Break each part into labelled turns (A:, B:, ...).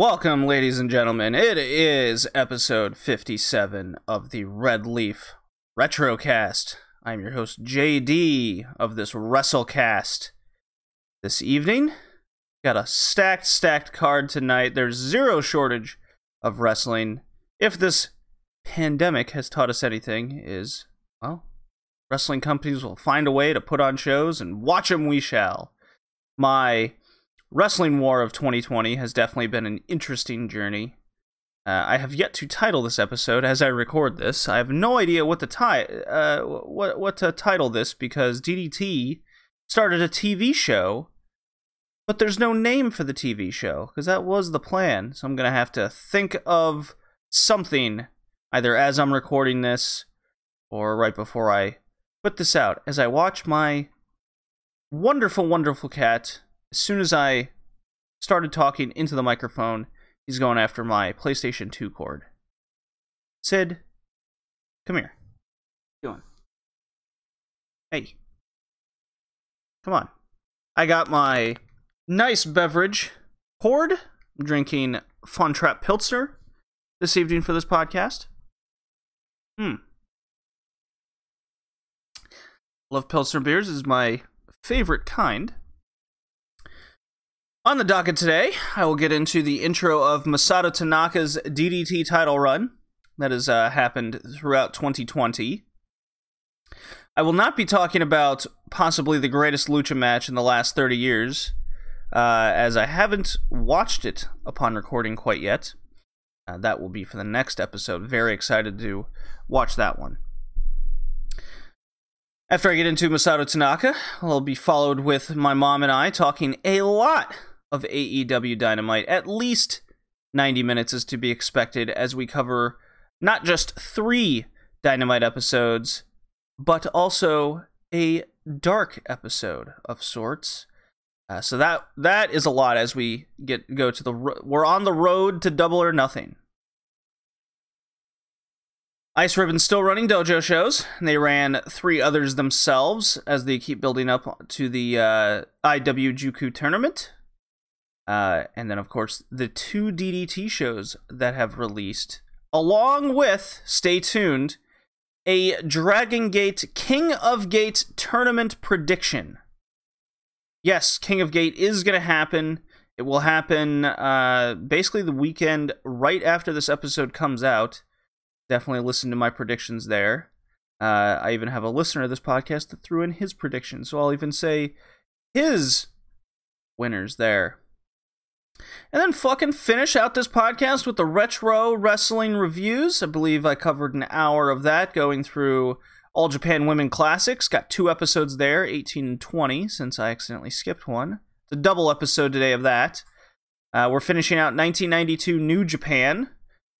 A: Welcome, ladies and gentlemen. It is episode 57 of the Red Leaf Retrocast. I'm your host, JD, of this WrestleCast. This evening, got a stacked, stacked card tonight. There's zero shortage of wrestling. If this pandemic has taught us anything, is, well, wrestling companies will find a way to put on shows, and watch them we shall. My Wrestling War of 2020 has definitely been an interesting journey. Uh, I have yet to title this episode as I record this. I have no idea what uh, what what to title this because DDT started a TV show, but there's no name for the TV show because that was the plan. So I'm gonna have to think of something either as I'm recording this or right before I put this out. As I watch my wonderful, wonderful cat as soon as I started talking into the microphone, he's going after my PlayStation 2 cord. Sid, come here. What you doing? Hey. Come on. I got my nice beverage poured. I'm drinking Fun Trap Pilsner this evening for this podcast. Hmm. Love Pilsner beers is my favorite kind. On the docket today, I will get into the intro of Masato Tanaka's DDT title run that has uh, happened throughout 2020. I will not be talking about possibly the greatest lucha match in the last 30 years, uh, as I haven't watched it upon recording quite yet. Uh, that will be for the next episode. Very excited to watch that one. After I get into Masato Tanaka, I'll be followed with my mom and I talking a lot of AEW Dynamite. At least 90 minutes is to be expected as we cover not just three Dynamite episodes, but also a dark episode of sorts. Uh, so that that is a lot as we get go to the we're on the road to double or nothing. Ice Ribbon's still running dojo shows. They ran three others themselves as they keep building up to the uh, IWJuku tournament. Uh, and then, of course, the two DDT shows that have released, along with, stay tuned, a Dragon Gate King of Gate tournament prediction. Yes, King of Gate is going to happen. It will happen uh, basically the weekend right after this episode comes out. Definitely listen to my predictions there. Uh, I even have a listener of this podcast that threw in his prediction, so I'll even say his winners there. And then fucking finish out this podcast with the retro wrestling reviews. I believe I covered an hour of that going through All Japan Women Classics. Got two episodes there, 18 and 20, since I accidentally skipped one. It's a double episode today of that. Uh, we're finishing out 1992 New Japan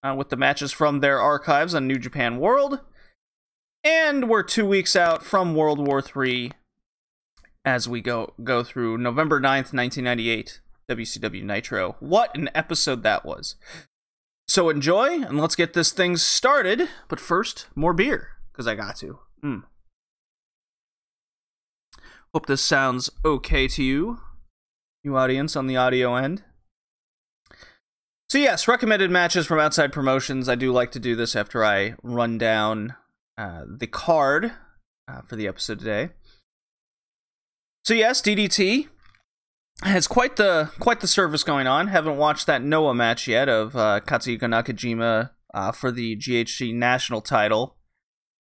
A: uh, with the matches from their archives on New Japan World. And we're two weeks out from World War III as we go go through November 9th, 1998. WCW Nitro. What an episode that was. So enjoy, and let's get this thing started. But first, more beer, because I got to. Mm. Hope this sounds okay to you, you audience on the audio end. So, yes, recommended matches from outside promotions. I do like to do this after I run down uh, the card uh, for the episode today. So, yes, DDT has quite the quite the service going on. Haven't watched that Noah match yet of uh, Katsuhiko Nakajima uh, for the GHC national title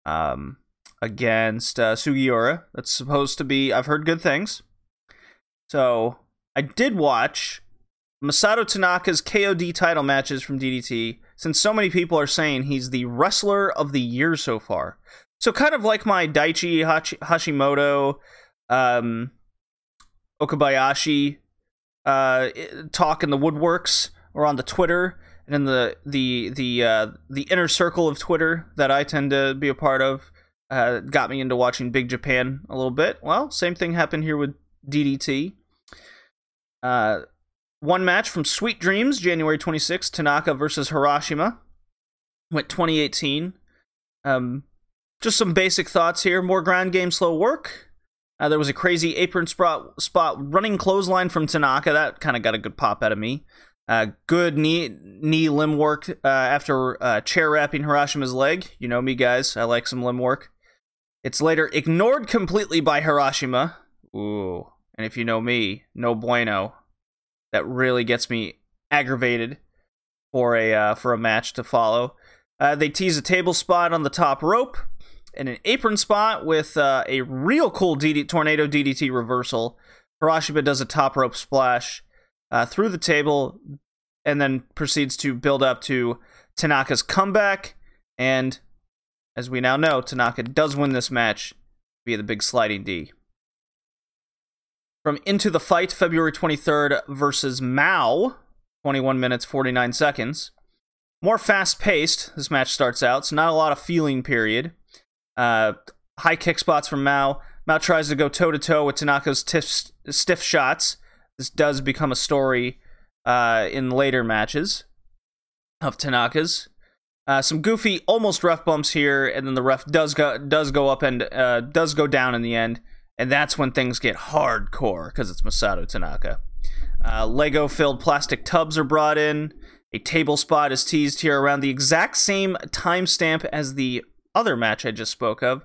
A: um, against uh, Sugiura. That's supposed to be. I've heard good things. So I did watch Masato Tanaka's KOD title matches from DDT. Since so many people are saying he's the wrestler of the year so far, so kind of like my Daichi Hashimoto. Um, Okabayashi uh, talk in the woodworks or on the Twitter and in the the the uh, the inner circle of Twitter that I tend to be a part of uh, got me into watching Big Japan a little bit. Well, same thing happened here with DDT. Uh, one match from Sweet Dreams, January 26th, Tanaka versus Harashima. Went 2018. Um, just some basic thoughts here. More ground game, slow work. Uh, there was a crazy apron spot, spot running clothesline from Tanaka. That kind of got a good pop out of me. Uh, good knee knee limb work uh, after uh, chair wrapping Harashima's leg. You know me, guys. I like some limb work. It's later ignored completely by Harashima. Ooh. And if you know me, no bueno. That really gets me aggravated for a uh, for a match to follow. Uh, they tease a table spot on the top rope and an apron spot with uh, a real cool DD- tornado DDT reversal. Harashima does a top rope splash uh, through the table and then proceeds to build up to Tanaka's comeback. And as we now know, Tanaka does win this match via the big sliding D. From Into the Fight, February 23rd versus Mao, 21 minutes 49 seconds. More fast paced, this match starts out, so not a lot of feeling period. Uh, high kick spots from Mao. Mao tries to go toe to toe with Tanaka's tiff, stiff shots. This does become a story uh, in later matches of Tanaka's. Uh, some goofy, almost ref bumps here, and then the ref does go does go up and uh, does go down in the end, and that's when things get hardcore because it's Masato Tanaka. Uh, Lego filled plastic tubs are brought in. A table spot is teased here around the exact same timestamp as the other match I just spoke of.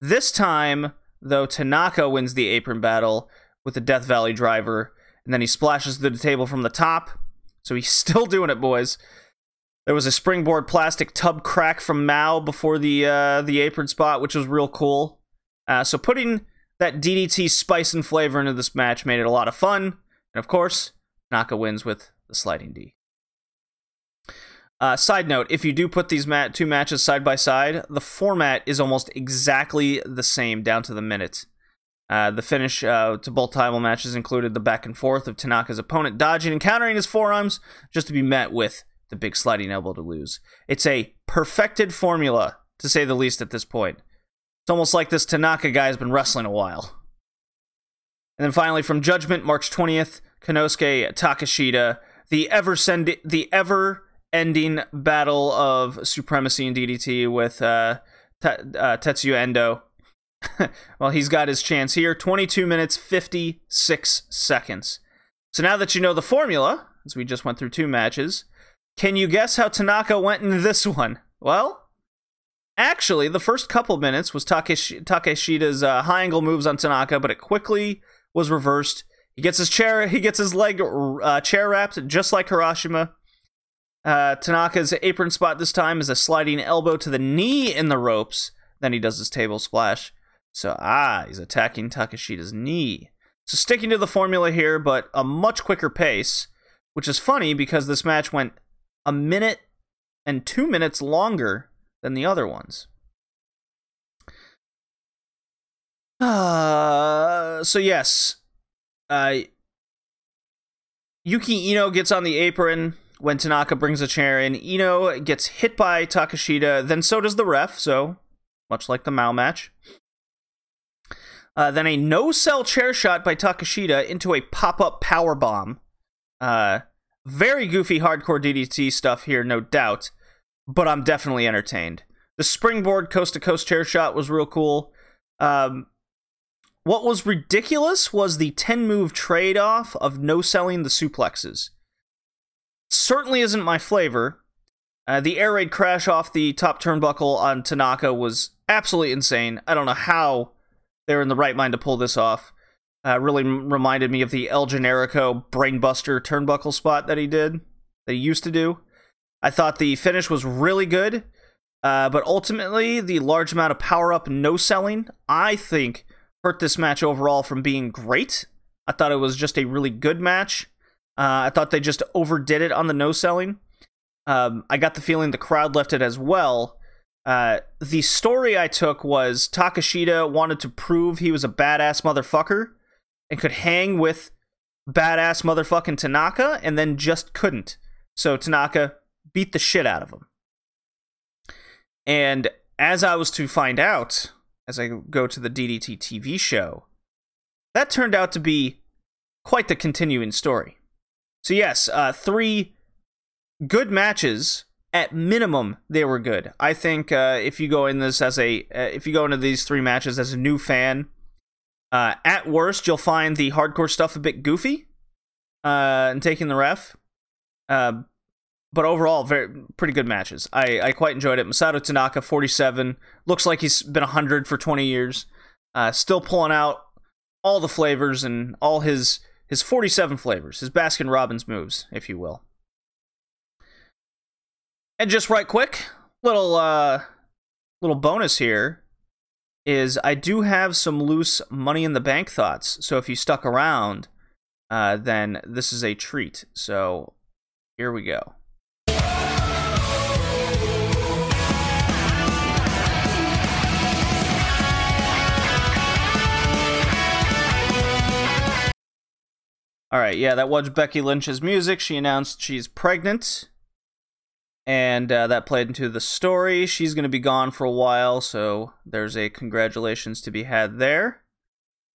A: This time, though, Tanaka wins the apron battle with the Death Valley driver, and then he splashes the table from the top. So he's still doing it, boys. There was a springboard plastic tub crack from Mao before the uh, the apron spot, which was real cool. Uh, so putting that DDT spice and flavor into this match made it a lot of fun. And of course, Tanaka wins with the sliding D. Uh, side note: If you do put these mat- two matches side by side, the format is almost exactly the same down to the minute. Uh, the finish uh, to both title matches included the back and forth of Tanaka's opponent dodging and countering his forearms, just to be met with the big sliding elbow to lose. It's a perfected formula, to say the least, at this point. It's almost like this Tanaka guy has been wrestling a while. And then finally, from Judgment, March 20th, Konosuke Takeshita, the ever send the ever ending battle of supremacy in DDT with uh, T- uh, Tetsuya Endo. well, he's got his chance here. 22 minutes, 56 seconds. So now that you know the formula, as we just went through two matches, can you guess how Tanaka went in this one? Well, actually, the first couple minutes was Takesh- Takeshita's uh, high angle moves on Tanaka, but it quickly was reversed. He gets his chair, he gets his leg uh, chair wrapped, just like Harashima. Uh, Tanaka's apron spot this time is a sliding elbow to the knee in the ropes. Then he does his table splash. So, ah, he's attacking Takeshita's knee. So, sticking to the formula here, but a much quicker pace, which is funny because this match went a minute and two minutes longer than the other ones. Uh, so, yes, uh, Yuki Iino gets on the apron when Tanaka brings a chair in, Iino gets hit by Takeshita, then so does the ref, so much like the Mao match. Uh, then a no sell chair shot by Takeshita into a pop up power bomb. Uh, very goofy hardcore DDT stuff here, no doubt, but I'm definitely entertained. The springboard coast to coast chair shot was real cool. Um, what was ridiculous was the 10 move trade off of no selling the suplexes certainly isn't my flavor. Uh, the air raid crash off the top turnbuckle on Tanaka was absolutely insane. I don't know how they're in the right mind to pull this off. Uh, really m- reminded me of the El Generico brainbuster turnbuckle spot that he did, that he used to do. I thought the finish was really good, uh, but ultimately, the large amount of power up no selling, I think, hurt this match overall from being great. I thought it was just a really good match. Uh, I thought they just overdid it on the no selling. Um, I got the feeling the crowd left it as well. Uh, the story I took was Takeshita wanted to prove he was a badass motherfucker and could hang with badass motherfucking Tanaka and then just couldn't. So Tanaka beat the shit out of him. And as I was to find out, as I go to the DDT TV show, that turned out to be quite the continuing story. So yes, uh, three good matches. At minimum, they were good. I think uh, if you go in this as a, uh, if you go into these three matches as a new fan, uh, at worst you'll find the hardcore stuff a bit goofy, uh, and taking the ref. Uh, but overall, very pretty good matches. I, I quite enjoyed it. Masato Tanaka, 47, looks like he's been 100 for 20 years. Uh, still pulling out all the flavors and all his his 47 flavors, his Baskin Robbins moves, if you will. And just right quick, little uh little bonus here is I do have some loose money in the bank thoughts. So if you stuck around, uh, then this is a treat. So here we go. All right, yeah, that was Becky Lynch's music. She announced she's pregnant, and uh, that played into the story. She's going to be gone for a while, so there's a congratulations to be had there.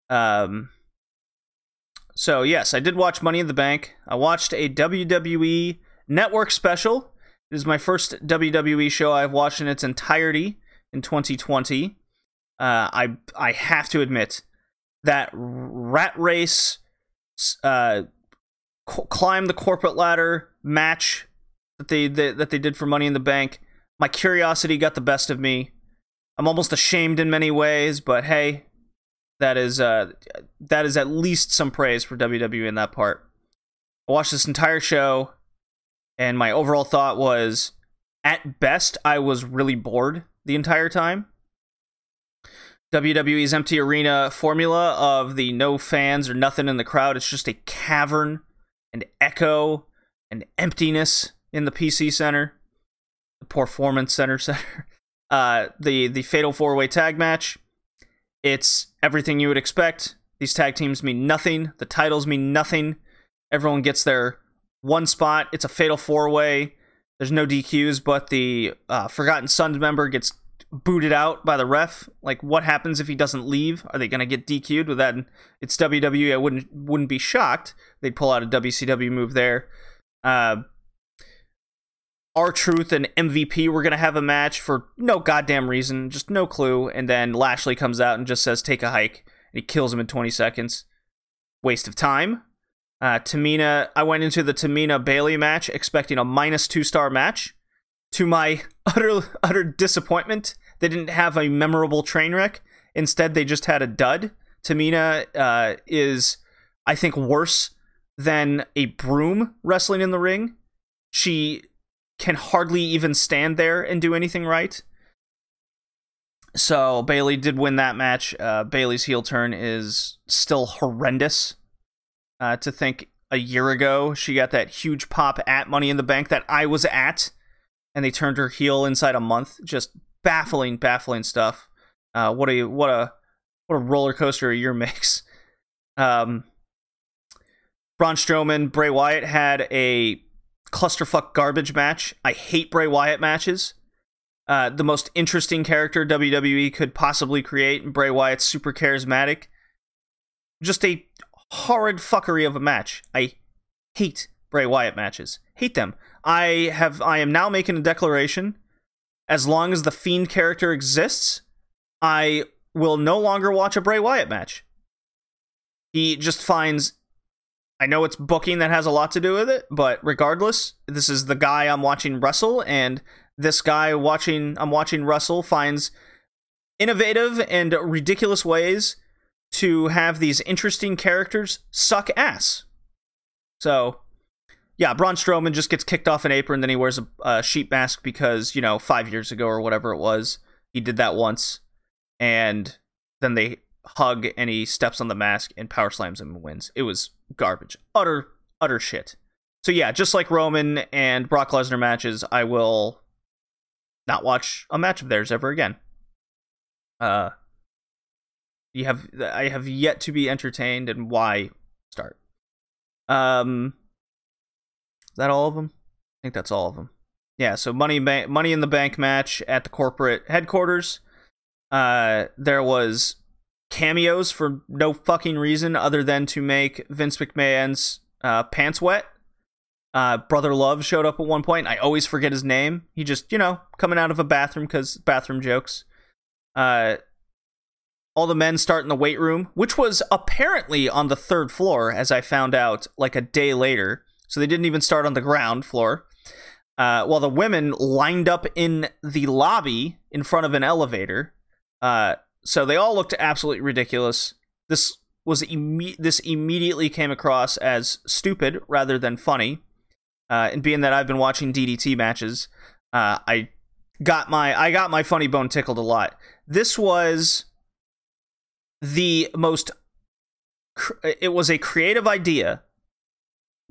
A: Um, so yes, I did watch Money in the Bank. I watched a WWE Network special. It is my first WWE show I've watched in its entirety in 2020. Uh, I I have to admit that rat race uh, climb the corporate ladder match that they, they that they did for Money in the Bank. My curiosity got the best of me. I'm almost ashamed in many ways, but hey, that is uh, that is at least some praise for WWE in that part. I watched this entire show, and my overall thought was, at best, I was really bored the entire time. WWE's empty arena formula of the no fans or nothing in the crowd. It's just a cavern, and echo, and emptiness in the PC Center, the Performance Center Center. Uh, the the Fatal Four Way Tag Match. It's everything you would expect. These tag teams mean nothing. The titles mean nothing. Everyone gets their one spot. It's a Fatal Four Way. There's no DQs, but the uh, Forgotten Sons member gets booted out by the ref. Like, what happens if he doesn't leave? Are they going to get DQ'd? With that, it's WWE. I wouldn't wouldn't be shocked. They'd pull out a WCW move there. Uh, R-Truth and MVP were going to have a match for no goddamn reason, just no clue. And then Lashley comes out and just says, take a hike. And he kills him in 20 seconds. Waste of time. Uh, Tamina, I went into the Tamina Bayley match expecting a minus two star match. To my utter utter disappointment, they didn't have a memorable train wreck. Instead, they just had a dud. Tamina uh, is, I think, worse than a broom wrestling in the ring. She can hardly even stand there and do anything right. So Bayley did win that match. Uh, Bayley's heel turn is still horrendous. Uh, to think a year ago she got that huge pop at Money in the Bank that I was at, and they turned her heel inside a month. Just baffling, baffling stuff. Uh, what a what a what a roller coaster a year makes. Um, Braun Strowman, Bray Wyatt had a clusterfuck garbage match. I hate Bray Wyatt matches. Uh, the most interesting character WWE could possibly create. And Bray Wyatt's super charismatic. Just a horrid fuckery of a match. I hate Bray Wyatt matches. Hate them. I have. I am now making a declaration. As long as the Fiend character exists, I will no longer watch a Bray Wyatt match. He just finds I know it's booking that has a lot to do with it, but regardless, this is the guy I'm watching wrestle, and this guy watching I'm watching wrestle finds innovative and ridiculous ways to have these interesting characters suck ass. So, yeah, Braun Strowman just gets kicked off an apron, then he wears a, a sheet mask because you know five years ago or whatever it was, he did that once, and then they hug and he steps on the mask and power slams him and wins. It was garbage. Utter, utter shit. So yeah, just like Roman and Brock Lesnar matches, I will not watch a match of theirs ever again. Uh you have I have yet to be entertained and why start. Um is that all of them? I think that's all of them. Yeah, so money money in the bank match at the corporate headquarters. Uh there was cameos for no fucking reason other than to make Vince McMahon's uh, pants wet. Uh, Brother Love showed up at one point. I always forget his name. He just, you know, coming out of a bathroom because bathroom jokes. Uh, all the men start in the weight room, which was apparently on the third floor, as I found out like a day later. So they didn't even start on the ground floor. Uh, while the women lined up in the lobby in front of an elevator. Uh, so they all looked absolutely ridiculous. This was imme- this immediately came across as stupid rather than funny. Uh, and being that I've been watching DDT matches, uh, I got my I got my funny bone tickled a lot. This was the most. It was a creative idea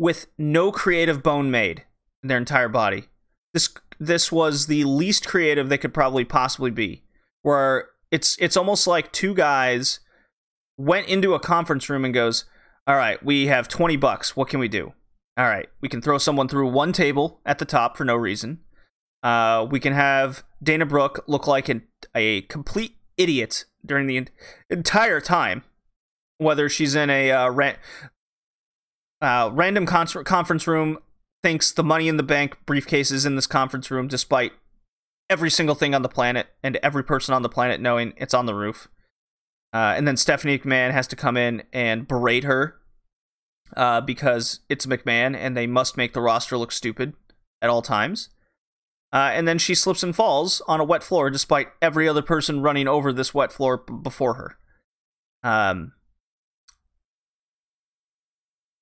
A: with no creative bone made in their entire body. This this was the least creative they could probably possibly be. Where it's it's almost like two guys went into a conference room and goes, "All right, we have 20 bucks. What can we do?" All right, we can throw someone through one table at the top for no reason. Uh, we can have Dana Brooke look like an, a complete idiot during the entire time, whether she's in a uh, ra- uh, random con- conference room, thinks the money in the bank briefcase is in this conference room, despite every single thing on the planet and every person on the planet knowing it's on the roof. Uh, and then Stephanie McMahon has to come in and berate her uh, because it's McMahon and they must make the roster look stupid at all times. Uh, and then she slips and falls on a wet floor despite every other person running over this wet floor b- before her. Um,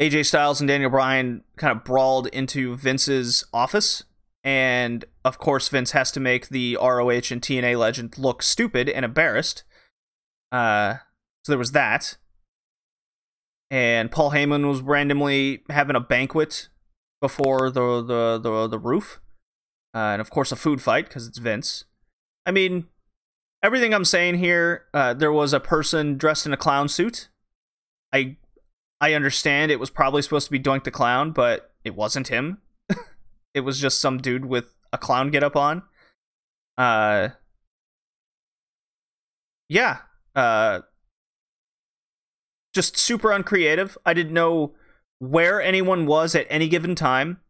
A: AJ Styles and Daniel Bryan kind of brawled into Vince's office. And of course, Vince has to make the ROH and TNA legend look stupid and embarrassed. Uh, so there was that. And Paul Heyman was randomly having a banquet before the the the, the roof uh, and of course a food fight because it's Vince. I mean, everything I'm saying here, uh, there was a person dressed in a clown suit. I I understand it was probably supposed to be Doink the Clown, but it wasn't him. it was just some dude with a clown get up on. Uh Yeah. Uh just super uncreative. I didn't know where anyone was at any given time.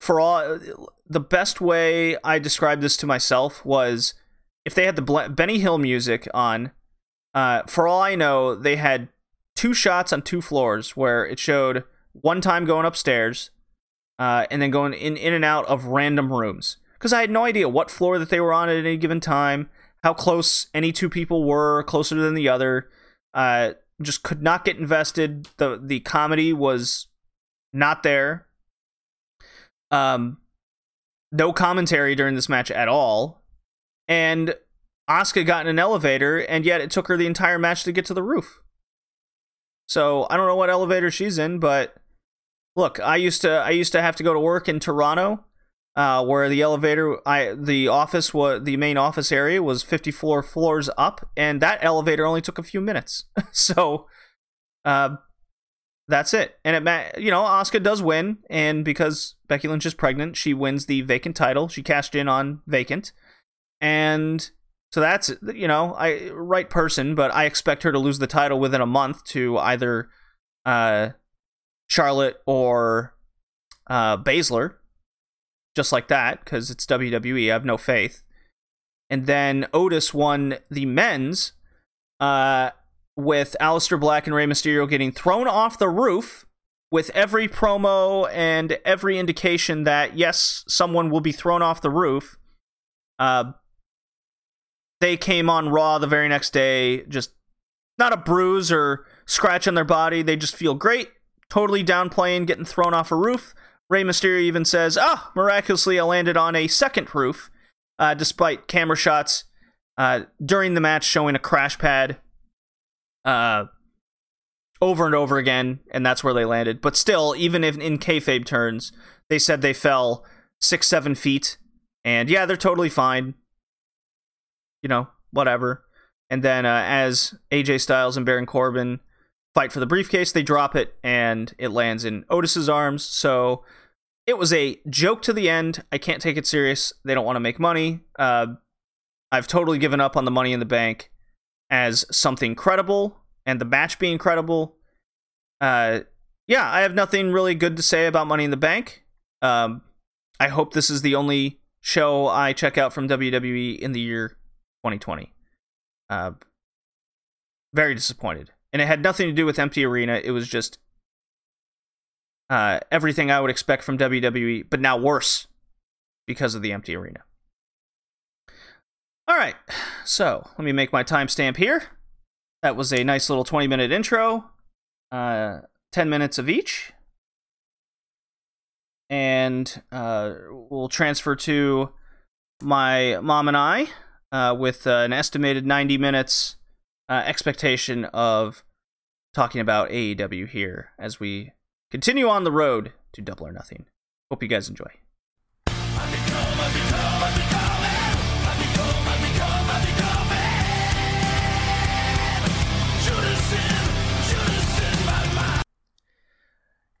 A: For all the best way I described this to myself was if they had the Benny Hill music on. Uh, for all I know, they had two shots on two floors where it showed one time going upstairs, uh, and then going in in and out of random rooms. Because I had no idea what floor that they were on at any given time, how close any two people were, closer than the other. Uh, just could not get invested. the The comedy was not there. Um, no commentary during this match at all. And Asuka got in an elevator, and yet it took her the entire match to get to the roof. So I don't know what elevator she's in, but look, I used to I used to have to go to work in Toronto, uh, where the elevator I the office was the main office area was 54 floors up, and that elevator only took a few minutes. so, uh, that's it. And it, you know, Asuka does win, and because Becky Lynch is pregnant, she wins the vacant title. She cashed in on vacant, and so that's you know, I right person, but I expect her to lose the title within a month to either uh, Charlotte or uh, Baszler, just like that, because it's WWE. I have no faith. And then Otis won the men's. Uh, with Aleister Black and Rey Mysterio getting thrown off the roof with every promo and every indication that yes, someone will be thrown off the roof. Uh, they came on Raw the very next day, just not a bruise or scratch on their body. They just feel great, totally downplaying getting thrown off a roof. Rey Mysterio even says, "Ah, miraculously, I landed on a second roof," uh, despite camera shots uh, during the match showing a crash pad uh, over and over again, and that's where they landed. But still, even if in kayfabe turns, they said they fell six, seven feet, and yeah, they're totally fine. You know, whatever. And then uh, as AJ Styles and Baron Corbin fight for the briefcase, they drop it, and it lands in Otis's arms. So it was a joke to the end. I can't take it serious. They don't want to make money. Uh, I've totally given up on the Money in the Bank as something credible and the match being credible. Uh, yeah, I have nothing really good to say about Money in the Bank. Um, I hope this is the only show I check out from WWE in the year 2020. Uh, very disappointed. And it had nothing to do with Empty Arena. It was just Uh, everything I would expect from WWE, but now worse because of the empty arena. All right, so let me make my timestamp here. That was a nice little 20 minute intro, uh, 10 minutes of each. And uh, we'll transfer to my mom and I uh, with uh, an estimated 90 minutes uh, expectation of talking about AEW here as we continue on the road to Double or Nothing. Hope you guys enjoy.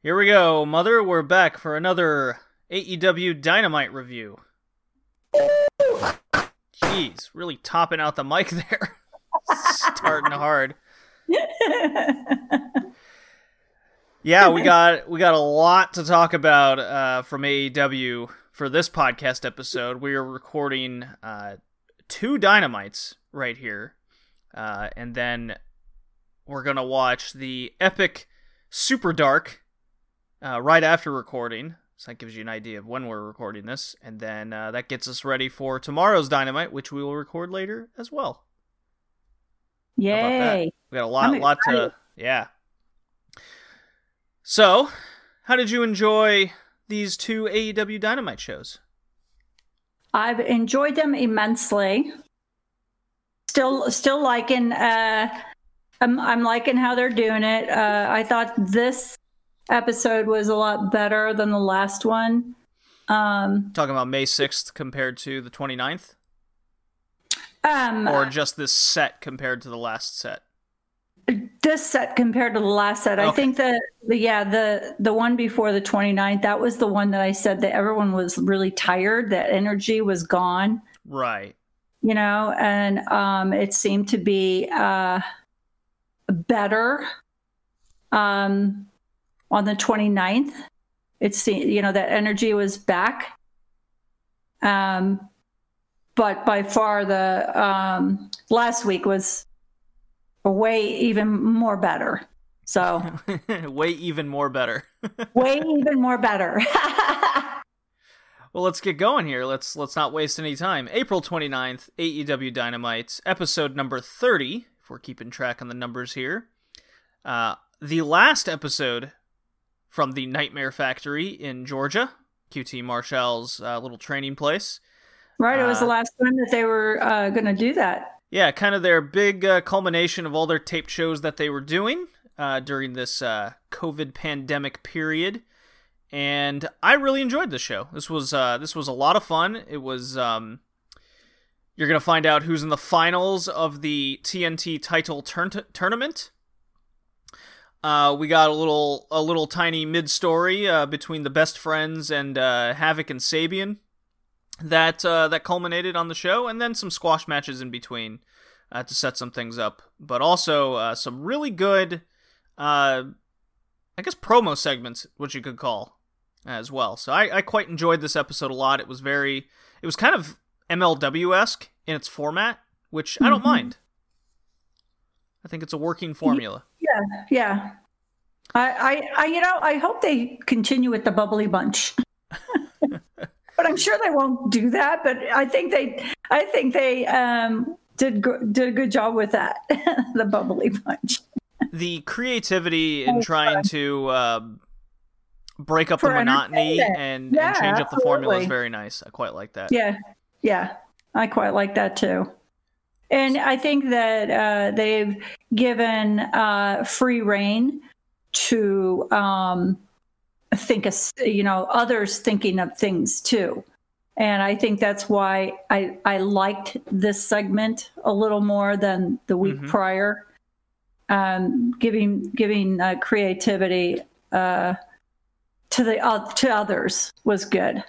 A: Here we go, Mother. We're back for another AEW Dynamite review. Jeez, really topping out the mic there. Starting hard. yeah, we got we got a lot to talk about uh, from AEW for this podcast episode. We are recording uh, two dynamites right here, uh, and then we're gonna watch the epic Super Dark uh, right after recording. So that gives you an idea of when we're recording this, and then uh, that gets us ready for tomorrow's Dynamite, which we will record later as well.
B: Yay!
A: We got a lot, lot to yeah. So, how did you enjoy these two AEW Dynamite shows?
B: I've enjoyed them immensely. Still, still liking. Uh, I'm, I'm liking how they're doing it. Uh, I thought this episode was a lot better than the last one. Um,
A: Talking about May 6th compared to the 29th?
B: Um,
A: or just this set compared to the last set?
B: This set compared to the last set. Okay. I think that the yeah, the the one before the 29th, that was the one that I said that everyone was really tired, that energy was gone.
A: Right.
B: You know, and um it seemed to be uh better. Um on the 29th. It's you know that energy was back. Um, but by far the um, last week was way even more better. So
A: way even more better.
B: way even more better.
A: well, let's get going here. Let's let's not waste any time. April 29th, AEW Dynamite, episode number 30, if we're keeping track on the numbers here. Uh, the last episode from the Nightmare Factory in Georgia, QT Marshall's uh, little training place.
B: Right, it was uh, the last time that they were uh, going to do that.
A: Yeah, kind of their big uh, culmination of all their taped shows that they were doing uh, during this uh, COVID pandemic period, and I really enjoyed the show. This was this was a lot of fun. It was. Um, you're gonna find out who's in the finals of the TNT title turn- tournament. Uh, we got a little a little tiny mid story uh, between the best friends and uh, Havoc and Sabian that uh, that culminated on the show, and then some squash matches in between uh, to set some things up. But also uh, some really good, I guess, promo segments, which you could call as well. So I, I quite enjoyed this episode a lot. It was very, it was kind of MLW esque in its format, which mm-hmm. I don't mm-hmm. mind. I think it's a working formula.
B: Yeah, yeah. I, I, I you know, I hope they continue with the bubbly bunch. but I'm sure they won't do that. But I think they, I think they um, did did a good job with that, the bubbly bunch.
A: the creativity in trying to uh, break up For the monotony and, yeah, and, change up the formula is very nice. I quite like that.
B: Yeah, yeah, I quite like that too. And I think that uh, they've given uh, free reign to um, think, of, you know, others thinking of things too. And I think that's why I, I liked this segment a little more than the week mm-hmm. prior. Um, giving giving uh, creativity uh, to the uh, to others was good.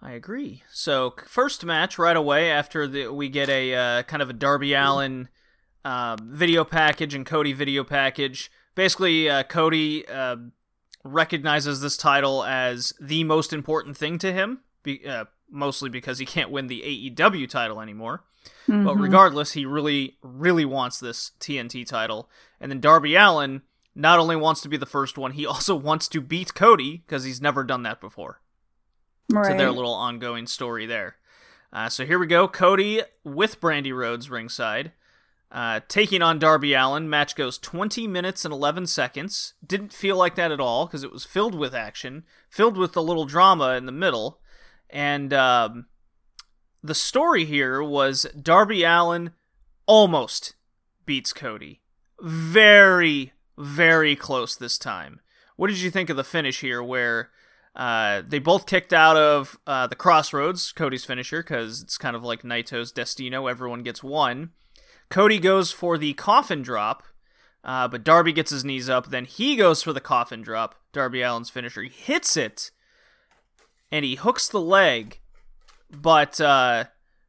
A: I agree. So first match right away after the, we get a uh, kind of a Darby Allin uh, video package and Cody video package. Basically, uh, Cody um, recognizes this title as the most important thing to him, be, uh, mostly because he can't win the AEW title anymore. Mm-hmm. But regardless, he really, really wants this TNT title. And then Darby Allin not only wants to be the first one, he also wants to beat Cody because he's never done that before.
B: Right.
A: To their little ongoing story there. Uh, so here we go. Cody with Brandi Rhodes ringside. Uh, taking on Darby Allin, Match goes 20 minutes and 11 seconds. Didn't feel like that at all because it was filled with action, filled with a little drama in the middle. And um, the story here was Darby Allin almost beats Cody. Very, very close this time. What did you think of the finish here where uh, they both kicked out of uh, the Crossroads, Cody's finisher, because it's kind of like Naito's Destino, everyone gets one. Cody goes for the coffin drop, uh, but Darby gets his knees up. Then he goes for the coffin drop, Darby Allin's finisher. He hits it, and he hooks the leg, but uh,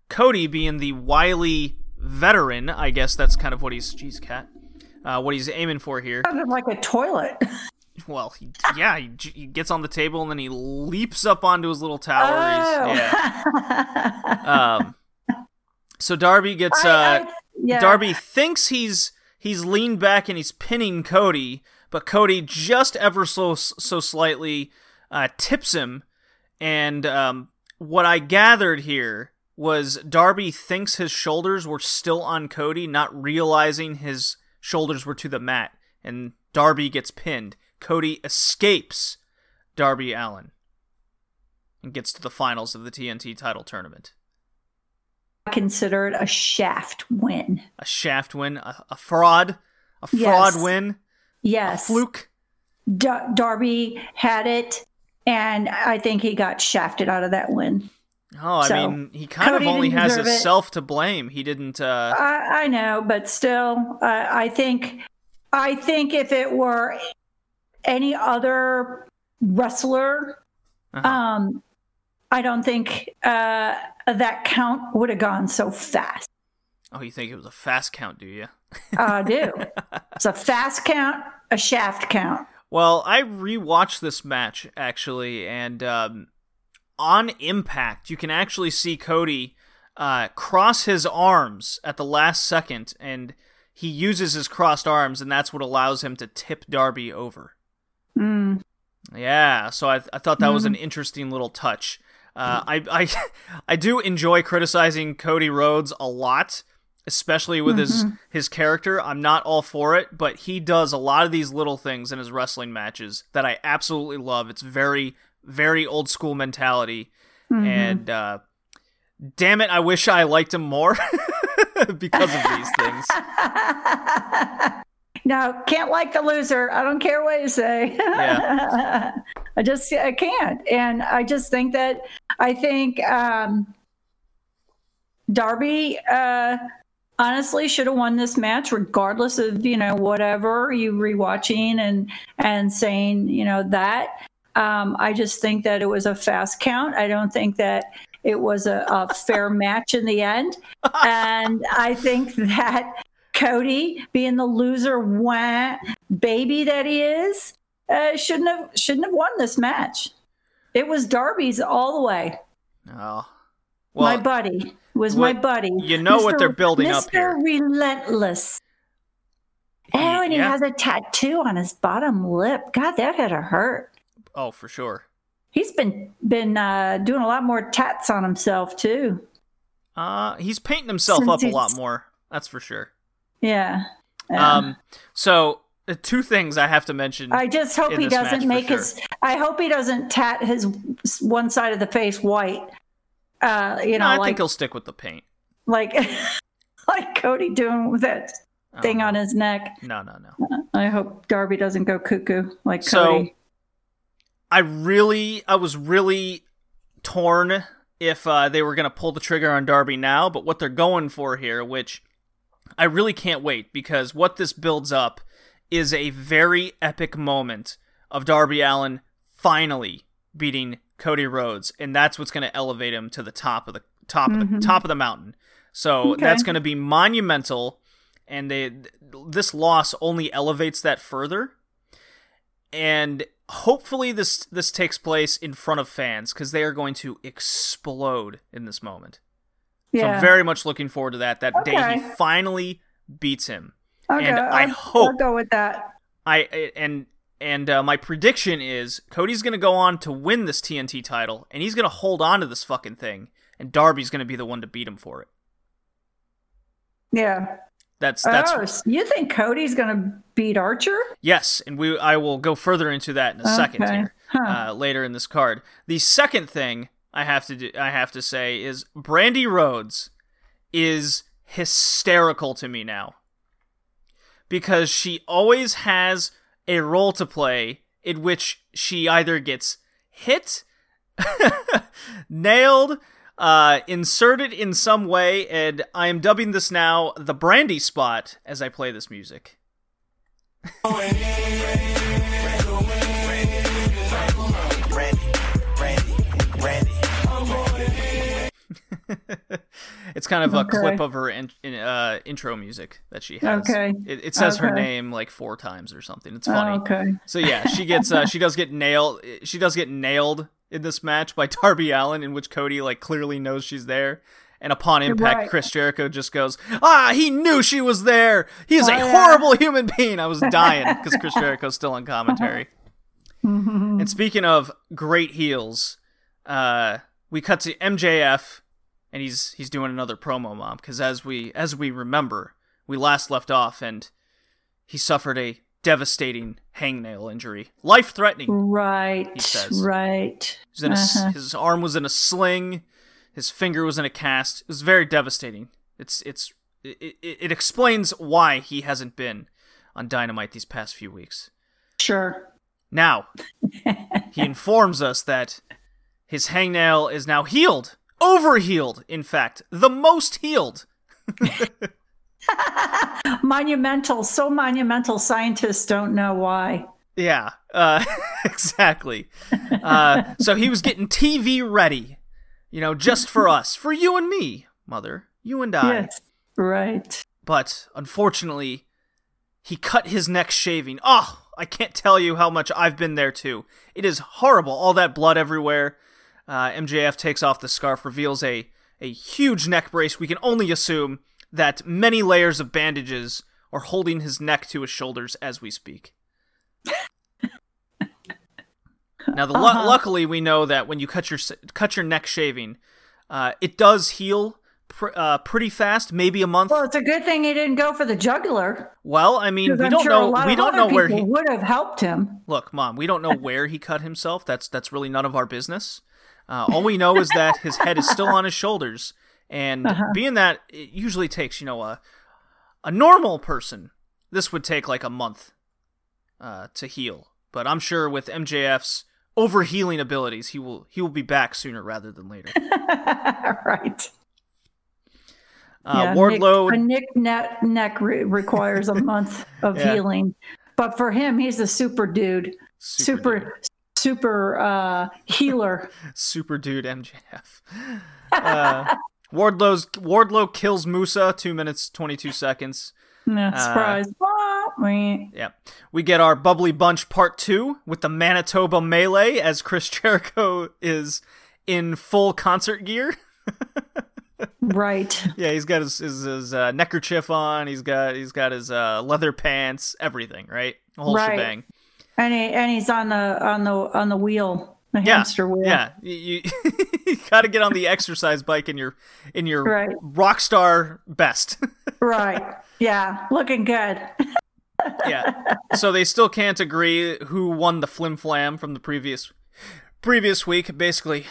A: Cody, being the wily veteran, I guess that's kind of what he's. Jeez, cat. Uh, what he's aiming for here.
B: Sounded like a toilet.
A: Well, he, yeah, he, he, gets on the table and then he leaps up onto his little tower.
B: Oh.
A: Yeah. um, so Darby gets. Uh,
B: I, I, yeah.
A: Darby thinks he's he's leaned back and he's pinning Cody, but Cody just ever so so slightly uh, tips him. And um, what I gathered here was Darby thinks his shoulders were still on Cody, not realizing his shoulders were to the mat, and Darby gets pinned. Cody escapes Darby Allin and gets to the finals of the TNT title tournament.
B: I consider it a shaft win.
A: A shaft win, a, a fraud, a fraud
B: Yes.
A: win,
B: Yes.
A: a fluke.
B: Dar- Darby had it, and I think he got shafted out of that win.
A: Oh, I
B: So,
A: mean, he kind
B: Cody
A: of only has
B: deserve it.
A: himself to blame. He didn't. uh
B: I, I know, but still, uh, I think, I think if it were any other wrestler,
A: Uh-huh.
B: um, I don't think uh, that count would have gone so fast.
A: Oh, you think it was a fast count, do you?
B: I do. it's a fast count, a shaft count.
A: Well, I rewatched this match actually, and um, on impact, you can actually see Cody uh, cross his arms at the last second, and he uses his crossed arms, and that's what allows him to tip Darby over.
B: Mm.
A: Yeah, so I, I thought that was an interesting little touch. Uh, I, I I do enjoy criticizing Cody Rhodes a lot, especially with his his character. I'm not all for it, but he does a lot of these little things in his wrestling matches that I absolutely love. It's very very old school mentality, and uh, damn it, I wish I liked him more because of these things.
B: no, can't like the loser. I don't care what you say.
A: Yeah.
B: I just I can't, and I just think that I think um, Darby uh, honestly should have won this match, regardless of you know whatever you rewatching and and saying you know that. Um, I just think that it was a fast count. I don't think that it was a, a fair match in the end, and I think that Cody, being the loser wah, baby that he is, uh, shouldn't have shouldn't have won this match. It was Darby's all the way.
A: Oh,
B: my buddy was my buddy.
A: you know what they're building
B: Mr.
A: up here.
B: Relentless. Oh, and he has a tattoo on his bottom lip. God, that had to hurt.
A: oh for sure.
B: He's been been uh, doing a lot more tats on himself too.
A: Uh, he's painting himself
B: Since
A: up a lot more. That's for sure.
B: Yeah. Yeah.
A: Um, so uh, two things I have to mention.
B: I just hope he doesn't make
A: sure.
B: his. I hope he doesn't tat his one side of the face white. Uh, you
A: no,
B: know,
A: I
B: like
A: think he'll stick with the paint.
B: like like Cody doing with that
A: Oh,
B: thing on his neck.
A: No, no, no.
B: I hope Darby doesn't go cuckoo like
A: So-
B: Cody.
A: I really, I was really torn if uh, they were going to pull the trigger on Darby now, but what they're going for here, which I really can't wait because what this builds up is a very epic moment of Darby Allin finally beating Cody Rhodes, and that's what's going to elevate him to the top of the top of the mm-hmm. top of the mountain. So
B: Okay.
A: that's going to be monumental, and they this loss only elevates that further and hopefully this this takes place in front of fans because they are going to explode in this moment. So
B: yeah.
A: I'm very much looking forward to that. That day he finally beats him.
B: okay,
A: and I
B: I'll-
A: hope-
B: I'll go with that.
A: I and and uh, my prediction is Cody's gonna go on to win this TNT title, and he's gonna hold on to this fucking thing, and Darby's gonna be the one to beat him for it.
B: Yeah.
A: That's that's
B: oh, so you think Cody's going to beat Archer?
A: yes, and we I will go further into that in a second here
B: Huh.
A: uh, later in this card. The second thing I have to do, I have to say is Brandi Rhodes is hysterical to me now because she always has a role to play in which she either gets hit, nailed, uh, inserted in some way, and I am dubbing this now the Brandi spot as I play this music. it's kind of a
B: Okay.
A: clip of her in, in, uh, intro music that she has.
B: Okay.
A: It, it says her name like four times or something. It's funny.
B: Oh, okay.
A: So yeah, she gets uh, she does get nailed. She does get nailed in this match by Darby Allin, in which Cody like clearly knows she's there. And upon impact,
B: Right.
A: Chris Jericho just goes, "Ah, he knew she was there. He is
B: Oh,
A: a
B: yeah.
A: horrible human being." I was dying because Chris Jericho's still on commentary. And speaking of great heels, uh, we cut to MJF, and he's he's doing another promo, mom. Because as we as we remember, we last left off, and he suffered a devastating hangnail injury, life threatening.
B: Right.
A: He says.
B: Right.
A: He
B: Uh-huh.
A: His arm was in a sling, his finger was in a cast. It was very devastating. It's it's it, it, it explains why he hasn't been on Dynamite these past few weeks.
B: Sure.
A: Now, he informs us that his hangnail is now healed. Overhealed, in fact. The most healed.
B: monumental. So monumental. Scientists don't know why.
A: Yeah, uh, exactly. Uh, so he was getting TV ready, you know, just for us, for you and me, mother, you and I.
B: Yes. Right.
A: But unfortunately, he cut his neck shaving. Oh, I can't tell you how much I've been there too. It is horrible. All that blood everywhere. Uh, MJF takes off the scarf, reveals a, a huge neck brace. We can only assume that many layers of bandages are holding his neck to his shoulders as we speak. now, the
B: Uh-huh.
A: luckily, we know that when you cut your cut your neck shaving, uh, it does heal pr- uh, pretty fast, maybe a month.
B: Well, it's a good thing he didn't go for the jugular.
A: Well, I mean, we
B: I'm
A: don't
B: sure
A: know. We don't know where he.
B: would have helped him.
A: Look, mom, we don't know where he cut himself. That's that's really none of our business. Uh, all we know is that his head is still on his shoulders, and
B: Uh-huh.
A: being that it usually takes, you know, a a normal person, this would take like a month uh, to heal. But I'm sure with MJF's overhealing abilities, he will he will be back sooner rather than later.
B: right.
A: Uh,
B: Yeah,
A: Wardlow,
B: Nick, a Nick neck, neck re- requires a month of
A: Yeah.
B: healing. But for him, he's a super dude,
A: super
B: super, super, uh, healer.
A: super dude MJF. Uh, Wardlow's Wardlow kills Musa two minutes twenty two seconds.
B: Yeah,
A: Uh,
B: surprise. Wah.
A: Yeah, we get our bubbly bunch part two with the Manitoba melee as Chris Jericho is in full concert gear.
B: Right.
A: yeah, he's got his his, his uh, neckerchief on. He's got he's got his uh, leather pants, everything. Right, a whole
B: Right.
A: shebang.
B: And he, and he's on the on the on the wheel, the
A: Yeah,
B: hamster wheel.
A: Yeah, you, you, got to get on the exercise bike in your in your
B: Right.
A: rock star best.
B: Right. Yeah. Looking good.
A: yeah. So they still can't agree who won the flim flam from the previous previous week. Basically,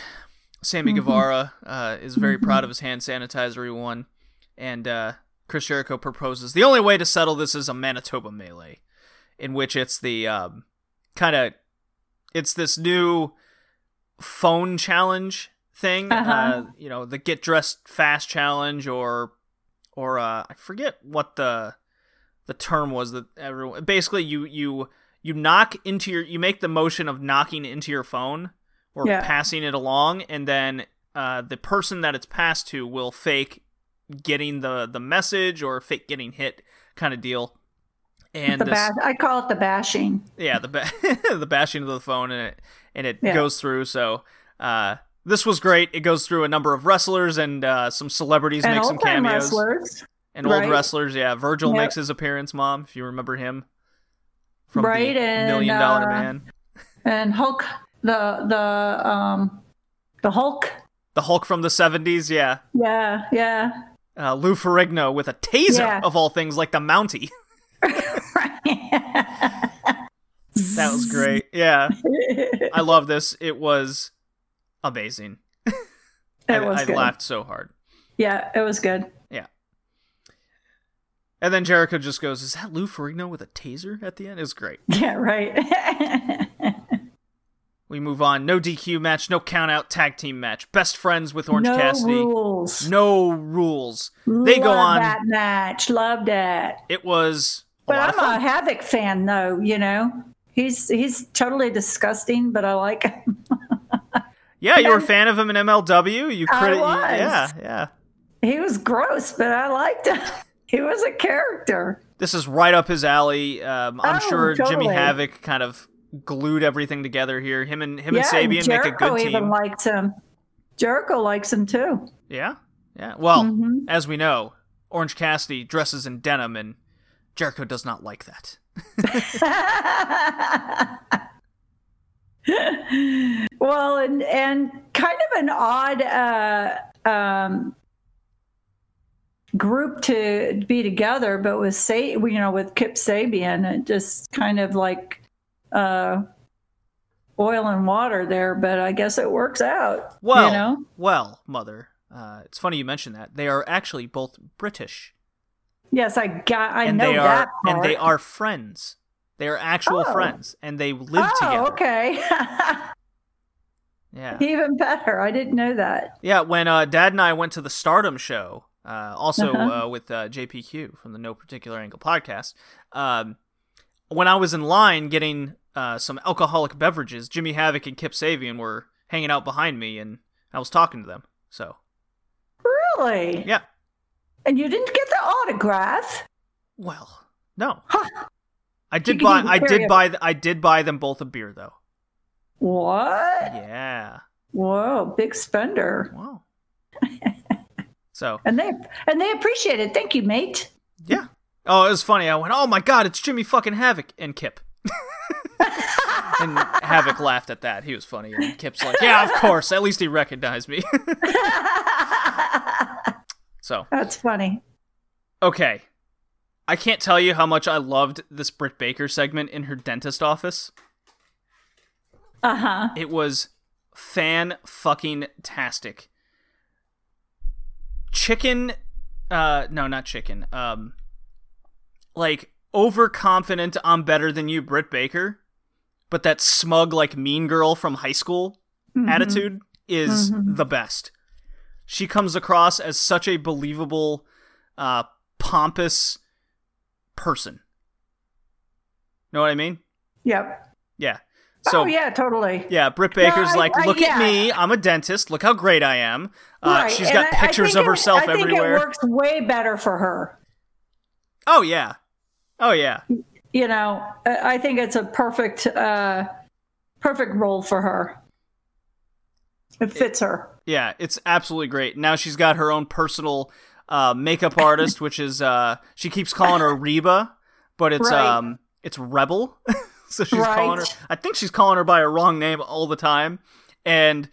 A: Sammy Guevara uh, is very proud of his hand sanitizer he won, and uh, Chris Jericho proposes the only way to settle this is a Manitoba melee, in which it's the um, kind of it's this new phone challenge thing.
B: Uh-huh.
A: Uh, you know, the get dressed fast challenge, or or uh, I forget what the the term was that everyone basically you you you knock into your you make the motion of knocking into your phone or
B: Yeah.
A: passing it along and then uh, the person that it's passed to will fake getting the the message or fake getting hit kind of deal and
B: the
A: this,
B: bash. I call it the bashing.
A: yeah the ba- the bashing of the phone and it and it
B: Yeah.
A: goes through so uh this was great it goes through a number of wrestlers and uh, some celebrities
B: And
A: make some cameos
B: wrestlers.
A: and old wrestlers yeah virgil
B: Yep.
A: makes his appearance mom if you remember him from
B: Right,
A: the
B: and,
A: Million Dollar
B: uh,
A: Man.
B: And Hulk, the the um, the Hulk.
A: The Hulk from the 70s, yeah.
B: Yeah, yeah.
A: Uh, Lou Ferrigno with a taser,
B: Yeah.
A: of all things, like the Mountie. That was great. Yeah. I love this. It was amazing.
B: It
A: I,
B: was
A: I
B: good.
A: laughed so hard.
B: Yeah, it was good.
A: Yeah. And then Jericho just goes, Is that Lou Ferrigno with a taser at the end? It was great.
B: Yeah, right.
A: We move on. No DQ match, no count out tag team match. Best friends with Orange Cassidy.
B: no
A: Cassidy.
B: rules.
A: No rules. They go on.
B: that match. Loved it.
A: It was
B: But I'm a Havoc fan, though. You know, he's he's totally disgusting, but I like him.
A: Yeah, you were a fan of him in MLW. You
B: I
A: credit.
B: was.
A: Yeah, yeah.
B: He was gross, but I liked him. He was a character.
A: This is right up his alley. Um, I'm
B: Oh,
A: sure Jimmy. Havoc kind of glued everything together here. Him and him
B: yeah,
A: and Sabian make a
B: Jericho
A: good
B: even likes him. Jericho likes him too.
A: Yeah, yeah. Well,
B: Mhm.
A: as we know, Orange Cassidy dresses in denim, and Jericho does not like that.
B: well, and and kind of an odd uh, um, group to be together, but with say you know with Kip Sabian, it just kind of like uh, oil and water there. But I guess it works out.
A: Well,
B: you know,
A: well, mother. Uh, it's funny you mention that. They are actually both British,
B: yes, I got I
A: and
B: know
A: they are
B: that part.
A: and they are friends. They are actual
B: Oh.
A: friends, and they live together.
B: oh,
A: together.
B: okay.
A: Yeah,
B: Even better. I didn't know that.
A: yeah. When uh, Dad and I went to the Stardom show, uh, also
B: Uh-huh.
A: uh, with uh, JPQ from the No Particular Angle podcast, um, when I was in line getting uh, some alcoholic beverages, Jimmy Havoc and Kip Sabian were hanging out behind me, and I was talking to them. So
B: Really?
A: yeah.
B: And you didn't get the autograph?
A: Well, no.
B: Huh.
A: I did buy. I did buy. I did buy them both a beer though.
B: What?
A: Yeah.
B: Whoa, big spender.
A: Wow. so
B: And they and they appreciate it. Thank you, mate.
A: yeah. Oh, it was funny. I went, "Oh my god, it's Jimmy fucking Havoc and Kip." and Havoc laughed at that. He was funny. And Kip's like, "Yeah, of course. At least he recognized me." so
B: That's funny.
A: okay. I can't tell you how much I loved this Britt Baker segment in her dentist office.
B: Uh huh.
A: It was fan fucking tastic. Chicken uh no, not chicken. Um like overconfident I'm better than you Britt Baker, but that smug like mean girl from high school attitude is the best. She comes across as such a believable uh pompous person. Know what I mean?
B: Yep.
A: Yeah. So
B: oh yeah, totally.
A: yeah, Britt Baker's
B: I-
A: like,
B: I-
A: look at
B: yeah.
A: me, I'm a dentist. Look how great I am. Uh,
B: Right,
A: She's got
B: I- I
A: pictures of
B: it-
A: herself
B: I think
A: everywhere.
B: it works way better for her.
A: Oh yeah, oh yeah,
B: You know, I I think it's a perfect, uh, perfect role for her. It fits her.
A: Yeah. It's absolutely great. Now she's got her own personal uh, makeup artist, which is uh, she keeps calling her Reba, but it's
B: Right.
A: um, it's Rebel. so she's calling her. I think she's calling her by a wrong name all the time, and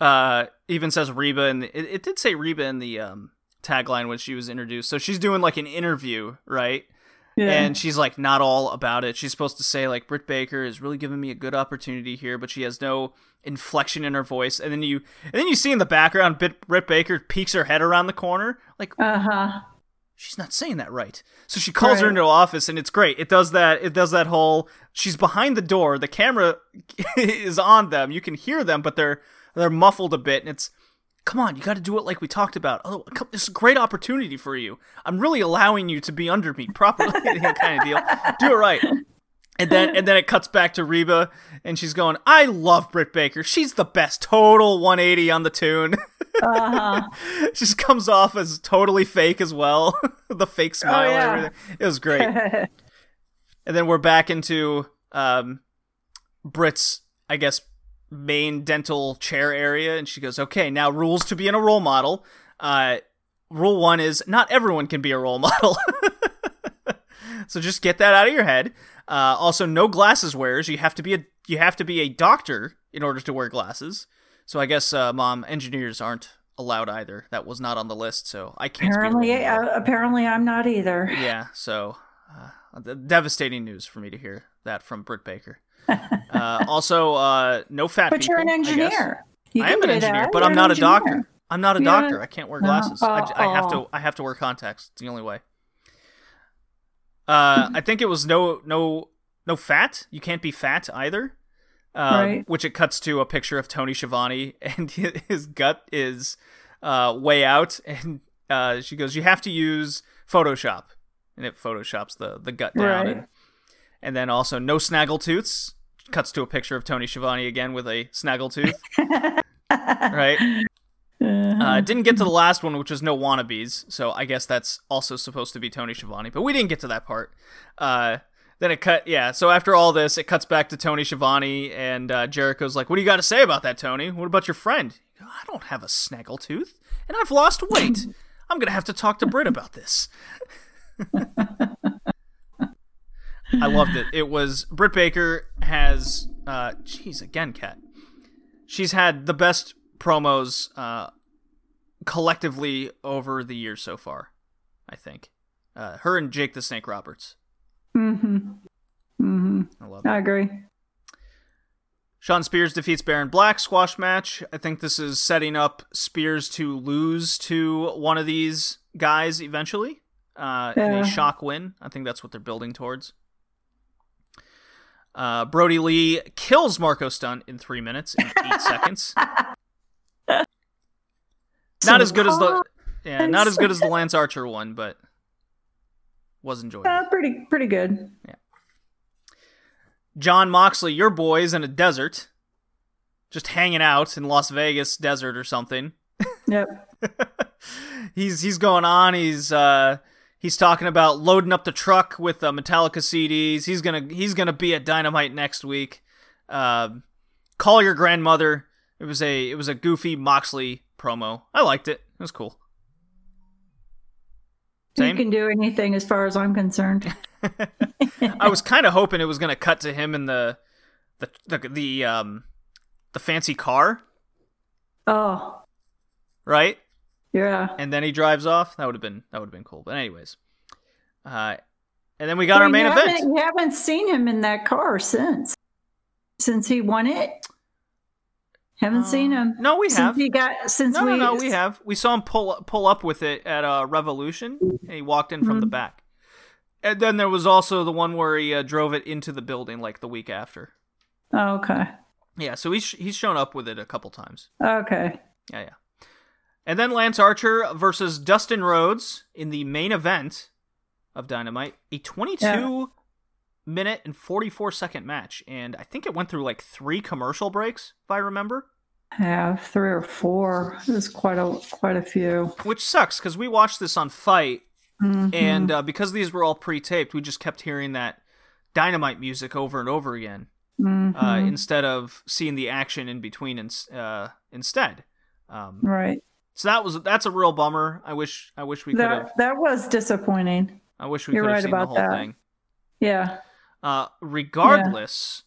A: uh, even says Reba, and it, it did say Reba in the um tagline when she was introduced. So she's doing like an interview, right?
B: Yeah.
A: and she's like not all about it. She's supposed to say like Britt Baker is really giving me a good opportunity here, but she has no inflection in her voice. And then you and then you see in the background Brit, Britt Baker peeks her head around the corner, like
B: uh huh.
A: she's not saying that right. So she calls her into the office, and it's great. It does that. It does that whole. She's behind the door. The camera is on them. You can hear them, but they're they're muffled a bit, and it's. Come on, you got to do it like we talked about. Oh, come, this is a great opportunity for you. I'm really allowing you to be under me properly, kind of deal. Do it right. And then and then it cuts back to Reba, and she's going, "I love Britt Baker. She's the best. Total 180 on the tune."
B: Uh huh.
A: She just comes off as totally fake as well. the fake smile
B: Oh, yeah.
A: and everything. It was great. and then we're back into um Brit's, I guess, main dental chair area, and she goes, Okay, now rules to being a role model. Uh rule one is not everyone can be a role model. so just get that out of your head. Uh, also, no glasses wearers. You have to be a you have to be a doctor in order to wear glasses. So I guess, uh, mom, engineers aren't allowed either. That was not on the list, so I can't.
B: Apparently, uh, apparently, I'm not either.
A: Yeah, so uh, devastating news for me to hear that from Britt Baker. uh, also, uh, no fat
B: But you're an
A: people, I
B: engineer.
A: I am an engineer,
B: that.
A: but
B: You're
A: I'm not a doctor. I'm not a
B: You're
A: doctor.
B: not-
A: I can't wear
B: No.
A: glasses. I, have to. I have to wear contacts. It's the only way. Uh, I think it was no no no fat. You can't be fat either. Um,
B: Right.
A: Which it cuts to a picture of Tony Schiavone, and his gut is uh, way out, and uh, she goes, "You have to use Photoshop," and it photoshops the the gut down.
B: Right.
A: And, and then also no snaggletooths. Cuts to a picture of Tony Schiavone again with a snaggletooth. right. Uh, didn't get to the last one, which was no wannabes. So I guess that's also supposed to be Tony Schiavone, but we didn't get to that part. Uh, then it cut, yeah. So after all this, it cuts back to Tony Schiavone, and uh, Jericho's like, "What do you got to say about that, Tony? What about your friend? I don't have a snaggletooth, and I've lost weight. I'm gonna have to talk to Britt about this." I loved it. It was Britt Baker has, uh, jeez, again, cat. She's had the best promos uh, collectively over the years so far. I think uh, her and Jake the Snake Roberts.
B: Mm-hmm. Mm-hmm.
A: I love it.
B: I agree.
A: Shawn Spears defeats Baron Black squash match. I think this is setting up Spears to lose to one of these guys eventually uh, in a shock win. I think that's what they're building towards. Uh, Brodie Lee kills Marco Stunt in three minutes and eight seconds. Not as good as the yeah, not as good as the Lance Archer one, but was enjoyable.
B: Uh, pretty pretty good.
A: Yeah. Jon Moxley, your boy's in a desert, just hanging out in Las Vegas desert or something.
B: Yep.
A: he's he's going on. He's uh he's talking about loading up the truck with uh, Metallica CDs. He's gonna he's gonna be at Dynamite next week. Um, call your grandmother. It was a it was a goofy Moxley promo. I liked it. It was cool.
B: You can do anything as far as I'm concerned.
A: I was kind of hoping it was gonna cut to him in the the the, the um the fancy car,
B: Oh,
A: right?
B: Yeah.
A: and then he drives off. That would have been that would have been cool. But anyways, uh, and then we got
B: Well,
A: our main event.
B: haven't- haven't seen him in that car since since he won it. Haven't seen him.
A: No, we
B: since
A: have.
B: he got since
A: No,
B: we
A: no, no, we have. We saw him pull pull up with it at uh, Revolution, and he walked in from the
B: Mhm.
A: back. And then there was also the one where he uh, drove it into the building like the week after.
B: Oh, okay.
A: Yeah, so he's he's shown up with it a couple times.
B: Okay.
A: Yeah, yeah. And then Lance Archer versus Dustin Rhodes in the main event of Dynamite, a 22
B: Yeah.
A: minute and 44 second match, and I think it went through like three commercial breaks, if I remember,
B: Yeah, three or four. There's quite a quite a few.
A: which sucks because we watched this on FITE,
B: Mhm.
A: and uh, because these were all pre-taped, we just kept hearing that Dynamite music over and over again
B: Mhm.
A: uh, instead of seeing the action in between in, uh, instead. Um,
B: right.
A: So that was that's a real bummer. I wish I wish we could have.
B: That was disappointing.
A: I wish we could have
B: right
A: seen the whole
B: that.
A: thing.
B: Yeah,
A: Uh, regardless,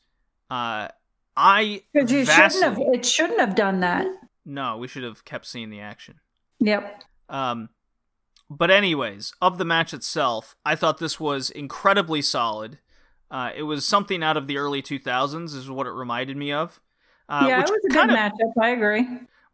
A: uh, I
B: because you
A: vastly,
B: shouldn't have. It shouldn't have done that.
A: no, we should have kept seeing the action.
B: Yep.
A: Um, but anyways, of the match itself, I thought this was incredibly solid. Uh, it was something out of the early 2000s, is what it reminded me of. Uh,
B: yeah, it was a good
A: of,
B: matchup. I agree.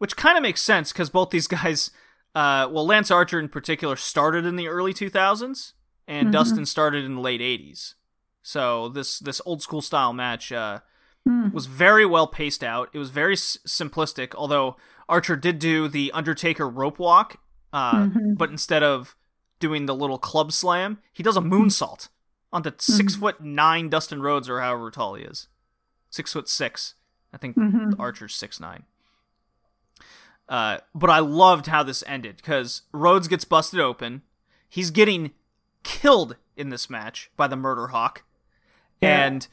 A: Which kind of makes sense because both these guys, uh, well, Lance Archer in particular started in the early 2000s, and
B: Mhm.
A: Dustin started in the late 80s. So this this old school style match uh,
B: Hmm.
A: was very well paced out. It was very s- simplistic, although Archer did do the Undertaker rope walk, uh,
B: Mhm.
A: but instead of doing the little club slam, he does a moonsault onto six foot nine Dustin Rhodes or however tall he is, six foot six. I think
B: Mhm.
A: Archer's six nine. Uh, but I loved how this ended because Rhodes gets busted open. He's getting killed in this match by the Murder Hawk,
B: Yeah.
A: and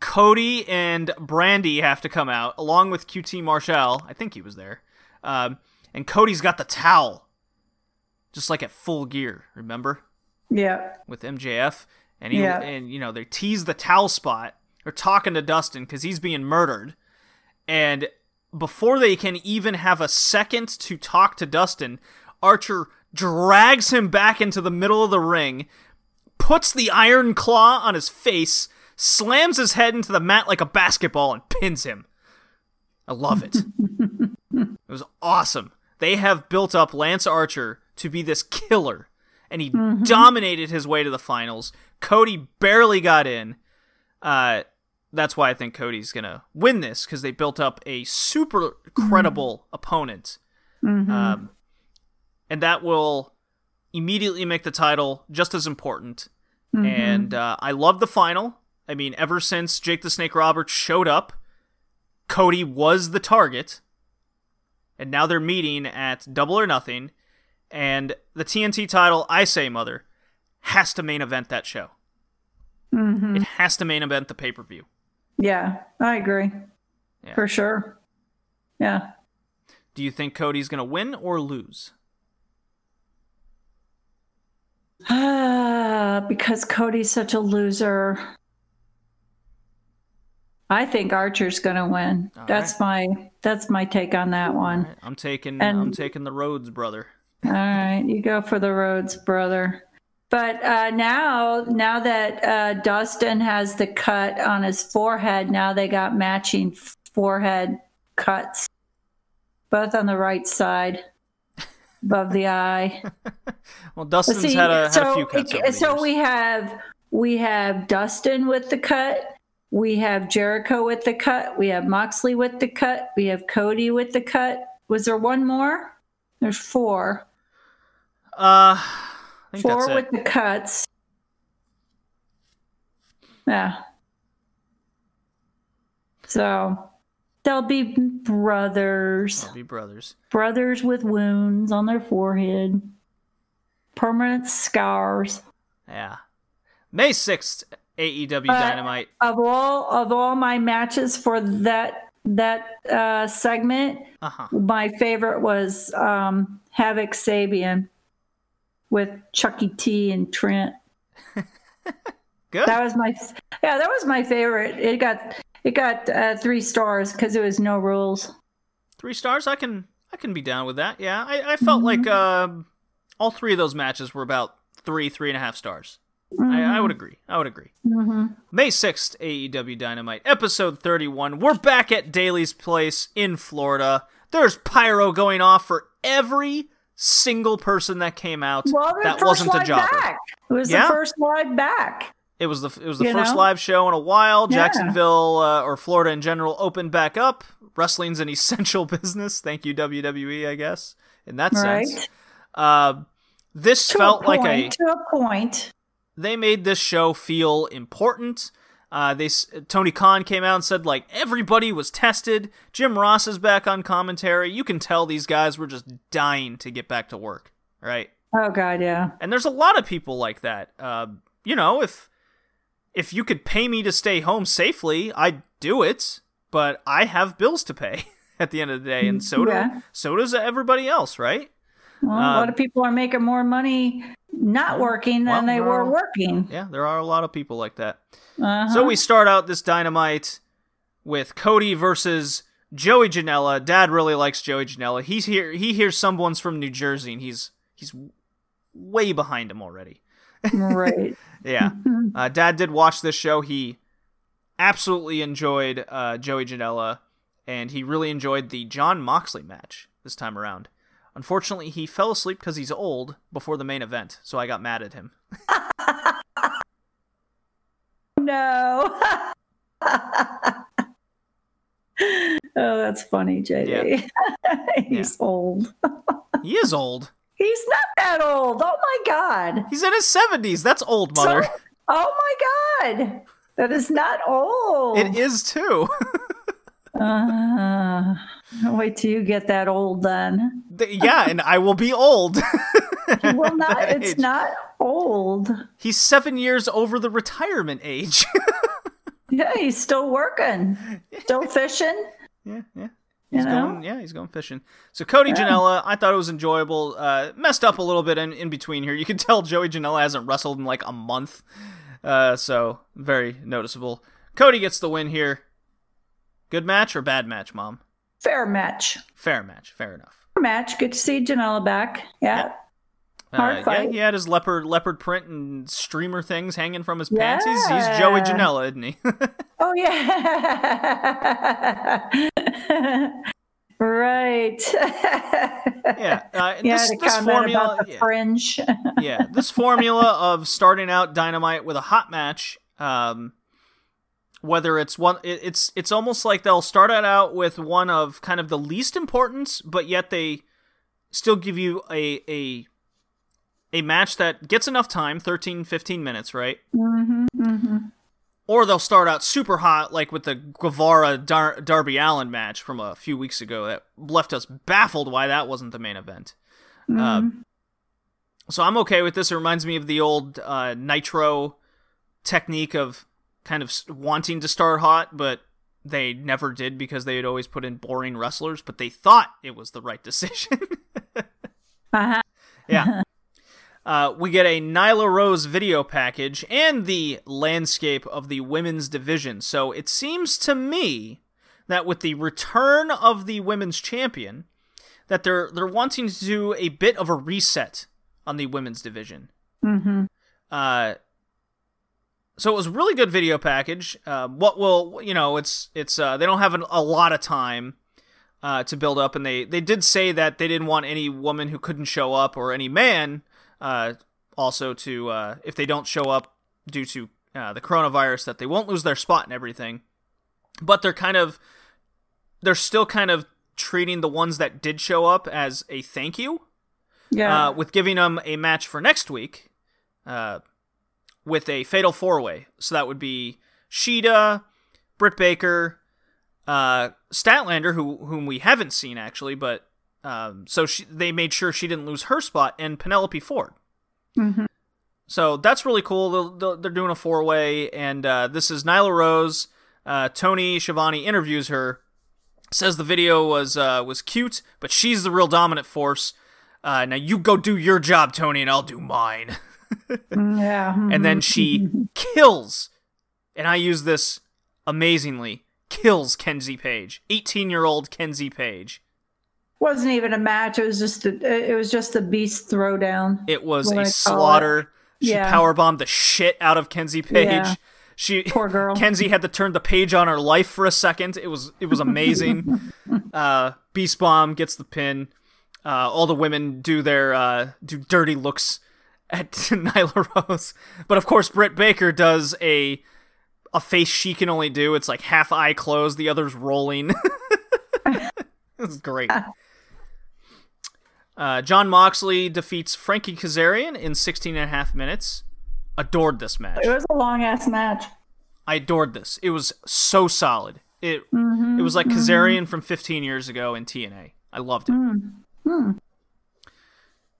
A: Cody and Brandi have to come out along with QT Marshall. I think he was there. Um, and Cody's got the towel, just like at full gear. Remember?
B: Yeah.
A: with MJF, and he
B: Yeah.
A: and you know they tease the towel spot. They're talking to Dustin because he's being murdered, and before they can even have a second to talk to Dustin, Archer drags him back into the middle of the ring, puts the iron claw on his face, slams his head into the mat like a basketball, and pins him. I love it. it was awesome. They have built up Lance Archer to be this killer, and he dominated his way to the finals. Cody barely got in. Uh, that's why I think Cody's gonna win this because they built up a super credible opponent, um, and that will immediately make the title just as important. And uh, I love the final. I mean, ever since Jake the Snake Roberts showed up, Cody was the target, and now they're meeting at Double or Nothing, and the TNT title, I say, Mother, has to main event that show.
B: hmm
A: It has to main event the pay per view.
B: Yeah, I agree.
A: Yeah.
B: For sure. Yeah.
A: Do you think Cody's gonna win or lose?
B: Ah, because Cody's such a loser. I think Archer's going to win.
A: All
B: that's my that's my take on that one.
A: Right, I'm taking
B: And-
A: I'm taking the Rhodes, brother.
B: All right, you go for the Rhodes, brother. But uh, now, now that uh, Dustin has the cut on his forehead, now they got matching forehead cuts, both on the right side, above the eye.
A: Well, Dustin's
B: see,
A: had a, had a few cuts.
B: it- so
A: years.
B: we have we have Dustin with the cut. We have Jericho with the cut. We have Moxley with the cut. We have Cody with the cut. Was there one more? There's four.
A: uh,
B: Four with
A: it.
B: the cuts. Yeah. So they'll be brothers.
A: They'll be brothers.
B: Brothers with wounds on their forehead. Permanent scars.
A: Yeah. May sixth, AEW
B: Uh,
A: Dynamite.
B: Of all of all my matches for that that uh, segment,
A: Uh huh.
B: my favorite was um, Havoc Sabian with Chucky T and Trent.
A: Good.
B: That was my yeah, that was my favorite. It got it got uh, three stars because it was no rules.
A: Three stars. I can I can be down with that. Yeah. I, I felt
B: Mm-hmm.
A: like um, all three of those matches were about three three and a half stars. I, I
B: Mm-hmm.
A: would agree. I would agree.
B: hmm
A: May 6th, AEW Dynamite, episode 31. We're back at Daly's Place in Florida. There's pyro going off for every single person that came out
B: Well,
A: that wasn't a jobber.
B: back. It was
A: Yeah?
B: the first live back.
A: It was the it was the
B: You
A: first
B: know?
A: live show in a while.
B: Yeah.
A: Jacksonville uh, or Florida in general opened back up. Wrestling's an essential business. Thank you WWE, I guess, in that
B: Right.
A: sense. Uh, this
B: To
A: felt
B: a point.
A: like a
B: to a point.
A: they made this show feel important. Uh, they Tony Khan came out and said like everybody was tested. Jim Ross is back on commentary. You can tell these guys were just dying to get back to work, right?
B: Oh God, yeah.
A: And there's a lot of people like that. Uh, you know, if if you could pay me to stay home safely, I'd do it. But I have bills to pay at the end of the day, and so do
B: Yeah.
A: so does everybody else, right?
B: Well, a lot
A: Um,
B: of people are making more money not working than
A: well,
B: they were working.
A: Yeah, there are a lot of people like that.
B: Uh-huh.
A: So we start out this dynamite with Cody versus Joey Janela. Dad really likes Joey Janela. He's here. He hears someone's from New Jersey, and he's he's way behind him already.
B: right.
A: Yeah, uh, Dad did watch this show. He absolutely enjoyed uh, Joey Janela, and he really enjoyed the Jon Moxley match this time around. Unfortunately, he fell asleep because he's old before the main event, so I got mad at him.
B: No. oh, that's funny, JD. He's old.
A: He is old.
B: He's not that old. Oh my God.
A: He's in his seventies. That's old, mother.
B: So- oh my God. That is not old.
A: It is too.
B: Uh, wait till you get that old then.
A: Th- yeah, and I will be old.
B: Well, not. It's
A: age.
B: not old.
A: He's seven years over the retirement age.
B: Yeah, he's still working, still fishing.
A: yeah, yeah.
B: You
A: He's
B: know.
A: going, yeah, he's going fishing. So Cody
B: Yeah.
A: Janela, I thought it was enjoyable. Uh, messed up a little bit in, in between here. You can tell Joey Janela hasn't wrestled in like a month. uh, so very noticeable. Cody gets the win here. Good match or bad match, Mom?
B: Fair match.
A: Fair match. Fair enough.
B: Fair match. Good to see Janela back. Yeah. Hard
A: Uh, yeah,
B: fight.
A: he had his leopard leopard print and streamer things hanging from his pants. He's, he's Joey Janela, isn't he?
B: Oh yeah. right.
A: yeah. Uh,
B: Yeah,
A: this, this formula. yeah.
B: fringe.
A: yeah, this formula of starting out Dynamite with a hot match, um, whether it's one, it, it's it's almost like they'll start it out with one of kind of the least importance, but yet they still give you a a a match that gets enough time 13 15 minutes right?
B: Hmm hmm
A: or they'll start out super hot like with the guevara Dar- darby allin match from a few weeks ago that left us baffled why that wasn't the main event. Uh, so I'm okay with this. It reminds me of the old uh, Nitro technique of kind of wanting to start hot, but they never did because they had always put in boring wrestlers, but they thought it was the right decision.
B: uh-huh.
A: yeah. Uh, we get a Nyla Rose video package and the landscape of the women's division. So it seems to me that with the return of the women's champion, that they're they're wanting to do a bit of a reset on the women's division.
B: hmm
A: Uh, so it was a really good video package. Uh, what will you know? It's it's uh, they don't have an, a lot of time uh, to build up, and they they did say that they didn't want any woman who couldn't show up or any man uh, also to uh, if they don't show up due to uh, the coronavirus that they won't lose their spot and everything. But they're kind of they're still kind of treating the ones that did show up as a thank you
B: Yeah.
A: uh, with giving them a match for next week uh, with a fatal four way. So that would be Shida, Britt Baker, uh, Statlander, who whom we haven't seen actually, but um, so she, they made sure she didn't lose her spot, and Penelope Ford.
B: Mhm.
A: So that's really cool. They'll- They're doing a four way, and uh, this is Nyla Rose. Uh, Tony Schiavone interviews her, says the video was uh, was cute, but she's the real dominant force. Uh, now you go do your job, Tony, and I'll do mine.
B: Mm, yeah.
A: and then she kills, and I use this amazingly, kills Kenzie Paige, 18 year old Kenzie Paige.
B: wasn't even a match. It was just a, it was just a beast throwdown.
A: It was a
B: I
A: slaughter. She
B: Yeah.
A: powerbombed the shit out of Kenzie Paige.
B: Yeah.
A: She
B: Poor girl.
A: Kenzie had to turn the page on her life for a second. It was it was amazing. uh, Beast Bomb gets the pin. Uh, all the women do their uh, do dirty looks at Nyla Rose, but of course Britt Baker does a a face she can only do. It's like half eye closed, the other's rolling. It's great. Uh, Jon Moxley defeats Frankie Kazarian in 16 and a half minutes. Adored this match.
B: It was a long ass match.
A: I adored this. It was so solid. It it was mm-hmm, like mm-hmm. Kazarian from 15 years ago in TNA. I loved it. Hmm. Hmm.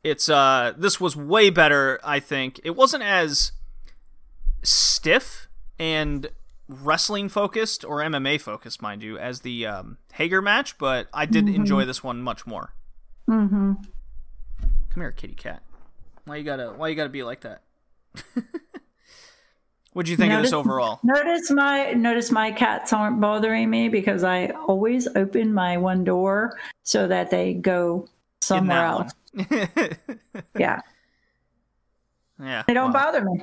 A: It's uh this was way better, I think. It wasn't as stiff and wrestling focused or MMA focused, mind you, as the um, Hager match, but I did enjoy this one much more.
B: Mm-hmm.
A: Come here, kitty cat. Why you gotta why you gotta be like that? What'd you think of this overall?
B: Notice my notice my cats aren't bothering me because I always open my one door so that they go somewhere else. Yeah,
A: yeah.
B: they don't
A: well.
B: bother me.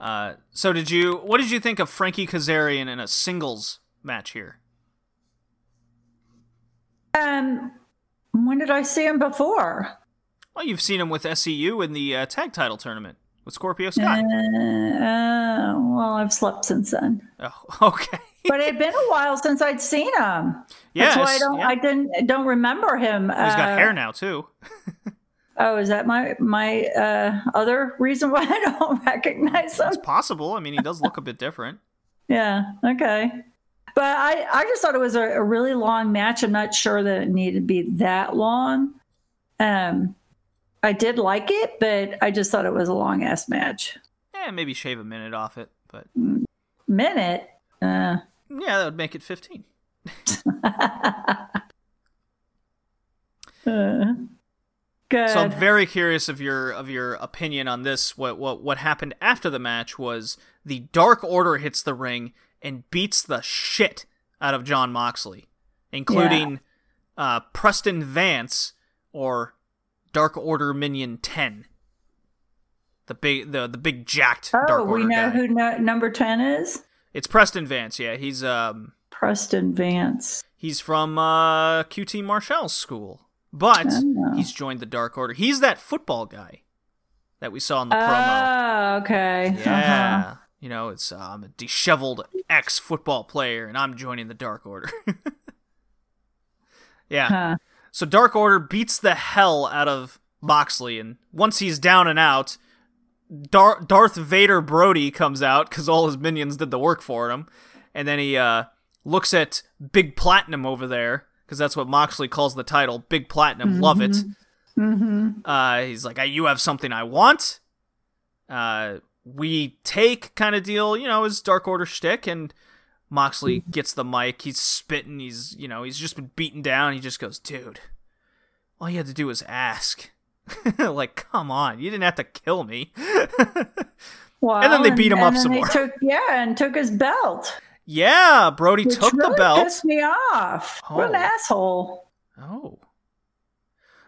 A: Uh, so did you? What did you think of Frankie Kazarian in a singles match here?
B: Um, when did I see him before?
A: Well, you've seen him with SCU in the uh, tag title tournament with Scorpio Sky.
B: Uh, uh, well, I've slept since then,
A: oh, okay.
B: But it had been a while since I'd seen him.
A: Yes,
B: That's why I don't.
A: yeah.
B: I didn't don't remember him.
A: Well, he's got
B: Uh,
A: hair now too.
B: Oh, is that my my uh, other reason why I don't recognize him?
A: It's possible. I mean, he does look a bit different.
B: Yeah. Okay. But I I just thought it was a, a really long match. I'm not sure that it needed to be that long. Um, I did like it, but I just thought it was a long ass match.
A: Yeah, maybe shave a minute off it, but
B: Minute. Uh,
A: yeah, that would make it 15.
B: uh, Good.
A: So I'm very curious of your of your opinion on this. What what what happened after the match was the Dark Order hits the ring and beats the shit out of Jon Moxley, including uh, Preston Vance or Dark Order Minion Ten. The big the the big jacked
B: oh,
A: Dark Order
B: we know
A: guy.
B: who no, number 10 is?
A: It's Preston Vance. Yeah, he's um
B: Preston Vance.
A: he's from uh, QT Marshall's school, but
B: Oh.
A: he's joined the Dark Order. He's that football guy that we saw in the promo.
B: Oh, okay.
A: Yeah.
B: Uh-huh.
A: You know, it's uh, I'm a disheveled ex football player and I'm joining the Dark Order. yeah.
B: Huh.
A: So Dark Order beats the hell out of Moxley and once he's down and out, Dar- Darth Vader Brodie comes out cuz all his minions did the work for him and then he uh looks at Big Platinum over there cuz that's what Moxley calls the title, Big Platinum, love it.
B: Mm-hmm.
A: Uh, he's like, "You have something I want." Uh, we take kind of deal, you know, his Dark Order shtick, and Moxley gets the mic. He's spitting. He's, you know, he's just been beaten down. He just goes, "Dude, all you had to do was ask." like, come on, you didn't have to kill me.
B: Well,
A: And then they beat him
B: and
A: up
B: then
A: some more.
B: Took, yeah, and took his belt.
A: yeah, Brodie
B: Which
A: took
B: really
A: the belt.
B: pissed me off. What an
A: Oh.
B: asshole.
A: Oh,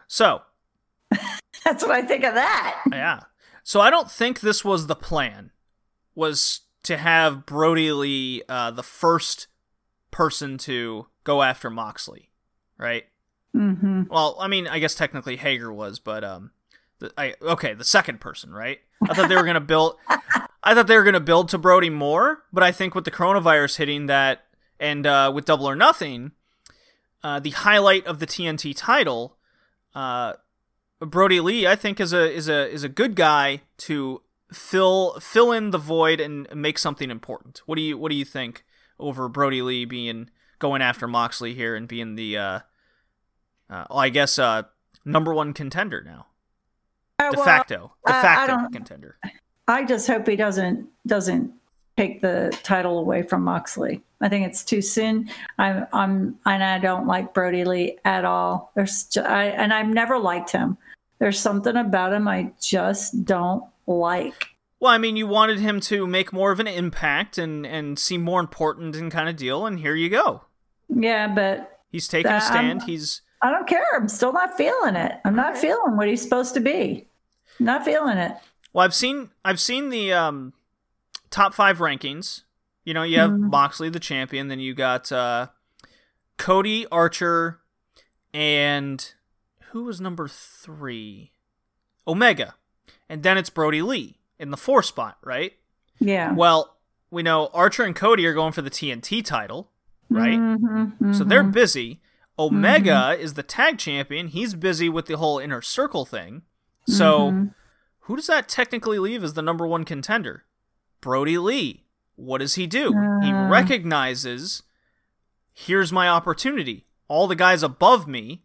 A: so
B: That's what I think of that.
A: Yeah. So I don't think this was the plan. Was to have Brodie Lee uh, the first person to go after Moxley, right?
B: Mm-hmm.
A: Well, I mean, I guess technically Hager was, but um, the, I okay, the second person, right? I thought they were gonna build. I thought they were gonna build to Brodie more, but I think with the coronavirus hitting that, and uh, with Double or Nothing, uh, the highlight of the TNT title, uh, Brodie Lee, I think is a is a is a good guy to fill fill in the void and make something important. What do you what do you think over Brodie Lee being going after Moxley here and being the uh, uh well, I guess uh number one contender now.
B: Uh,
A: De
B: well,
A: facto. De
B: I- I
A: facto
B: don't-
A: contender.
B: I just hope he doesn't doesn't take the title away from Moxley. I think it's too soon. I'm I'm and I don't like Brodie Lee at all. There's ju- I and I've never liked him. There's something about him I just don't like.
A: Well, I mean, you wanted him to make more of an impact and and seem more important and kind of deal, and here you go.
B: Yeah, but
A: He's taking a
B: Um,
A: stand. He's
B: I don't care. I'm still not feeling it. I'm not feeling what he's supposed to be. Not feeling it.
A: Well, I've seen I've seen the um, top five rankings. You know, you have
B: Mhm.
A: Moxley, the champion. Then you got uh, Cody Archer, and who was number three? Omega, and then it's Brodie Lee in the four spot, right?
B: Yeah.
A: Well, we know Archer and Cody are going for the TNT title, right?
B: Mhm,
A: So
B: mhm.
A: they're busy. Omega is the tag champion. He's busy with the whole inner circle thing. So
B: Mhm.
A: who does that technically leave as the number one contender? Brodie Lee. What does he do? he
B: Uh.
A: recognizes here's my opportunity. All the guys above me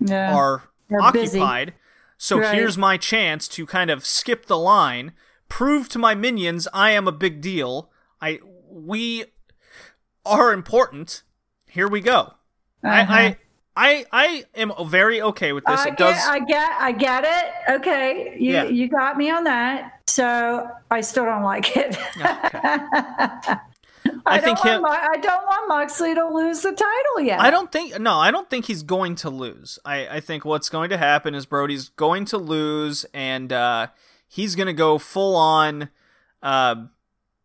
B: yeah.
A: are
B: They're busy.
A: occupied. So
B: Right.
A: here's my chance to kind of skip the line, prove to my minions I am a big deal. I we are important. Here we go.
B: Uh-huh.
A: I, I I I am very okay with this.
B: I
A: it does
B: get, I get, I get it. Okay, you
A: Yeah.
B: you got me on that. So I still don't like it. I,
A: think
B: don't
A: him-
B: want, I don't want Moxley to lose the title yet.
A: I don't think no, I don't think he's going to lose. I, I think what's going to happen is Brodie's going to lose and uh, he's gonna go full on uh,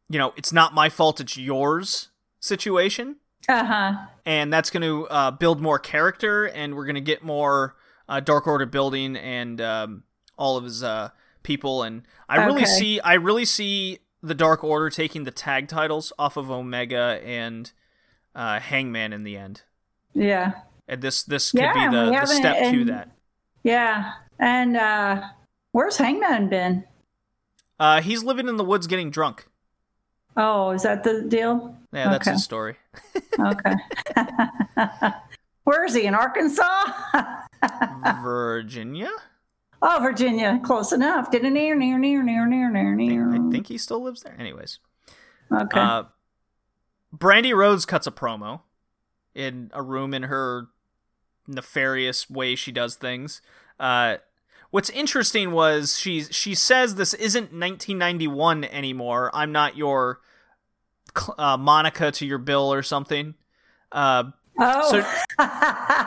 A: you know, it's not my fault, it's yours situation.
B: Uh huh.
A: And that's gonna uh, build more character and we're gonna get more uh, Dark Order building and um, all of his uh, people and I really
B: Okay.
A: see I really see the Dark Order taking the tag titles off of Omega and uh, Hangman in the end.
B: Yeah.
A: And this this could
B: Yeah,
A: be the, the step to that.
B: Yeah. And uh, where's Hangman been?
A: Uh, he's living in the woods getting drunk.
B: Oh, is that the deal?
A: Yeah, that's
B: Okay.
A: his story.
B: Okay. Where is he? In Arkansas?
A: Virginia?
B: oh, Virginia. Close enough. Did near, near, near, near, near, near, near.
A: I think he still lives there. Anyways,
B: Okay.
A: uh, Brandi Rhodes cuts a promo in a room in her nefarious way she does things. Uh, what's interesting was she she says this isn't 1991 anymore. I'm not your uh, Monica to your Bill or something. Uh,
B: Oh,
A: So-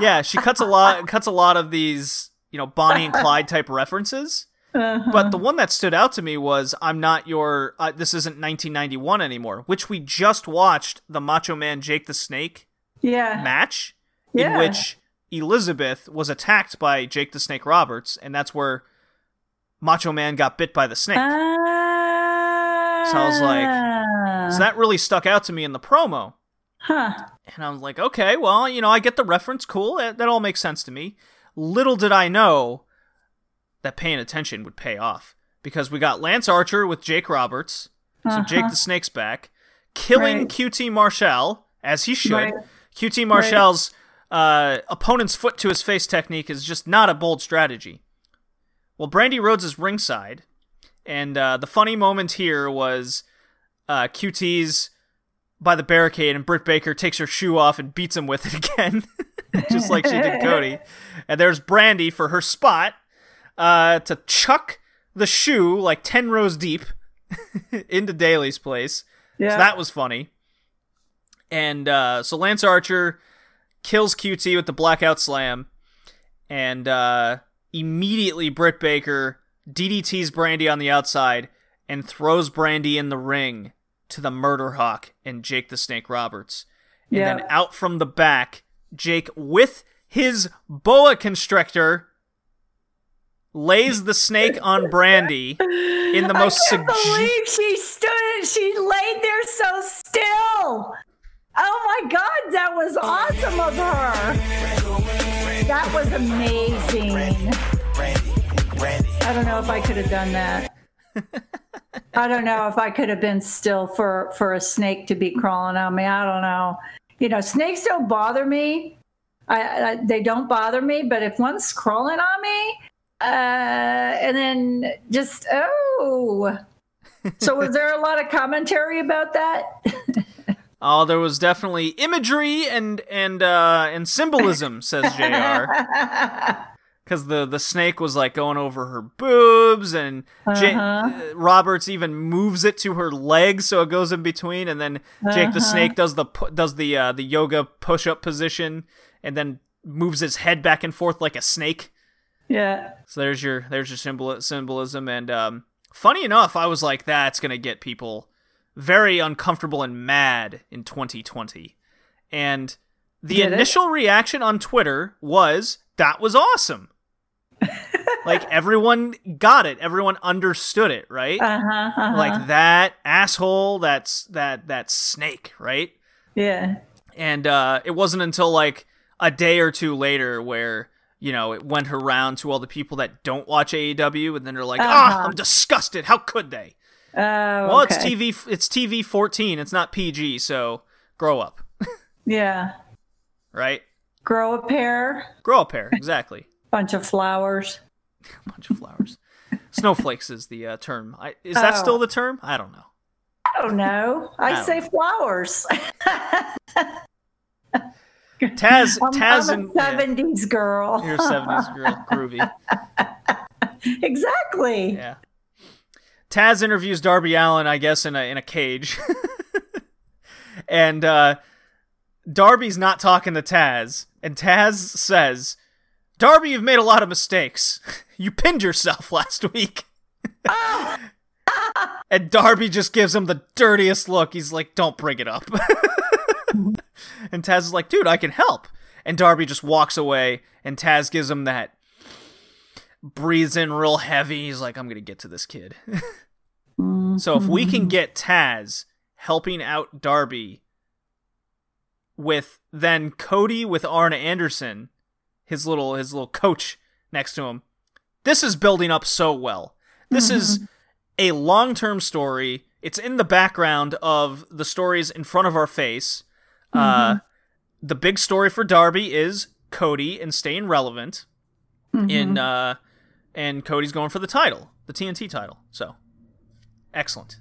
A: yeah, she cuts a lot cuts a lot of these you know Bonnie and Clyde type references.
B: Uh-huh.
A: But the one that stood out to me was I'm not your uh, this isn't 1991 anymore, which we just watched the Macho Man Jake the Snake
B: yeah,
A: match
B: Yeah.
A: in which Elizabeth was attacked by Jake the Snake Roberts, and that's where Macho Man got bit by the snake.
B: Ah.
A: So I was like, so that really stuck out to me in the promo.
B: huh?
A: And I was like, okay, well, you know, I get the reference. Cool. That, that all makes sense to me. Little did I know that paying attention would pay off because we got Lance Archer with Jake Roberts. So Jake the Snake's back, killing
B: Uh-huh. Right.
A: QT Marshall as he should.
B: Right.
A: QT Marshall's uh, opponent's foot to his face technique is just not a bold strategy. Well, Brandi Rhodes is ringside, and uh, the funny moment here was uh, QT's by the barricade, and Britt Baker takes her shoe off and beats him with it again, just like she did Cody. And there's Brandi for her spot uh, to chuck the shoe like 10 rows deep into Daily's place.
B: Yeah.
A: So that was funny. And uh, so Lance Archer kills QT with the blackout slam, and uh, immediately Britt Baker DDTs Brandi on the outside and throws Brandi in the ring to the Murder Hawk and Jake the Snake Roberts. And
B: Yeah.
A: then out from the back, Jake with his boa constrictor lays the snake on Brandi in the most
B: I can't
A: sugge-
B: believe she stood. She laid there so still. Oh my God, that was awesome of her. That was amazing.
C: Brandi, Brandi.
B: I don't know if I could have done that. I don't know if I could have been still for for a snake to be crawling on me. I don't know. You know, snakes don't bother me. I, I they don't bother me, but if one's crawling on me, uh, and then just oh. So was there a lot of commentary about that?
A: Oh, there was definitely imagery and and uh, and symbolism, says Jr. Because the the snake was like going over her boobs, and
B: Uh-huh.
A: uh, Roberts even moves it to her legs, so it goes in between. And then Jake the
B: Uh-huh.
A: snake does the does the uh, the yoga push up position, and then moves his head back and forth like a snake.
B: yeah.
A: So there's your there's your symbol symbolism, and um, funny enough, I was like, that's gonna get people very uncomfortable and mad in 2020, and the
B: Did it?
A: initial reaction on Twitter was that was awesome. Like everyone got it, everyone understood it, right?
B: Uh huh. Uh-huh.
A: Like that asshole, that's that that snake, right?
B: yeah.
A: and uh, it wasn't until like a day or two later where you know it went around to all the people that don't watch AEW, and then they're like, "Ah,
B: Uh-huh.
A: I'm disgusted. How could they?"
B: Oh,
A: Well, it's. TV. It's TV 14. It's not PG, so grow up,
B: Yeah.
A: right?
B: Grow a pair,
A: Grow a pair. Exactly.
B: Bunch of flowers.
A: A Bunch of flowers. Snowflakes is the uh, term. I, is that
B: Oh.
A: still the term? I don't know.
B: I don't know. I,
A: I don't
B: say flowers.
A: Taz,
B: I'm,
A: Taz,
B: I'm
A: and
B: a
A: yeah,
B: 70s girl.
A: you're a 70s girl, groovy.
B: exactly.
A: Yeah. Taz interviews Darby Allin, I guess, in a in a cage. and uh Darby's not talking to Taz, and Taz says, Darby, you've made a lot of mistakes. You pinned yourself last week. and Darby just gives him the dirtiest look. He's like, Don't bring it up. and Taz is like, Dude, I can help. And Darby just walks away, and Taz gives him that breathes in real heavy. He's like, I'm gonna get to this kid. so if we can mm-hmm. get Taz helping out Darby with then Cody with Arn Anderson, his little his little coach next to him, this is building up so well. This is a long term story. It's in the background of the stories in front of our face. Uh, the big story for Darby is Cody and staying relevant in uh and Cody's going for the title, the TNT title. So excellent.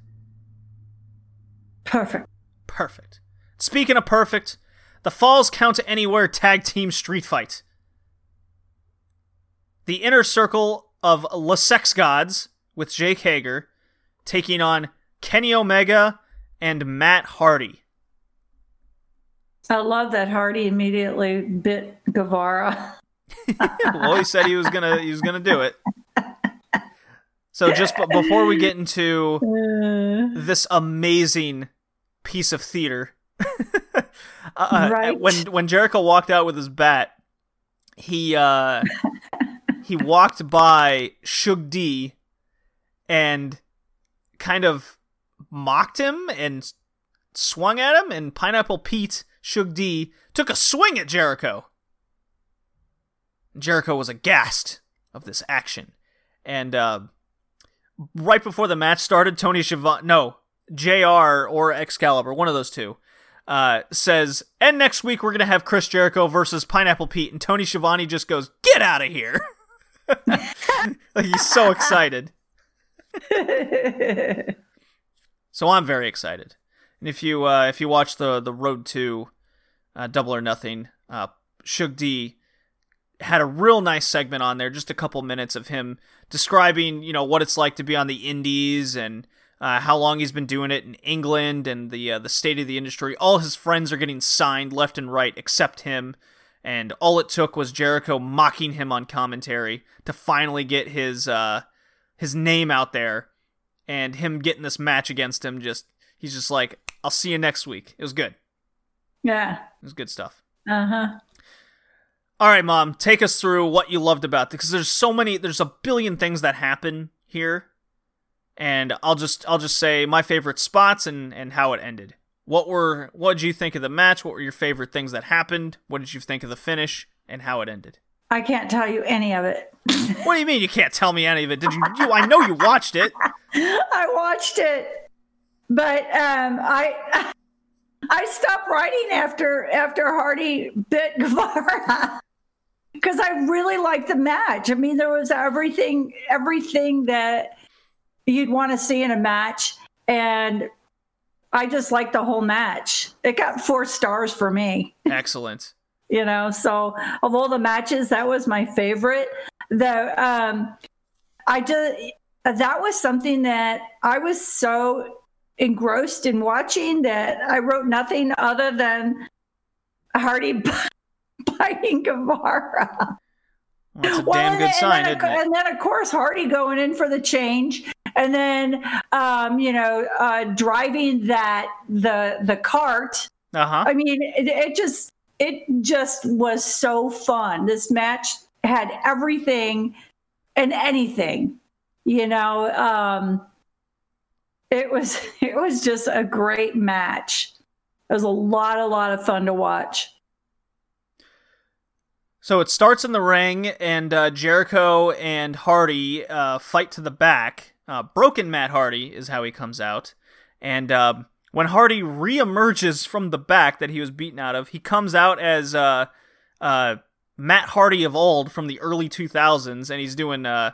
B: Perfect.
A: Perfect. Speaking of perfect, the Falls Count to Anywhere Tag Team Street Fight. The Inner Circle of La Sex Gods with Jake Hager taking on Kenny Omega and Matt Hardy.
B: I love that Hardy immediately bit Guevara.
A: well, he said he was gonna he was gonna do it. So just b- before we get into
B: Uh,
A: this amazing piece of theater, uh,
B: Right.
A: when when Jericho walked out with his bat, he uh, he walked by Shug D and kind of mocked him and swung at him, and Pineapple Pete Shug D took a swing at Jericho. Jericho was aghast of this action, and uh, right before the match started, Tony Schiavone, no, Jr. or Excalibur, one of those two, uh, says, "And next week we're gonna have Chris Jericho versus Pineapple Pete," and Tony Schiavone just goes, "Get out of here!" like he's so excited. So I'm very excited. And if you uh, if you watch the the Road to uh, Double or Nothing, uh, Shug D had a real nice segment on there, just a couple minutes of him describing you know what it's like to be on the Indies and uh, how long he's been doing it in England and the uh, the state of the industry. All his friends are getting signed left and right except him. And all it took was Jericho mocking him on commentary to finally get his uh, his name out there and him getting this match against him just he's just like i'll see you next week. It was good.
B: Yeah.
A: it was good stuff.
B: Uh huh.
A: all right mom take us through what you loved about because there's so many there's a billion things that happen here. And i'll just i'll just say my favorite spots and and how it ended what were what did you think of the match? What were your favorite things that happened? What did you think of the finish and how it ended?
B: I can't tell you any of it.
A: what do you mean you can't tell me any of it? Did you, you i know you watched it.
B: I watched it, but um, I I stopped writing after after Hardy bit Guevara because I really liked the match. I mean, there was everything everything that you'd want to see in a match, and I just liked the whole match. It got four stars for me.
A: Excellent.
B: You know so of all the matches that was my favorite. The um i did that was something that i was so engrossed in watching that i wrote nothing other than hardy biting guevara.
A: Well, that's a
B: Well,
A: damn good
B: then-
A: sign
B: and
A: isn't
B: then,
A: it?
B: and then of course hardy going in for the change and then um you know uh driving that the the cart
A: uh-huh
B: I mean, it, it just it just was so fun. This match had everything and anything, you know. Um, it was it was just a great match. It was a lot, a lot of fun to watch.
A: So it starts in the ring, and uh, Jericho and Hardy uh, fight to the back. Uh, broken Matt Hardy is how he comes out, and um when Hardy reemerges from the back that he was beaten out of, he comes out as uh, uh, Matt Hardy of old from the early 2000s, and he's doing uh,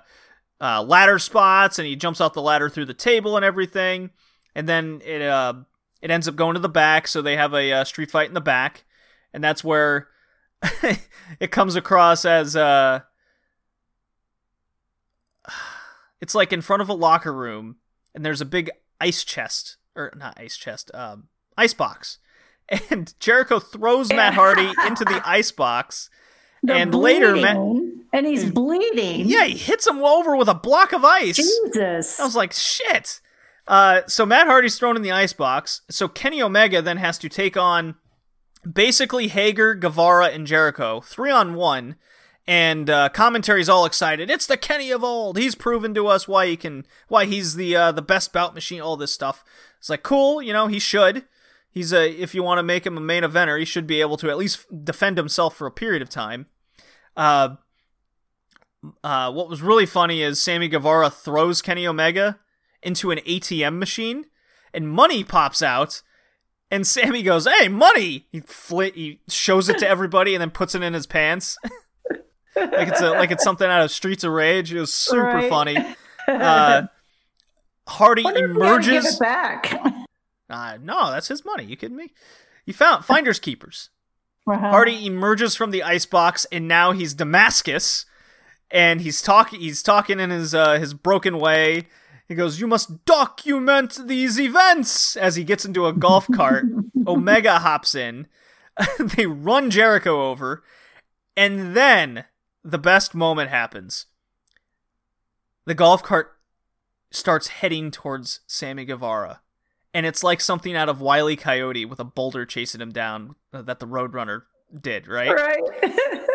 A: uh, ladder spots, and he jumps off the ladder through the table and everything, and then it uh, it ends up going to the back, so they have a uh, street fight in the back, and that's where it comes across as uh it's like in front of a locker room and there's a big ice chest or not ice chest um ice box and Jericho throws Matt Hardy into the ice box
B: They're
A: and later Matt
B: and he's bleeding.
A: yeah he hits him over with a block of ice
B: Jesus.
A: I was like, shit. Uh, so Matt Hardy's thrown in the ice box. So Kenny Omega then has to take on basically Hager, Guevara, and Jericho, three on one. And uh, commentary's all excited. It's the Kenny of old. He's proven to us why he can, why he's the uh, the best bout machine. All this stuff. It's like cool, you know. He should. He's a. If you want to make him a main eventer, he should be able to at least defend himself for a period of time. Uh, uh, what was really funny is Sammy Guevara throws Kenny Omega into an ATM machine, and money pops out, and Sammy goes, "Hey, money!" He flit, he shows it to everybody, and then puts it in his pants, like it's a like it's something out of Streets of Rage. It was super
B: Right.
A: funny. Uh, Hardy
B: Wonder if we had to give
A: emerges.
B: it back.
A: Uh, no, that's his money. You kidding me? You found finders keepers.
B: Uh-huh.
A: Hardy emerges from the icebox, and now he's Damascus, and he's talking he's talking in his uh, his broken way. He goes, "You must document these events." As he gets into a golf cart, Omega hops in. they run Jericho over, and then the best moment happens. The golf cart starts heading towards Sammy Guevara, and it's like something out of Wile E. Coyote with a boulder chasing him down uh, that the Roadrunner did, right?
B: Right.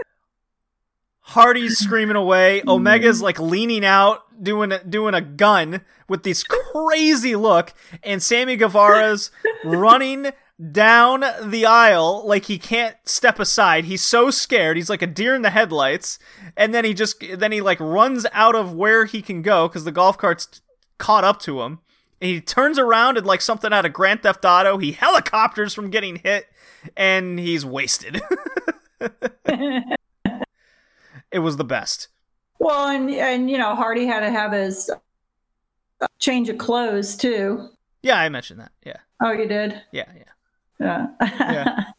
A: Hardy's screaming away. Omega's like leaning out, doing doing a gun with this crazy look, and Sammy Guevara's running down the aisle like he can't step aside. He's so scared. He's like a deer in the headlights, and then he just then he like runs out of where he can go because the golf cart's caught up to him. And he turns around and like something out of Grand Theft Auto, he helicopters from getting hit, and he's wasted. it was the best.
B: well, and and you know Hardy had to have his uh, change of clothes too.
A: Yeah, I mentioned that. Yeah,
B: Oh, you did.
A: yeah, yeah.
B: Yeah.
A: Yeah.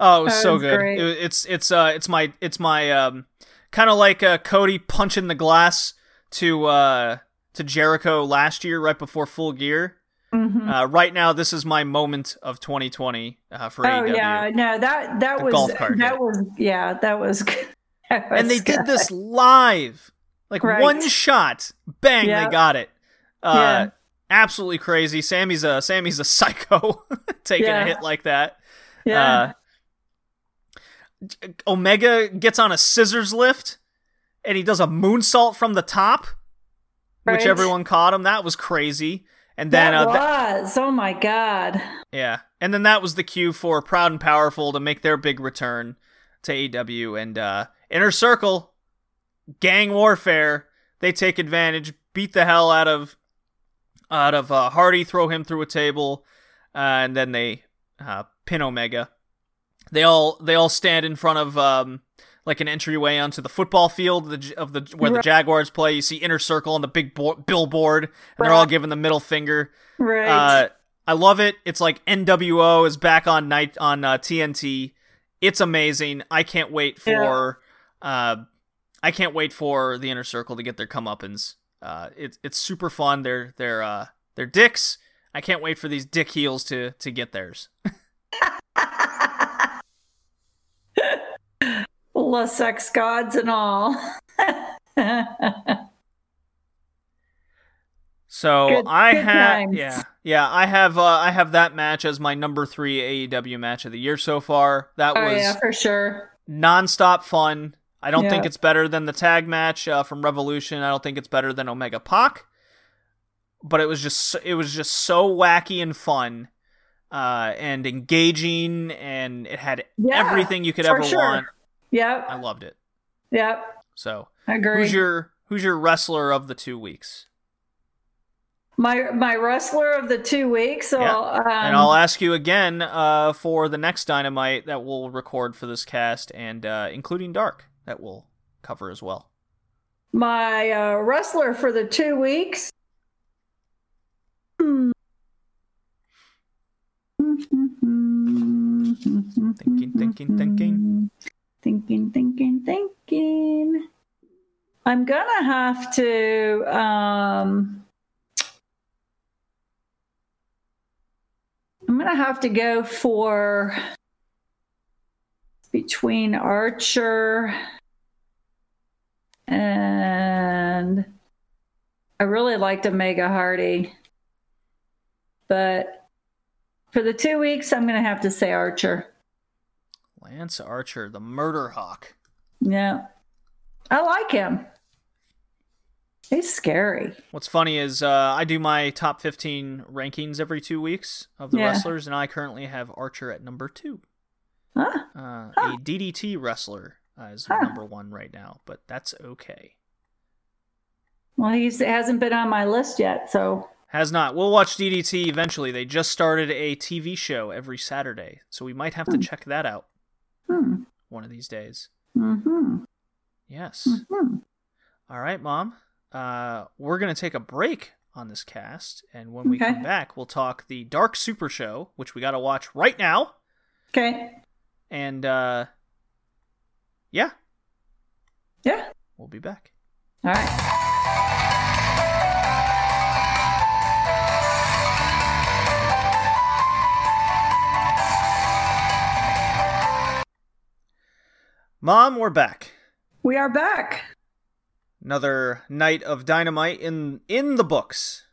A: Oh, it was
B: That
A: so
B: was
A: good. It, it's it's uh it's my it's my um kind of like uh, Cody punching the glass to uh to Jericho last year right before Full Gear.
B: Mhm.
A: Uh, right now, this is my moment of 2020 uh, for
B: Oh
A: AEW.
B: yeah, no that that
A: The
B: was
A: golf cart
B: that
A: hit.
B: was yeah that was. that
A: and they
B: was
A: did this live, like
B: Right.
A: one shot, bang,
B: Yeah.
A: they got it. Uh,
B: Yeah.
A: Absolutely crazy. Sammy's a Sammy's a psycho taking
B: Yeah.
A: a hit like that.
B: Yeah.
A: Uh, Omega gets on a scissors lift and he does a moonsault from the top, which everyone caught him. That was crazy. And then,
B: that
A: uh,
B: was oh my god.
A: yeah, and then that was the cue for Proud and Powerful to make their big return to AEW and uh, Inner Circle, gang warfare. They take advantage, beat the hell out of out of uh, Hardy, throw him through a table, uh, and then they uh, pin Omega. They all they all stand in front of um, like an entryway onto the football field of the, of the where the Jaguars play. You see Inner Circle on the big bo- billboard, and they're all giving the middle finger.
B: Right.
A: Uh, I love it. It's like NWO is back on night on uh, TNT. It's amazing. I can't wait for. Uh, I can't wait for the inner circle to get their comeuppance. Uh, it's it's super fun. They're they're uh, they're dicks. I can't wait for these dick heels to to get theirs.
B: La sex gods and all.
A: So
B: Good-
A: I
B: good
A: have
B: times.
A: yeah yeah I have uh, I have that match as my number three AEW match of the year so far. That
B: oh
A: was
B: yeah, for sure.
A: nonstop fun. I don't think it's better than the tag match uh, from Revolution. I don't think it's better than Omega Pac. But it was just so- it was just so wacky and fun, uh, and engaging, and it had
B: Yeah,
A: everything you could ever
B: sure.
A: want.
B: Yep.
A: I loved it.
B: Yep.
A: So
B: I agree.
A: who's your who's your wrestler of the two weeks?
B: my my wrestler of the two weeks. So,
A: Yeah.
B: um,
A: and I'll ask you again uh, for the next Dynamite that we'll record for this cast, and uh, including Dark that we'll cover as well.
B: my uh, wrestler for the two weeks.
A: Thinking, thinking, thinking.
B: Thinking, thinking, thinking. I'm gonna have to um I'm gonna have to go for between Archer and I really liked Omega Hardy. But for the two weeks, I'm going to have to say Archer.
A: Lance Archer, the Murder Hawk.
B: Yeah. I like him. He's scary.
A: What's funny is uh, I do my top 15 rankings every two weeks of the
B: Yeah.
A: wrestlers, and I currently have Archer at number two.
B: Huh?
A: Uh,
B: Huh.
A: A DDT wrestler uh, is
B: Huh.
A: number one right now, but that's okay.
B: Well, he hasn't been on my list yet, so
A: Has not. We'll watch DDT eventually. They just started a TV show every Saturday, so we might have to
B: Hmm.
A: check that out
B: hmm.
A: one of these days.
B: Mm-hmm.
A: Yes.
B: hmm
A: All right, Mom. Uh, we're going to take a break on this cast, and when we
B: Okay.
A: come back, we'll talk the Dark Super Show, which we got to watch right now.
B: Okay.
A: And uh, yeah,
B: Yeah.
A: we'll be back.
B: All right.
A: Mom, we're back.
B: We are back.
A: Another night of dynamite in in the books.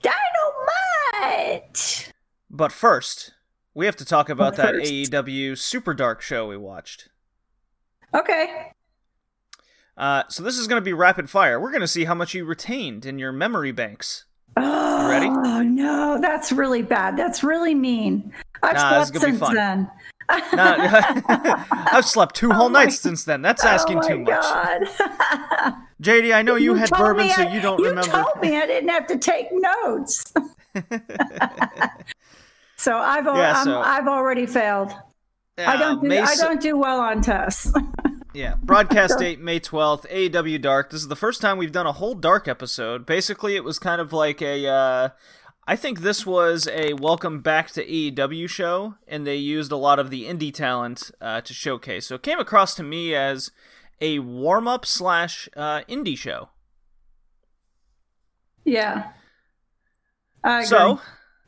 B: Dynamite.
A: But first, we have to talk about
B: But
A: that
B: first.
A: AEW Super Dark show we watched.
B: Okay.
A: Uh, so this is going to be rapid fire. We're going to see how much you retained in your memory banks.
B: Oh,
A: ready?
B: no, that's really bad. That's really mean. I've
A: Nah,
B: slept since
A: fun.
B: then.
A: Nah, I've slept two whole
B: Oh my-
A: nights since then. That's asking
B: oh my
A: too much.
B: God.
A: JD, I know you, had bourbon,
B: me
A: so
B: I-
A: you don't
B: you
A: remember.
B: told me I didn't have to take notes. so I've
A: Yeah, so-
B: I've already failed. I don't do,
A: May
B: I don't do well on tests.
A: Yeah, broadcast date May 12th, AEW Dark. This is the first time we've done a whole Dark episode. Basically, it was kind of like a. Uh, I think this was a welcome back to AEW show, and they used a lot of the indie talent uh, to showcase. So it came across to me as a warm up slash uh, indie show.
B: yeah.
A: So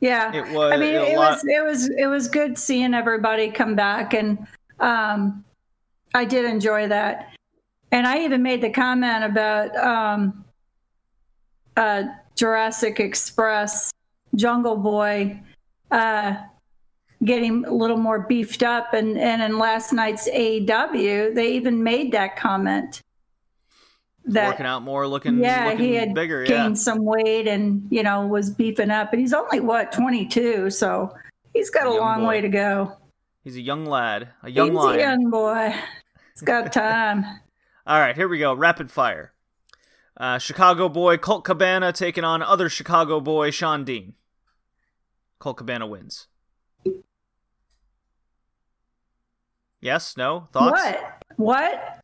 B: Yeah.
A: It was-
B: I mean, it
A: lot-
B: was it was it was good seeing everybody come back, and um, I did enjoy that. And I even made the comment about um, uh, Jurassic Express, Jungle Boy, uh, getting a little more beefed up, and and in last night's AEW, they even made that comment that
A: working out more, looking
B: yeah,
A: looking
B: he had
A: bigger.
B: gained
A: Yeah,
B: some weight and you know was beefing up, and he's only what 22, so he's got a
A: Young
B: long
A: boy.
B: way to go.
A: he's a young lad, a young
B: he's
A: lion.
B: a young boy. He's got time.
A: All right, here we go. Rapid fire. Uh, Chicago boy Colt Cabana taking on other Chicago boy Shawn Dean. Colt Cabana wins. Yes? No? Thoughts?
B: What? What?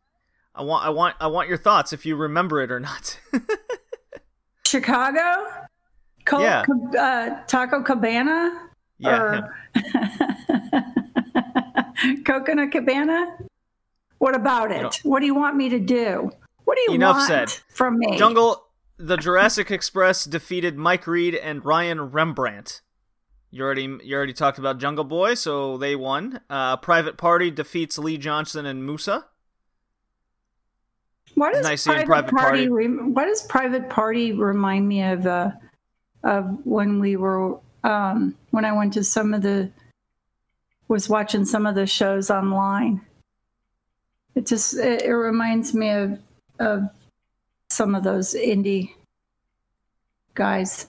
A: I want I want I want your thoughts if you remember it or not.
B: Chicago? Col-
A: Yeah.
B: Uh, Taco Cabana?
A: yeah.
B: Coconut Cabana? What about it?
A: know-
B: what do you want me to do? What do you
A: Enough
B: want
A: said.
B: from me?
A: Jungle the Jurassic Express defeated Mike Reed and Ryan Rembrandt. You already you already talked about Jungle Boy, so they won. Uh, Private Party defeats Lee Johnson and Musa.
B: What does
A: nice
B: private,
A: Private
B: party?
A: Party.
B: rem- what does private party remind me of? Uh, of when we were um, when I went to some of the was watching some of the shows online. It just it, it reminds me of of some of those indie guys.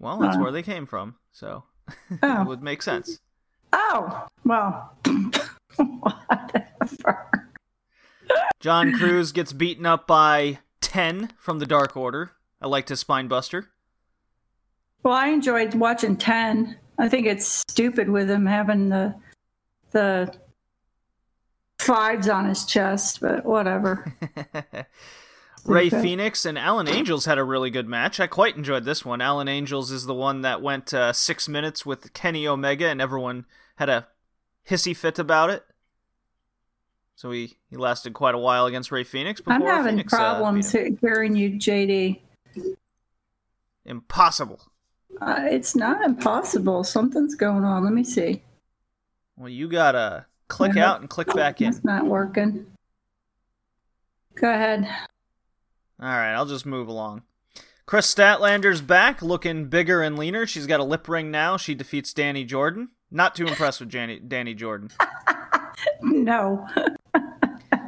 A: Well, that's
B: Uh.
A: where they came from, so it
B: Oh,
A: would make sense.
B: oh, well, whatever.
A: John Cruz gets beaten up by 10 from the Dark Order. I liked his spine buster.
B: Well, I enjoyed watching Ten. I think it's stupid with him having the the fives on his chest, but whatever.
A: Ray
B: Okay.
A: Phoenix and Alan Angels had a really good match. I quite enjoyed this one. Alan Angels is the one that went uh, six minutes with Kenny Omega, and everyone had a hissy fit about it. So he, he lasted quite a while against Rey Fenix. Before
B: I'm having
A: Phoenix, uh,
B: problems he- hearing you, JD.
A: Impossible.
B: Uh, it's not impossible. Something's going on. Let me see.
A: Well, you gotta click
B: Yeah.
A: out and click back in.
B: It's not working. Go ahead.
A: All right, I'll just move along. Kris Statlander's back, looking bigger and leaner. She's got a lip ring now. She defeats Danny Jordan. Not too impressed with Danny Jordan.
B: No.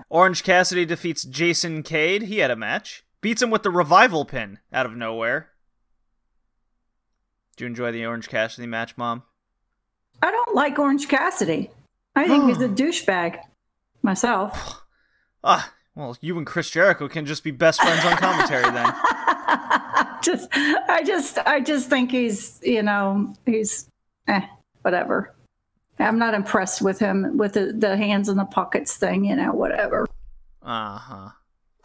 A: Orange Cassidy defeats Jason Cade. He had a match. Beats him with the revival pin out of nowhere. Do you enjoy the Orange Cassidy match, Mom?
B: I don't like Orange Cassidy. I think he's a douchebag myself.
A: Ah, well, you and Chris Jericho can just be best friends on commentary then.
B: just I just I just think he's you know he's eh whatever. I'm not impressed with him with the, the hands in the pockets thing, you know, whatever.
A: Uh huh.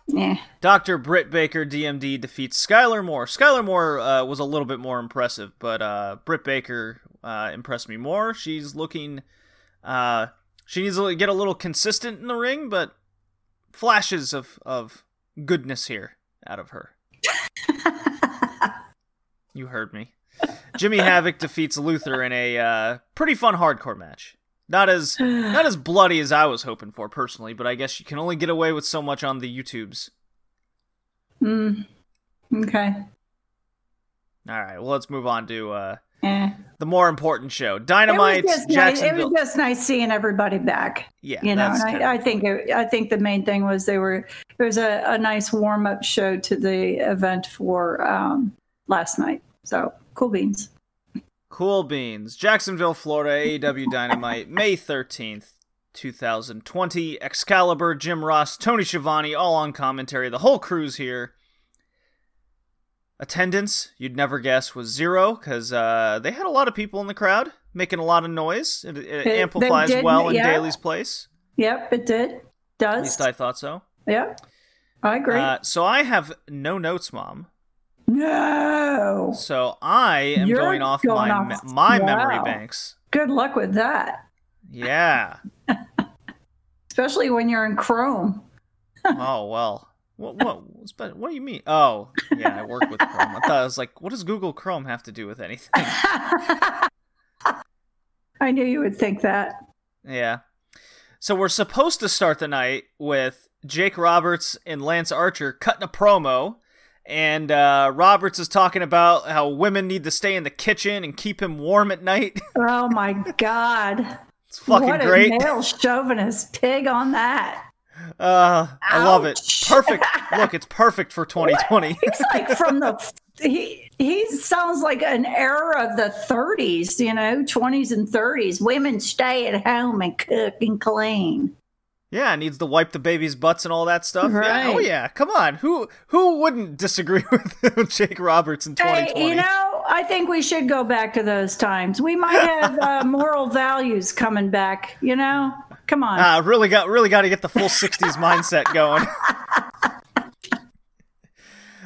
B: Yeah.
A: Dr. Britt Baker, DMD, defeats Skylar Moore. Skylar Moore uh, was a little bit more impressive, but uh, Britt Baker uh, impressed me more. She's looking. Uh, she needs to get a little consistent in the ring, but flashes of, of goodness here out of her. you heard me. Jimmy Havoc defeats Luther in a uh, pretty fun hardcore match. Not as not as bloody as I was hoping for personally, but I guess you can only get away with so much on the YouTubes.
B: Mm. Okay.
A: All right, well let's move on to uh,
B: Eh.
A: the more important show.
B: It
A: Dynamite
B: was, just nice, it was just nice seeing everybody back.
A: yeah,
B: you know,
A: that's
B: and
A: kinda-
B: I, I think it, I think the main thing was they were it was a, a nice warm up show to the event for um, last night. So cool beans.
A: Cool Beans, Jacksonville, Florida, AEW Dynamite, May 13th, 2020. Excalibur, Jim Ross, Tony Schiavone, all on commentary. The whole crew's here. Attendance, you'd never guess, was zero because uh, they had a lot of people in the crowd making a lot of noise. It, it
B: they
A: amplifies
B: did,
A: well in. Daily's place.
B: Yep, it did. Does.
A: At least I thought so.
B: Yeah, I agree.
A: Uh, so I have no notes, Mom.
B: No.
A: So I am
B: You're
A: going off
B: going
A: my
B: off-
A: my memory banks.
B: Good luck with that.
A: Yeah.
B: Especially when you're in Chrome.
A: oh well. What what what do you mean? Oh, yeah, I work with Chrome. I thought I was like, what does Google Chrome have to do with anything?
B: I knew you would think that.
A: yeah. So we're supposed to start the night with Jake Roberts and Lance Archer cutting a promo, and uh, Roberts is talking about how women need to stay in the kitchen and keep him warm at night.
B: Oh my God.
A: It's fucking
B: what
A: great.
B: a male chauvinist pig on that.
A: Uh, I love it. Perfect. Look, it's perfect for 2020.
B: He's like from the he he sounds like an era of the 30s, you know, 20s and 30s. Women stay at home and cook and clean.
A: Yeah, needs to wipe the baby's butts and all that stuff. Yeah. Oh yeah, come on. Who who wouldn't disagree with Jake Roberts in 2020?
B: Hey, you know, I think we should go back to those times. We might have uh, moral values coming back. You know, come on.
A: Ah, really got really got to get the full 60s mindset going.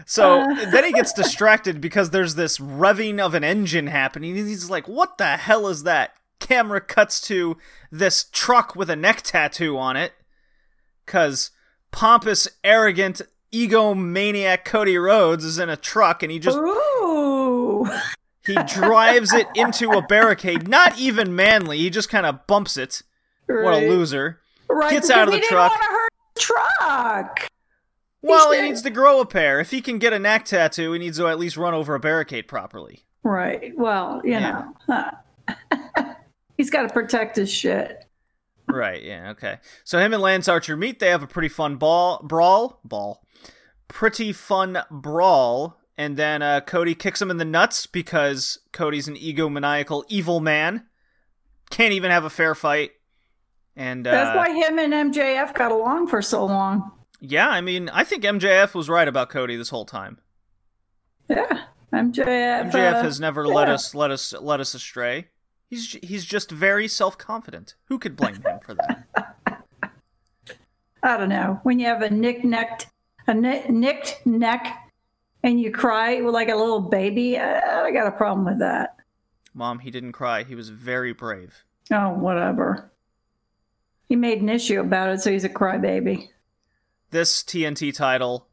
A: So
B: Uh.
A: then he gets distracted because there's this revving of an engine happening. He's like, "What the hell is that?" Camera cuts to this truck with a neck tattoo on it, cause pompous, arrogant, egomaniac Cody Rhodes is in a truck, and he just
B: Ooh.
A: he drives it into a barricade. Not even manly. He just kind of bumps it. What a loser.
B: Right,
A: Gets out of
B: he
A: the truck.
B: hurt the truck.
A: Well, he needs to grow a pair. If he can get a neck tattoo, he needs to at least run over a barricade properly.
B: Right. Well, you
A: Yeah.
B: know, huh. he's got to protect his shit.
A: Right, yeah, okay. So him and Lance Archer meet. They have a pretty fun ball brawl. Ball. Pretty fun brawl. And then uh, Cody kicks him in the nuts because Cody's an egomaniacal evil man. Can't even have a fair fight. And uh,
B: That's why him and MJF got along for so long.
A: yeah, I mean, I think MJF was right about Cody this whole time.
B: Yeah. MJF.
A: MJF
B: uh,
A: has never let us let us let us astray. He's he's just very self confident. Who could blame him for that?
B: I don't know. When you have a nick necked, a ni- nicked neck, and you cry like a little baby, I got a problem with that.
A: Mom, he didn't cry. He was very brave.
B: Oh, whatever. He made an issue about it, so he's a crybaby.
A: This TNT title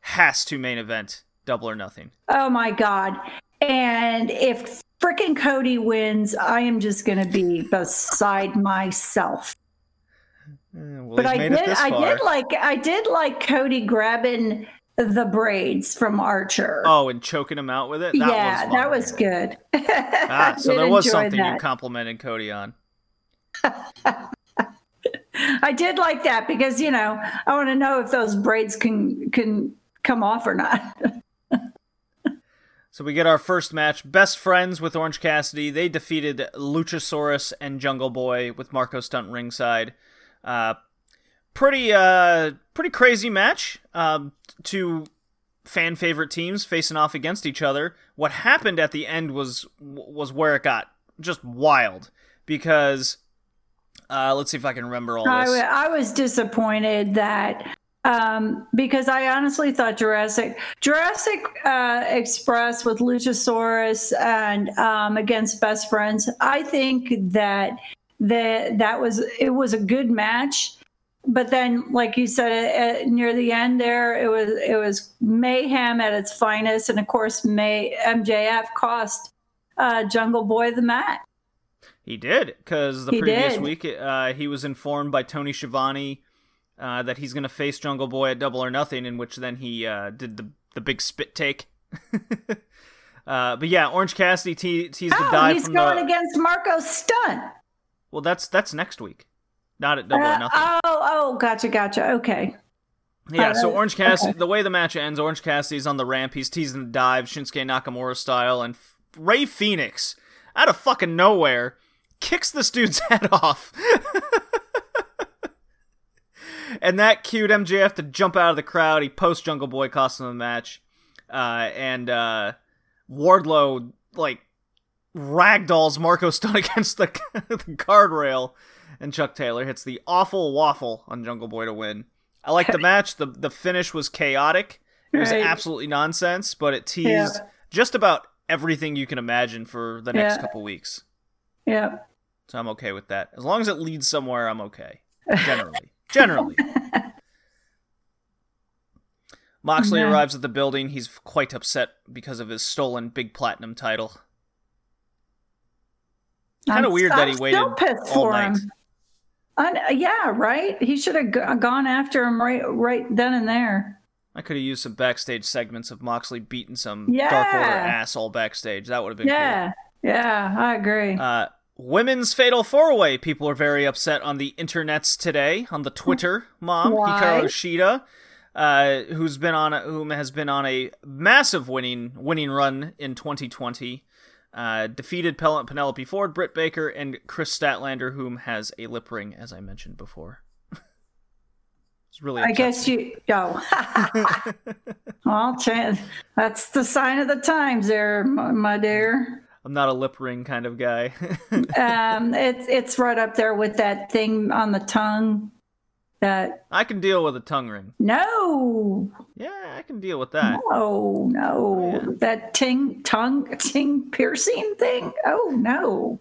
A: has to main event Double or Nothing.
B: Oh my god! And if frickin' Cody wins, I am just going to be beside myself.
A: Eh, well,
B: but I did, I did like, I did like Cody grabbing the braids from Archer.
A: Oh, and choking him out with it. That
B: yeah,
A: was
B: that was good.
A: Ah, so there was something you complimented Cody on.
B: I did like that because you know I want to know if those braids can can come off or not.
A: So we get our first match. Best friends with Orange Cassidy. They defeated Luchasaurus and Jungle Boy with Marco Stunt ringside. Uh, pretty uh, pretty crazy match. Um, two fan favorite teams facing off against each other. What happened at the end was was where it got just wild because uh, let's see if I can remember all
B: I,
A: this.
B: I was disappointed that um, because I honestly thought Jurassic Jurassic uh, Express with Luchasaurus and um, against Best Friends. I think that that that was it was a good match. but then, like you said, uh, near the end there, it was it was mayhem at its finest, and of course, May MJF cost uh, Jungle Boy the match.
A: He did because the
B: He
A: previous
B: did.
A: week uh, he was informed by Tony Schiavone uh, that he's going to face Jungle Boy at Double or Nothing, in which then he uh, did the the big spit take. uh, but yeah, Orange Cassidy te- teased the
B: Oh,
A: dive
B: he's going
A: the.
B: against Marco Stunt.
A: Well, that's that's next week, not at Double or
B: Uh,
A: Nothing.
B: oh, oh, gotcha, gotcha. Okay.
A: Yeah, so Orange Cassidy,
B: okay.
A: the way the match ends, Orange Cassidy's on the ramp. He's teasing the dive, Shinsuke Nakamura style, and F- Rey Fenix, out of fucking nowhere, kicks this dude's head off. and that cued MJF to jump out of the crowd. He post Jungle Boy cost him the match. Uh, and uh, Wardlow, like, ragdolls Marco Stunt against the, the guardrail. And Chuck Taylor hits the awful waffle on Jungle Boy to win. I like the match. The the finish was chaotic. It was
B: Right.
A: absolutely nonsense, but it teased
B: Yeah.
A: just about everything you can imagine for the next
B: Yeah.
A: couple weeks.
B: Yeah.
A: So I'm okay with that. As long as it leads somewhere, I'm okay. Generally. Generally. Moxley
B: Yeah.
A: arrives at the building. He's quite upset because of his stolen big platinum title. Kinda
B: I'm-
A: weird that he waited all
B: for
A: night.
B: him. I- yeah, right. He should have go- gone after him right, right then and there.
A: I could have used some backstage segments of Moxley beating some
B: Yeah.
A: Dark Order ass all backstage. That would have been
B: Yeah, yeah, I agree.
A: Uh, women's Fatal Four Way. People are very upset on the internets today, on the Twitter. Mom
B: Why?
A: Hikaru Shida, uh, who's been on, a, whom has been on a massive winning winning run in 2020. Uh, defeated Pel- Penelope Ford, Britt Baker, and Kris Statlander, whom has a lip ring, as I mentioned before. it's really.
B: I guess you. Oh, well, that's the sign of the times, there, my dear.
A: I'm not a lip ring kind of guy.
B: Um, it's it's right up there with that thing on the tongue. That
A: I can deal with a tongue ring.
B: no,
A: Yeah, I can deal with that.
B: no, no,
A: Yeah.
B: that ting tongue ting piercing thing. Oh no,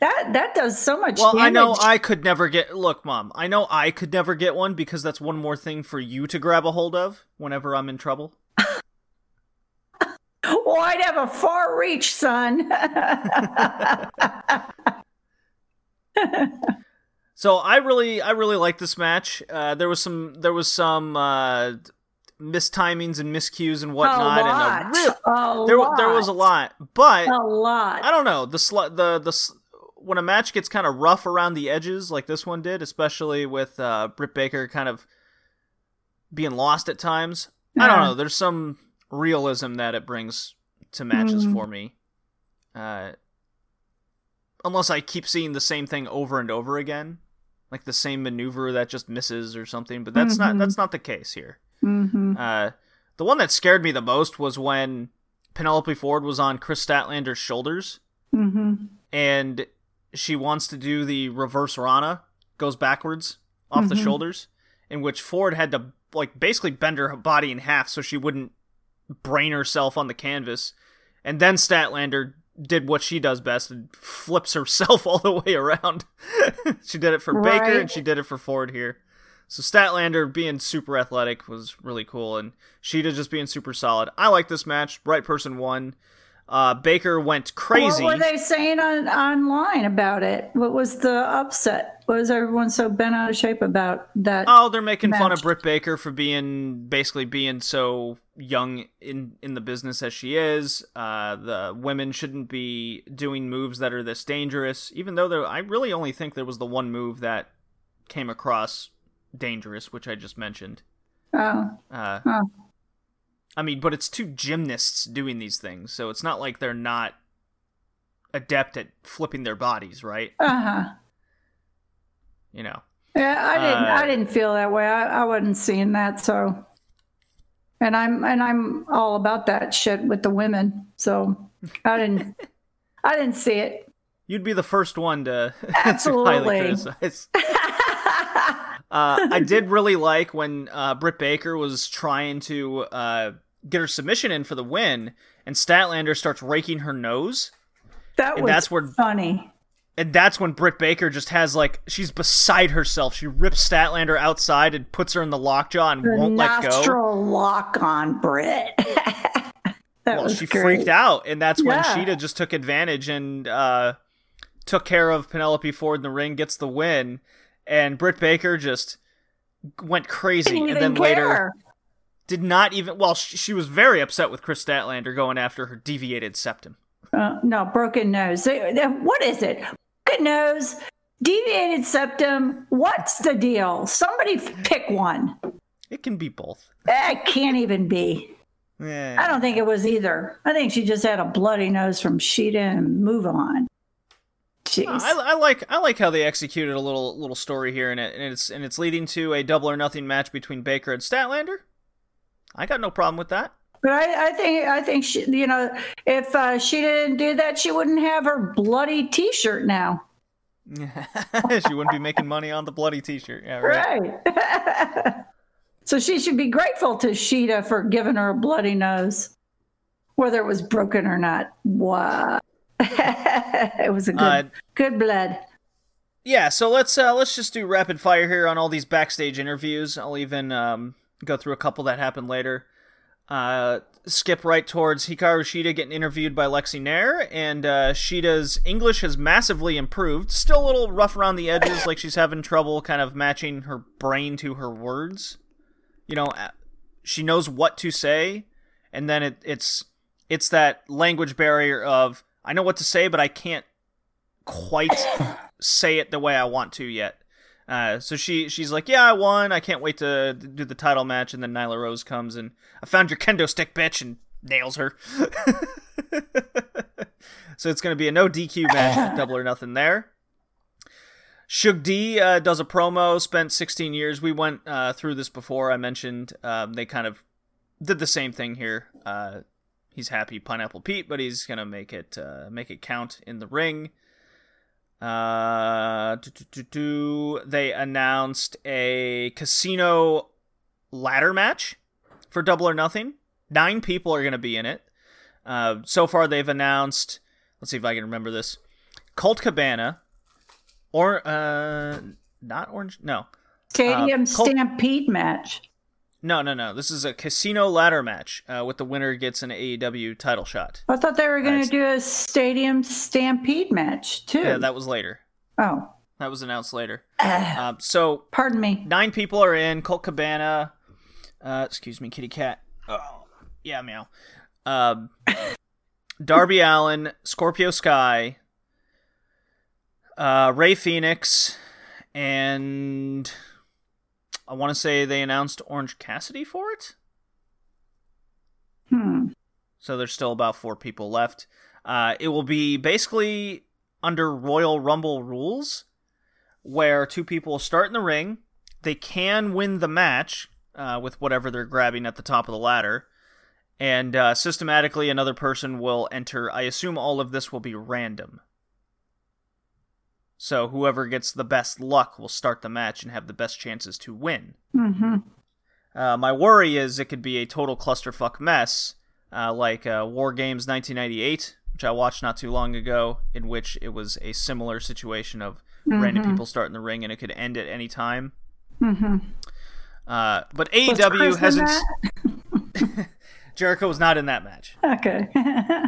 B: that that does so much
A: Well,
B: damage.
A: I know I could never get. Look, mom, I know I could never get one because that's one more thing for you to grab a hold of whenever I'm in trouble.
B: Well, I'd have a far reach, son.
A: So I really, I really like this match. Uh, there was some, there was some uh, mistimings and miscues and
B: a
A: whatnot,
B: lot.
A: and a real,
B: a
A: there,
B: lot.
A: there was a lot. But
B: A lot.
A: I don't know the sl- the the when a match gets kind of rough around the edges, like this one did, especially with uh, Britt Baker kind of being lost at times. I don't know. There's some realism that it brings to matches
B: Mm.
A: for me. Uh, unless I keep seeing the same thing over and over again, like the same maneuver that just misses or something. But that's not
B: Mhm.
A: that's not the case here.
B: hmm
A: Uh, the one that scared me the most was when Penelope Ford was on Kris Statlander's shoulders
B: hmm
A: and she wants to do the reverse Rana, goes backwards off the
B: Mhm.
A: shoulders, in which Ford had to like basically bend her body in half so she wouldn't brain herself on the canvas, and then Statlander did what she does best and flips herself all the way around. she did it for Baker and she did it for Ford here. So Statlander being super athletic was really cool, and Shida just being super solid. I like this match. Right person won. Uh, Baker went crazy.
B: What were they saying on online about it? What was the upset? What was everyone so bent out of shape about that?
A: Oh, they're making fun of
B: match.
A: Britt Baker for being basically being so young in in the business as she is. Uh, the women shouldn't be doing moves that are this dangerous. Even though there, I really only think there was the one move that came across dangerous, which I just mentioned.
B: Oh,
A: Uh,
B: Huh.
A: I mean, but it's two gymnasts doing these things, so it's not like they're not adept at flipping their bodies, right?
B: uh huh.
A: You know.
B: Yeah, I didn't.
A: Uh,
B: I didn't feel that way. I, I wasn't seeing that. So, and I'm and I'm all about that shit with the women. So I didn't. I didn't see it.
A: You'd be the first one to, to highly
B: Absolutely.
A: criticize. Uh, I did really like when uh, Britt Baker was trying to uh, get her submission in for the win, and Statlander starts raking her nose,
B: that
A: And
B: was
A: that's where-
B: funny.
A: and that's when Britt Baker just has like she's beside herself. She rips Statlander outside and puts her in the lockjaw and
B: The
A: won't let go.
B: nostril lock on Britt. that
A: Well,
B: was
A: she
B: great.
A: freaked out, and that's when
B: Yeah.
A: Shida just took advantage and uh, took care of Penelope Ford in the ring, gets the win, and Britt Baker just went crazy, and then later did not even. Well, she, she was very upset with Kris Statlander going after her deviated septum.
B: Uh, no, broken nose. What is it? Broken nose, deviated septum. What's the deal? Somebody pick one.
A: It can be both.
B: It can't even be. I don't think it was either. I think she just had a bloody nose from Shida and move on. Jeez.
A: I, I like I like how they executed a little little story here, and, it, and it's and it's leading to a double or nothing match between Baker and Statlander. I got no problem with that.
B: But I, I think I think she, you know, if uh, she didn't do that, she wouldn't have her bloody T-shirt now.
A: she wouldn't be making money on the bloody T-shirt. Yeah, right.
B: Right. so she should be grateful to Shida for giving her a bloody nose, whether it was broken or not. What? it was a good,
A: Uh,
B: good blood.
A: Yeah, so let's uh, let's just do rapid fire here on all these backstage interviews. I'll even um, go through a couple that happened later. Uh, skip right towards Hikaru Shida getting interviewed by Lexy Nair, and uh, Shida's English has massively improved. Still a little rough around the edges, like she's having trouble kind of matching her brain to her words. You know, uh, she knows what to say, and then it, it's it's that language barrier of I know what to say, but I can't quite say it the way I want to yet. Uh, so she she's like, yeah, I won. I can't wait to do the title match. And then Nyla Rose comes and I found your kendo stick, bitch, and nails her. so it's gonna be a no DQ match, double or nothing there. Shug D uh, does a promo. Spent 16 years. We went uh, through this before. I mentioned um, they kind of did the same thing here. Uh, he's happy Pineapple Pete, but he's gonna make it uh, make it count in the ring. Uh, they announced a casino ladder match for Double or Nothing. Nine people are going to be in it. Uh, so far, they've announced. Let's see if I can remember this. Colt Cabana, or uh, not Orange. No,
B: Stadium
A: Col-
B: Stampede match.
A: No, no, no. This is a casino ladder match. Uh, with the winner gets an AEW title shot.
B: I thought they were going to do a Stadium Stampede match too.
A: Yeah, that was later.
B: oh,
A: That was announced later.
B: uh,
A: Um, so
B: pardon me.
A: nine people are in. Colt Cabana, uh, excuse me, kitty cat. Oh, yeah, meow. Um, Darby Allin, Scorpio Sky, uh, Rey Fenix, and I want to say they announced Orange Cassidy for it.
B: Hmm.
A: So there's still about four people left. Uh, it will be basically under Royal Rumble rules, where two people start in the ring. They can win the match uh, with whatever they're grabbing at the top of the ladder, and uh, systematically another person will enter. I assume all of this will be random. So whoever gets the best luck will start the match and have the best chances to win.
B: hmm
A: Uh, my worry is it could be a total clusterfuck mess, uh, like uh, War Games 1998, which I watched not too long ago, in which it was a similar situation of random people starting the ring and it could end at any time.
B: hmm
A: Uh, but AEW hasn't. Jericho was not in that match,
B: Okay.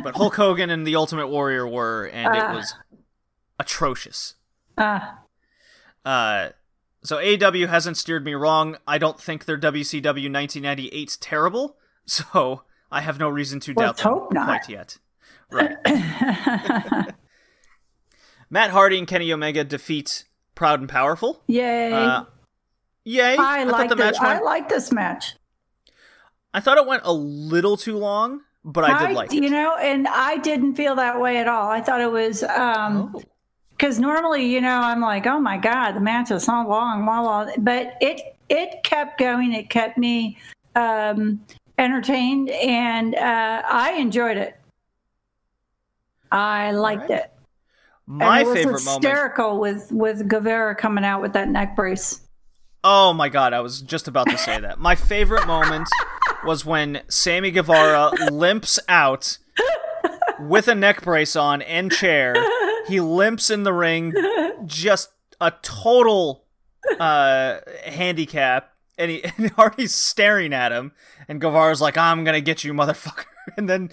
A: but Hulk Hogan and the Ultimate Warrior were, and
B: Ah.
A: it was atrocious.
B: Ah,
A: Uh, so AEW hasn't steered me wrong. I don't think their WCW 1998's terrible, so I have no reason to doubt them
B: hope not.
A: quite yet. Right. Matt Hardy and Kenny Omega defeat Proud and Powerful.
B: Yay.
A: Uh, yay!
B: I,
A: thought
B: like
A: the match
B: I like this match.
A: I thought it went a little too long, but I did like
B: you
A: it.
B: know, and I didn't feel that way at all. I thought it was um
A: Oh.
B: Because normally, you know, I'm like, oh my god, the match is so long, blah, blah. but it it kept going. It kept me um, entertained, and uh, I enjoyed it. I liked
A: Alright.
B: it.
A: My
B: and it was
A: favorite moment.
B: hysterical with with Guevara coming out with that neck brace.
A: Oh my god, I was just about to say that. My favorite moment was when Sammy Guevara limps out with a neck brace on and chair he limps in the ring, just a total uh, handicap, and, he, and Hardy's staring at him, and Guevara's like, "I'm gonna get you, motherfucker," and then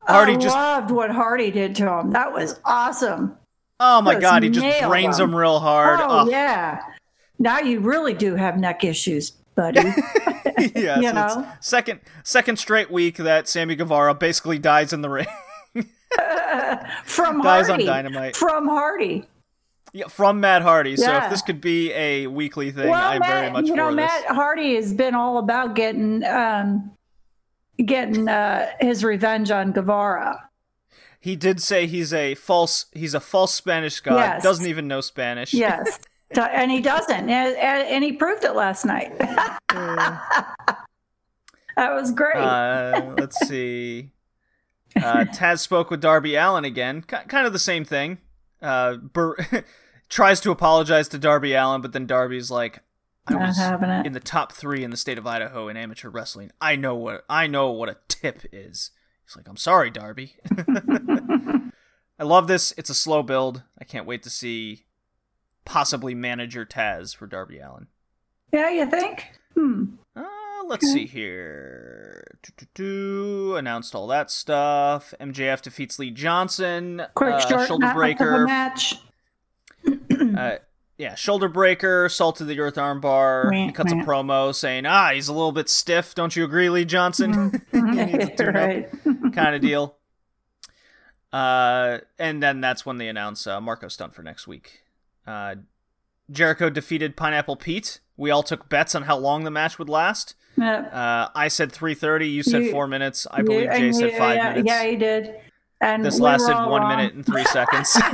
A: Hardy
B: I
A: just,
B: loved what Hardy did to him. That was awesome.
A: oh my
B: just
A: god, he just brains
B: him.
A: him real hard.
B: Oh,
A: Oh,
B: yeah. Now you really do have neck issues, buddy.
A: yeah,
B: You know?
A: second second straight week that Sammy Guevara basically dies in the ring.
B: From
A: Dies on
B: Hardy.
A: Dynamite.
B: From Hardy.
A: Yeah, from Matt Hardy. So if this could be a weekly thing,
B: well,
A: I'm
B: Matt,
A: very much
B: you
A: for
B: know,
A: this.
B: Matt Hardy has been all about getting um, getting uh, his revenge on Guevara.
A: He did say he's a false he's a false Spanish god.
B: Yes.
A: Doesn't even know Spanish.
B: Yes. And he doesn't. And, and and he proved it last night. that was great.
A: Uh, let's see. Uh, Taz spoke with Darby Allin again. Ki kind of the same thing. Uh, Bur- tries to apologize to Darby Allin, but then Darby's like, "I
B: Not
A: was in the top three in the state of Idaho in amateur wrestling. I know what I know what a tip is." He's like, "I'm sorry, Darby." I love this. It's a slow build. I can't wait to see possibly manager Taz for Darby Allin.
B: yeah, you think? Hmm.
A: Uh, let's see here. Do announced all that stuff. MJF defeats Lee Johnson.
B: Quick,
A: uh,
B: short
A: shoulder breaker.
B: match.
A: Uh, yeah, shoulder breaker. Salt to the earth armbar. He cuts a promo saying, "Ah, he's a little bit stiff. Don't you agree, Lee Johnson?" He needs a tune-up
B: right.
A: kind of deal. Uh, and then that's when they announce uh, Marko Stunt for next week. Uh, Jericho defeated Pineapple Pete. We all took bets on how long the match would last.
B: Yeah.
A: Uh, I said 3:30. You said
B: You-
A: four minutes. I
B: You-
A: believe Jay said five
B: yeah,
A: minutes.
B: Yeah, he did. And
A: this
B: we
A: lasted one
B: wrong.
A: minute and three seconds.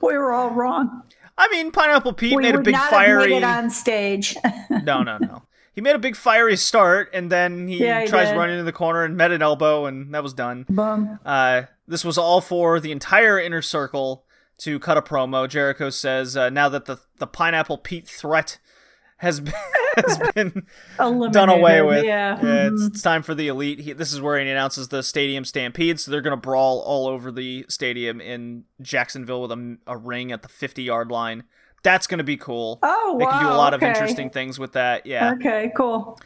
B: We were all wrong.
A: I mean, Pineapple Pete
B: we
A: made a big fiery.
B: have made it on stage.
A: no, no, no. He made a big fiery start, and then he,
B: Yeah, he
A: tries
B: did.
A: running into the corner and met an elbow, and that was done.
B: Boom.
A: Uh, this was all for the entire inner circle to cut a promo. Jericho says, uh, "Now that the the Pineapple Pete threat has been, has been
B: Eliminated.
A: done away with,
B: Yeah.
A: it's,
B: mhm.
A: it's time for the elite." He, this is where he announces the stadium stampede. So they're going to brawl all over the stadium in Jacksonville with a, a ring at the fifty yard line. That's going to be cool.
B: Oh,
A: they can do a lot of interesting things with that. Yeah.
B: Okay, cool.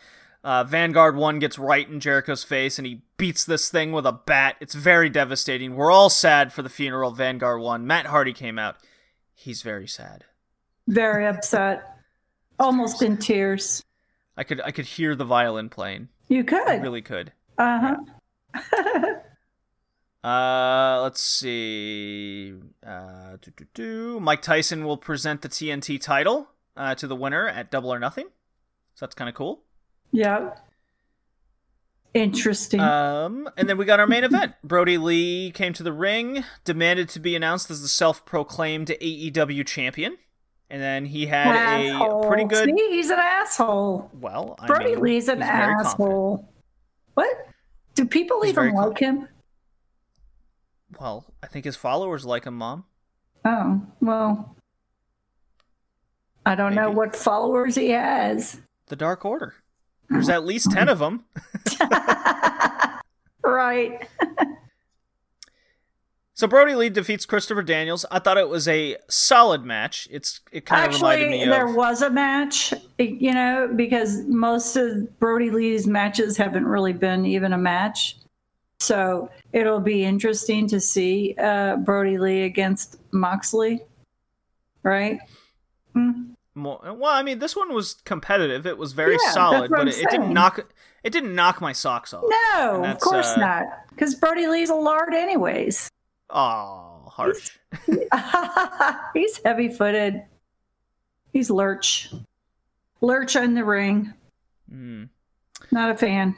A: Uh, Vanguard 1 gets right in Jericho's face and he beats this thing with a bat. It's very devastating. We're all sad for the funeral of Vanguard 1. Matt Hardy came out. He's very sad.
B: Very upset. Almost in tears.
A: I could I could hear the violin playing.
B: You
A: I
B: could.
A: really could.
B: Uh huh.
A: Uh, let's see. Uh. Mike Tyson will present the TNT title uh, to the winner at Double or Nothing. So that's kind of cool.
B: yeah. Interesting.
A: Um, and then we got our main event. Brodie Lee came to the ring, demanded to be announced as the self-proclaimed AEW champion, and then he had
B: asshole.
A: a pretty good.
B: See, he's an asshole.
A: Well, I
B: Brodie
A: mean,
B: Lee's an
A: very confident.
B: asshole. What? Do people
A: He's
B: even like him?
A: Well, I think his followers like him, Mom.
B: Oh, well. I don't know what followers he has.
A: The Dark Order. There's at least ten of them.
B: right.
A: So Brodie Lee defeats Christopher Daniels. I thought it was a solid match. It's it kind of reminded
B: Actually,
A: me
B: there
A: of.
B: was a match, you know, because most of Brodie Lee's matches haven't really been even a match. So it'll be interesting to see uh, Brodie Lee against Moxley, right? Mm.
A: More, well, I mean, this one was competitive. It was very
B: Yeah,
A: solid, but it, it didn't knock it didn't knock my socks off.
B: No, of course
A: uh,
B: not, because Brodie Lee's a lard, anyways.
A: Oh, harsh.
B: He's heavy-footed. He's lurch, lurch in the ring.
A: Mm.
B: Not a fan.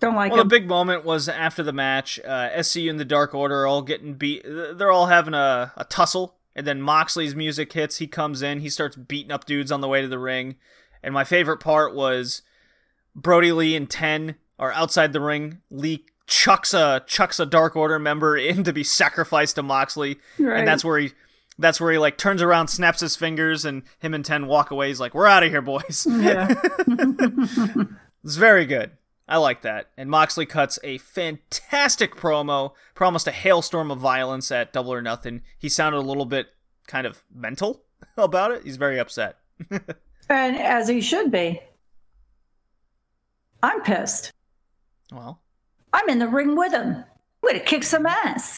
B: Don't like it.
A: Well, the big moment was after the match. Uh, SCU and the Dark Order are all getting beat. They're all having a, a tussle, and then Moxley's music hits. He comes in. He starts beating up dudes on the way to the ring. And my favorite part was Brodie Lee and Ten are outside the ring. Lee chucks a chucks a Dark Order member in to be sacrificed to Moxley,
B: Right.
A: and that's where he. That's where he like turns around, snaps his fingers, and him and Ten walk away. He's like, "We're out of here, boys."
B: yeah.
A: It's very good. I like that. And Moxley cuts a fantastic promo, promised a hailstorm of violence at Double or Nothing. He sounded a little bit kind of mental about it. He's very upset.
B: And as he should be. I'm pissed.
A: well,
B: I'm in the ring with him. I'm going to kick some ass.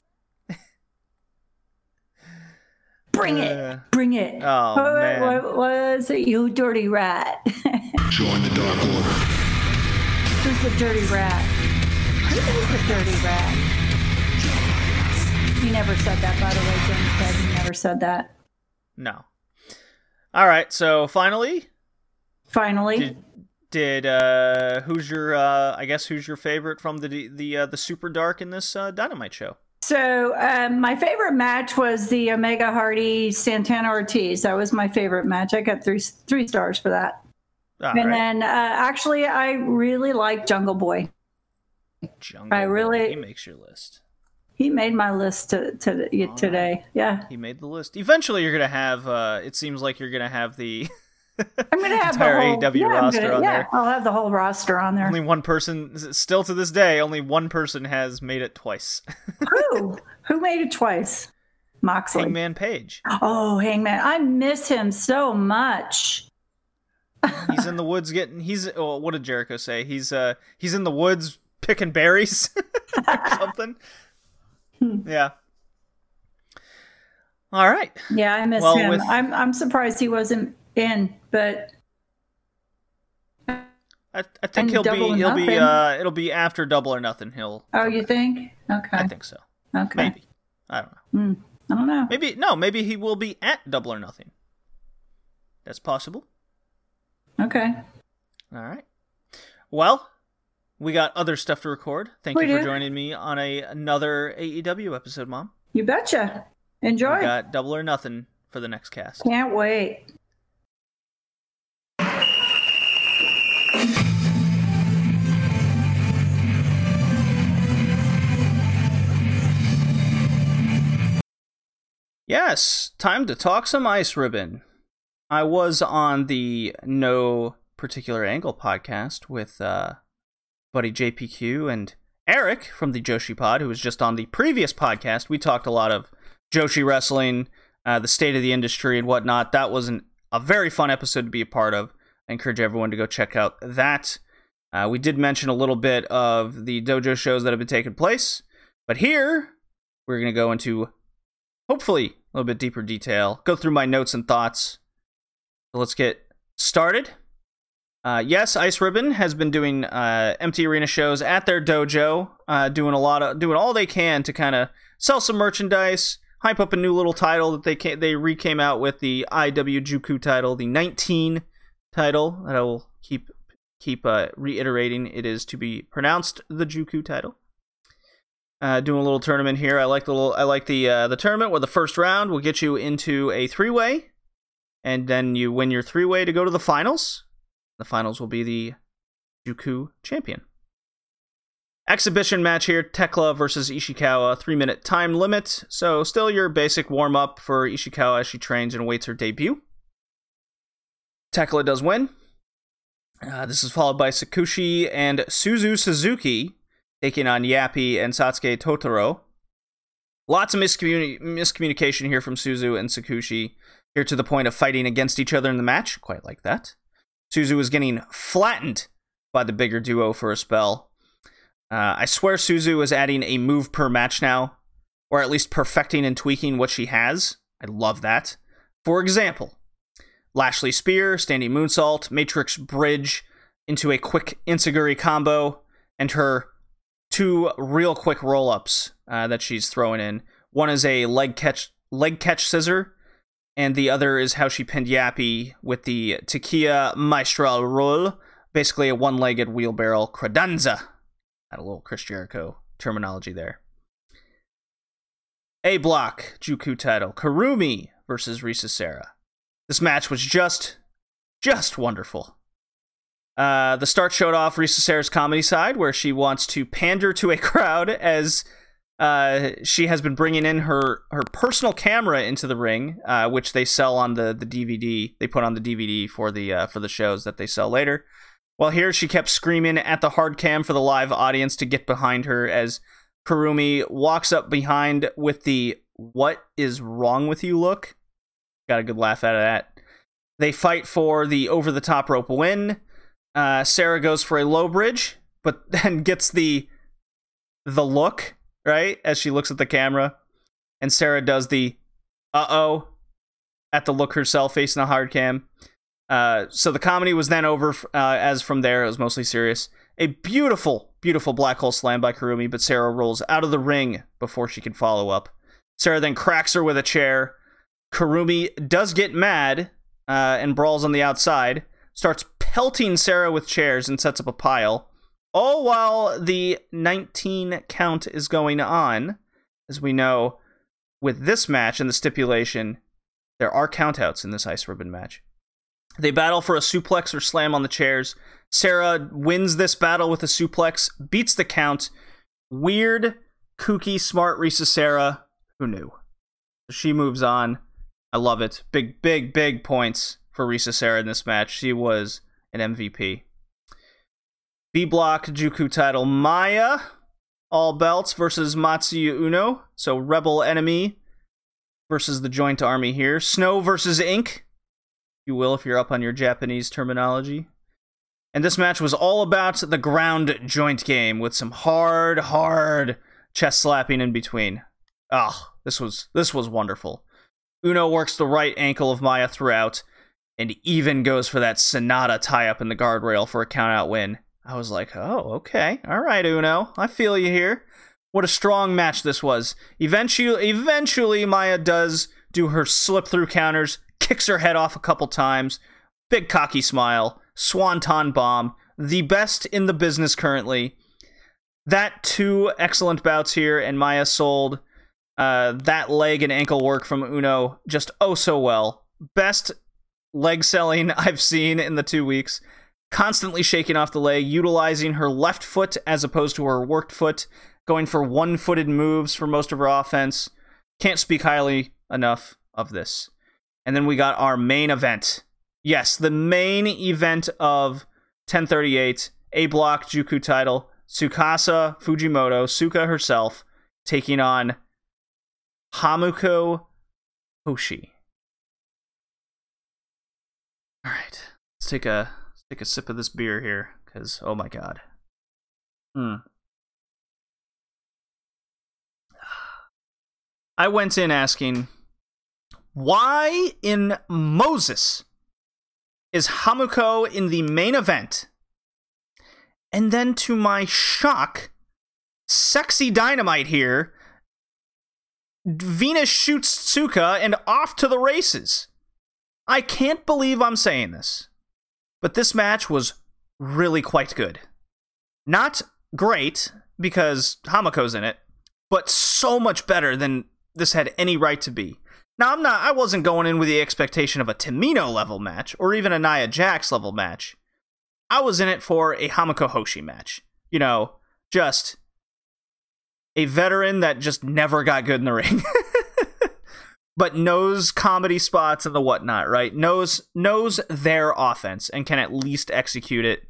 B: Bring
A: Uh,
B: it. Bring it.
A: oh,
B: what,
A: man.
B: What was it? You dirty rat.
D: Join the Dark Order.
B: Who's the dirty rat? Who is the dirty rat? He never said that, by the way, James said he never said that.
A: no. All right, so finally,
B: Finally.
A: did did uh who's your uh I guess who's your favorite from the the uh, the Super Dark in this uh, Dynamite show?
B: So um, my favorite match was the Omega Hardy Santana Ortiz. That was my favorite match. I got three three stars for that.
A: All
B: and
A: right.
B: then uh, actually, I really like Jungle Boy.
A: Jungle
B: I
A: Boy,
B: really-
A: he makes your list.
B: He made my list to, to, today. Yeah,
A: He made the list. Eventually, you're gonna have. uh It seems like you're gonna have the
B: I'm gonna have
A: Entire
B: the whole
A: AEW
B: yeah,
A: roster
B: gonna-
A: on
B: yeah,
A: there.
B: I'll have the whole roster on there.
A: only one person. Still to this day, only one person has made it twice.
B: Who? Who made it twice? Moxley.
A: Hangman Page.
B: Oh, Hangman! I miss him so much.
A: He's in the woods getting. He's. Oh, what did Jericho say? He's. uh He's in the woods picking berries or something. Yeah. All right.
B: Yeah, I miss
A: Well,
B: him.
A: with-
B: I'm I'm surprised he wasn't in, but
A: I, I think he'll be. He'll be. Uh It'll be after Double or Nothing. He'll.
B: oh, you think? Okay,
A: I think so.
B: okay.
A: Maybe. I don't know.
B: Hmm. I don't know.
A: Maybe no. Maybe he will be at Double or Nothing. That's possible.
B: Okay.
A: All right. Well, we got other stuff to record. Thank
B: We
A: you for
B: do.
A: joining me on a another AEW episode, Mom.
B: You betcha. Enjoy.
A: We got Double or Nothing for the next cast.
B: Can't wait.
A: Yes, time to talk some ice ribbon. I was on the No Particular Angle podcast with uh, buddy JPQ and Eric from the Joshi Pod, who was just on the previous podcast. We talked a lot of Joshi wrestling, uh, the state of the industry, and whatnot. That was an, a very fun episode to be a part of. I encourage everyone to go check out that. Uh, we did mention a little bit of the dojo shows that have been taking place, but here we're going to go into hopefully a little bit deeper detail, go through my notes and thoughts. So let's get started. Uh, yes, Ice Ribbon has been doing uh, empty arena shows at their dojo, uh, doing a lot of doing all they can to kind of sell some merchandise, hype up a new little title that they ca- they re came out with the IW Juku title, the 19 title that I will keep keep uh, reiterating. It is to be pronounced the Juku title uh, doing a little tournament here. I like the little, I like the uh, the tournament where the first round will get you into a three way, and then you win your three way to go to the finals. The finals will be the Juku champion. Exhibition match here: Tekla versus Ishikawa. Three minute time limit, so still your basic warm up for Ishikawa as she trains and awaits her debut. Tekla does win. Uh, this is followed by Tsukushi and Suzu Suzuki taking on Yappy and Satsuki Totoro. Lots of miscommuni- miscommunication here from Suzu and Tsukushi, here to the point of fighting against each other in the match. Quite like that. Suzu is getting flattened by the bigger duo for a spell. Uh, I swear Suzu is adding a move per match now, or at least perfecting and tweaking what she has. I love that. For example, Lashley Spear, standing moonsault, Matrix Bridge into a quick Enzuigiri combo, and her two real quick roll ups uh, that she's throwing in. One is a leg catch leg catch scissor, and the other is how she pinned Yappy with the Takia Maestral roll, basically a one legged wheelbarrow credenza. Had a little Chris Jericho terminology there. A block, Juku title, Kurumi versus Risa Sera. This match was just, just wonderful. Uh, the start showed off Risa Sera's comedy side, where she wants to pander to a crowd as uh, she has been bringing in her her personal camera into the ring, uh, which they sell on the the DVD. They put on the DVD for the uh, for the shows that they sell later. While here, she kept screaming at the hard cam for the live audience to get behind her as Kurumi walks up behind with the "What is wrong with you?" look. Got a good laugh out of that. They fight for the over the top rope win. Uh, Sera goes for a low bridge, but then gets the the look right as she looks at the camera, and Sera does the uh oh at the look herself facing the hard cam. Uh, so the comedy was then over. Uh, as from there, it was mostly serious. A beautiful, beautiful black hole slam by Kurumi, but Sera rolls out of the ring before she can follow up. Sera then cracks her with a chair. Kurumi does get mad uh, and brawls on the outside, starts pelting Sera with chairs and sets up a pile. All while the 19 count is going on. As we know, with this match and the stipulation, there are countouts in this ice ribbon match. They battle for a suplex or slam on the chairs. Sera wins this battle with a suplex, beats the count. Weird, kooky, smart Risa Sera. Who knew? She moves on. I love it. Big, big, big points for Risa Sera in this match. She was an MVP. B Block Juku title Maya. All belts versus Matsuya Uno. So Rebel Enemy versus the Joint Army here. Snow versus Ink you will if you're up on your Japanese terminology. And this match was all about the ground joint game with some hard, hard chest slapping in between. Oh, this was this was wonderful. Uno works the right ankle of Maya throughout, and even goes for that Sonata tie up in the guardrail for a countout win. I was like, oh, okay, all right, Uno, I feel you here. What a strong match this was. Eventually, eventually, Maya does do her slip through counters, kicks her head off a couple times. Big cocky smile. Swanton bomb. The best in the business currently. That two excellent bouts here, and Maya sold uh, that leg and ankle work from Uno just oh so well. Best leg selling I've seen in the two weeks. Constantly shaking off the leg, utilizing her left foot as opposed to her worked foot, going for one footed moves for most of her offense. Can't speak highly enough of this. And then we got our main event. Yes, the main event of 1038, A Block Juku title, Tsukasa Fujimoto, Tsuka herself, taking on Hamuko Hoshi. All right, let's take a let's take a sip of this beer here, because oh my god. Hmm. I went in asking why in Moses is Hamuko in the main event? And then to my shock, sexy dynamite here. Venus shoots Tsuka and off to the races. I can't believe I'm saying this, but this match was really quite good. Not great because Hamuko's in it, but so much better than this had any right to be. Now I'm not I wasn't going in with the expectation of a Tamino level match or even a Nia Jax level match. I was in it for a Hamuko Hoshi match. You know, just a veteran that just never got good in the ring. But knows comedy spots and the whatnot, right? Knows knows their offense and can at least execute it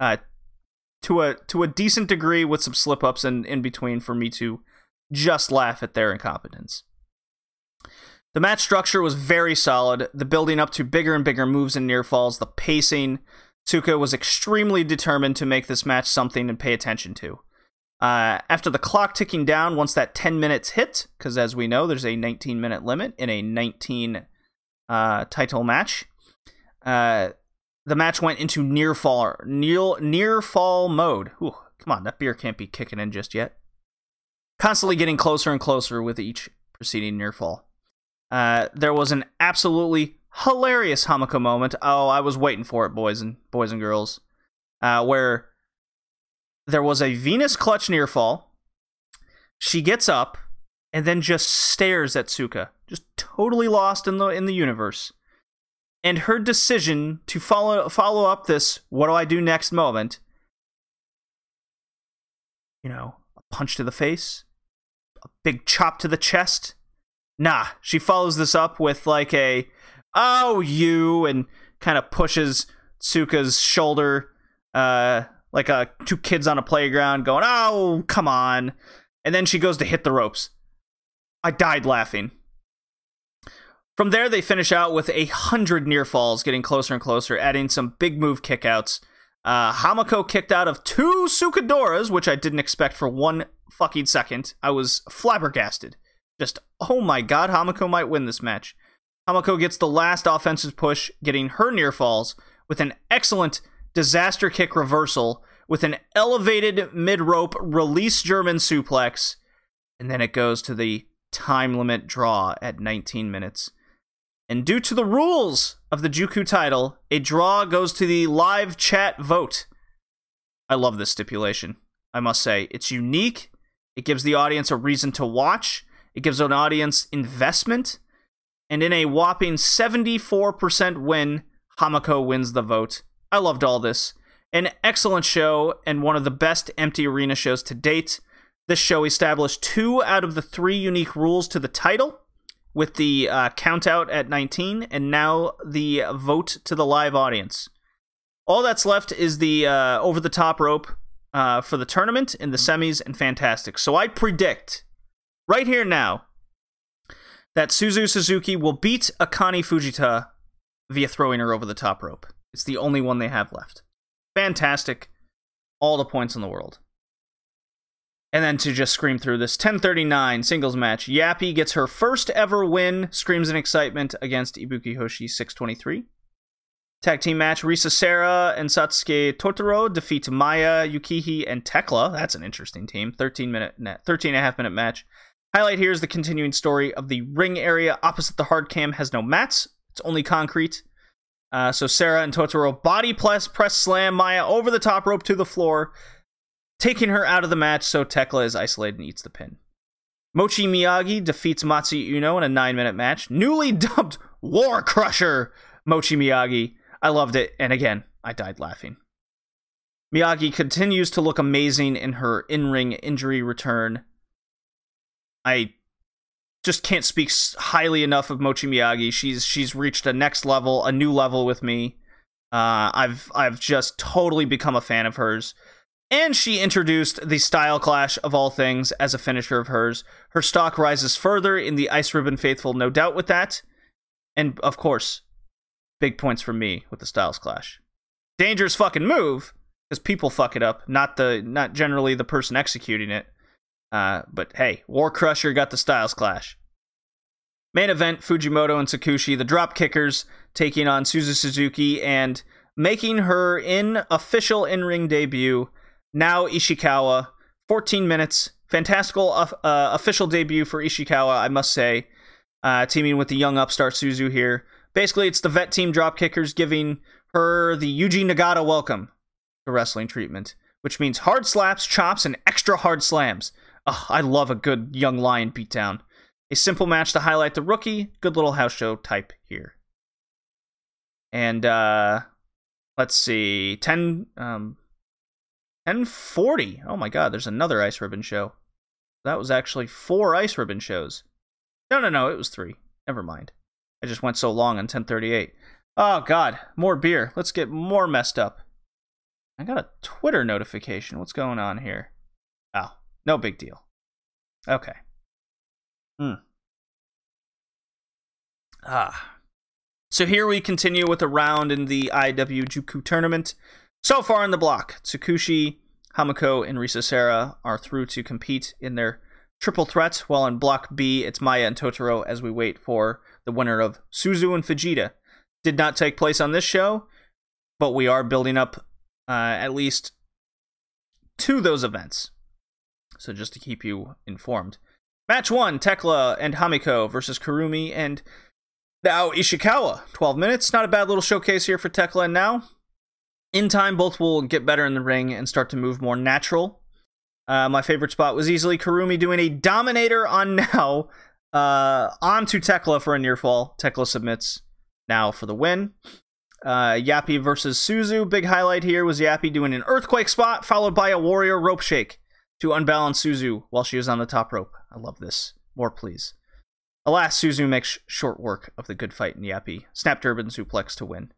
A: uh, to a to a decent degree with some slip ups in, in between for me to just laugh at their incompetence. The match structure was very solid, the building up to bigger and bigger moves and near falls, the pacing. Tsuka was extremely determined to make this match something to pay attention to. Uh, after the clock ticking down, once that 10 minutes hit, because as we know, there's a 19 minute limit in a 19 uh, title match, uh, the match went into near fall near, near fall mode. Ooh, come on, that beer can't be kicking in just yet. Constantly getting closer and closer with each preceding near fall. Uh, there was an absolutely hilarious Hamuko moment. Oh, I was waiting for it, boys and boys and girls. Uh, where there was a Venus clutch near fall. She gets up and then just stares at Tsuka, just totally lost in the in the universe. And her decision to follow follow up this "What do I do next?" moment, you know, a punch to the face, a big chop to the chest, Nah, she follows this up with like a "Oh, you," and kind of pushes Tsuka's shoulder uh, like uh, two kids on a playground going, "Oh, come on!" And then she goes to hit the ropes. I died laughing. From there, they finish out with a hundred near falls, getting closer and closer, adding some big move kickouts. Uh, Hamuko kicked out of two Sukadoras, which I didn't expect for one fucking second. I was flabbergasted. Just, oh my god, Hamuko might win this match. Hamuko gets the last offensive push, getting her near falls with an excellent disaster kick reversal with an elevated mid rope release German suplex. And then it goes to the time limit draw at 19 minutes. And due to the rules of the Juku title, a draw goes to the live chat vote. I love this stipulation. I must say, it's unique. It gives the audience a reason to watch. It gives an audience investment. And in a whopping 74% win, Hamuko wins the vote. I loved all this. An excellent show and one of the best empty arena shows to date. This show established two out of the three unique rules to the title with the uh, count out at 19 and now the vote to the live audience. All that's left is the uh, over the top rope uh, for the tournament in the semis and fantastic. So I predict right here now that Suzu Suzuki will beat Akane Fujita via throwing her over the top rope. It's the only one they have left. Fantastic. All the points in the world. And then to just scream through this 1039 singles match, Yappy gets her first ever win, screams in excitement against Ibuki Hoshi 623. Tag team match, Risa Sera and Satsuki Totoro defeat Maya, Yukihi, and Tekla. That's an interesting team. 13 minute, 13 and a half minute match. Highlight here is the continuing story of the ring area opposite the hard cam has no mats. It's only concrete. Uh, so Sera and Totoro body press, press slam Maya over the top rope to the floor, taking her out of the match so Tekla is isolated and eats the pin. Mochi Miyagi defeats Matsu Uno in a nine minute match. Newly dubbed War Crusher Mochi Miyagi. I loved it, and again, I died laughing. Miyagi continues to look amazing in her in ring injury return. I just can't speak highly enough of Mochi Miyagi. She's she's reached a next level, a new level with me. Uh, I've I've just totally become a fan of hers. And she introduced the Style Clash of all things as a finisher of hers. Her stock rises further in the Ice Ribbon Faithful, no doubt with that. And of course, big points for me with the Styles Clash. Dangerous fucking move, because people fuck it up, not the not generally the person executing it. Uh, but hey, War Crusher got the Styles Clash. Main event Fujimoto and Tsukushi, the drop kickers, taking on Suzu Suzuki and making her in official in ring debut. Now Ishikawa, 14 minutes, fantastical uh, official debut for Ishikawa, I must say. Uh, teaming with the young upstart Suzu here. Basically, it's the vet team drop kickers giving her the Yuji Nagata welcome to wrestling treatment, which means hard slaps, chops, and extra hard slams. Oh, I love a good young lion beatdown. A simple match to highlight the rookie. Good little house show type here. And uh let's see. 10 um 1040. Oh my god, there's another ice ribbon show. That was actually four ice ribbon shows. No, no, no, it was 3. Never mind. I just went so long on 1038. Oh god, more beer. Let's get more messed up. I got a Twitter notification. What's going on here? No big deal. Okay. Hmm. Ah. So here we continue with a round in the IW Juku tournament. So far in the block, Tsukushi, Hamuko, and Risa Sera are through to compete in their triple threat, while in block B, it's Maya and Totoro as we wait for the winner of Suzu and Fujita. Did not take place on this show, but we are building up uh, at least to those events. So just to keep you informed. Match one, Tekla and Hamuko versus Kurumi and now Ishikawa. 12 minutes. Not a bad little showcase here for Tekla and now. In time, both will get better in the ring and start to move more natural. Uh, my favorite spot was easily Kurumi doing a Dominator on Now uh, onto Tekla for a near fall. Tekla submits Now for the win. Uh, Yappy versus Suzu. Big highlight here was Yappy doing an earthquake spot followed by a warrior rope shake to unbalance Suzu while she is on the top rope. I love this. More, please. Alas, Suzu makes short work of the good fight in Yappy. Snap Durban suplex to win.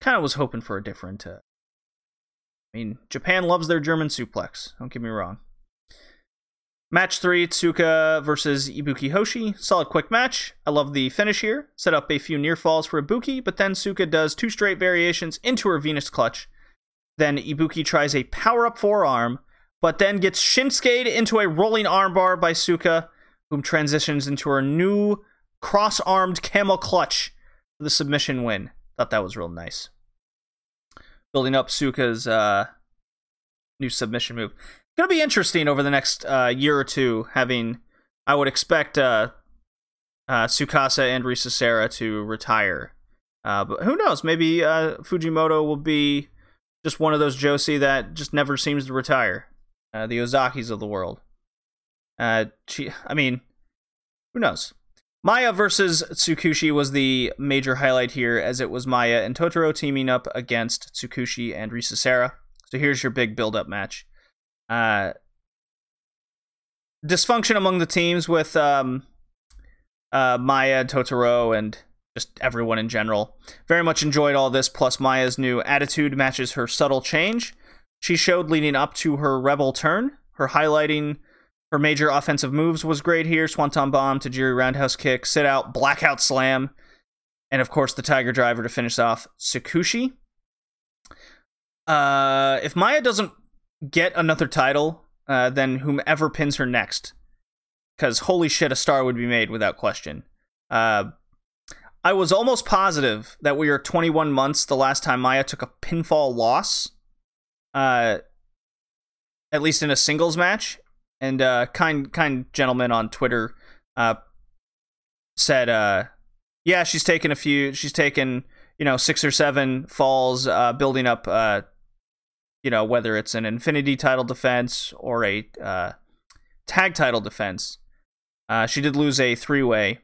A: Kind of was hoping for a different, uh, I mean, Japan loves their German suplex. Don't get me wrong. Match three, Tsuka versus Ibuki Hoshi. Solid quick match. I love the finish here. Set up a few near falls for Ibuki, but then Tsuka does two straight variations into her Venus clutch. Then Ibuki tries a power up forearm, but then gets Shinsuke'd into a rolling armbar by Tsuka, whom transitions into her new cross armed camel clutch for the submission win. Thought that was real nice. Building up Tsuka's uh, new submission move going to be interesting over the next uh, year or two. Having, I would expect uh, uh, and Risa Sera to retire, uh, but who knows? Maybe uh, Fujimoto will be just one of those Joshi that just never seems to retire. Uh, the Ozakis of the world. Uh, she, I mean, who knows? Maya versus Tsukushi was the major highlight here, as it was Maya and Totoro teaming up against Tsukushi and Risa Sera. So here's your big build-up match uh, dysfunction among the teams with um, uh, Maya, Totoro, and just everyone in general. Very much enjoyed all this, plus Maya's new attitude matches her subtle change. She showed leading up to her rebel turn. Her highlighting her major offensive moves was great here. Swanton bomb, Tajiri roundhouse kick, sit out, blackout slam, and of course the Tiger driver to finish off Tsukushi. Uh, if Maya doesn't get another title uh, than whomever pins her next. Because holy shit, a star would be made without question. Uh, I was almost positive that we were 21 months the last time Maya took a pinfall loss, uh, at least in a singles match. And uh, kind kind gentleman on Twitter uh, said, uh, "Yeah, she's taken a few. She's taken you know six or seven falls, uh, building up uh, you know, whether it's an Infinity title defense or a uh, tag title defense. Uh, she did lose a three way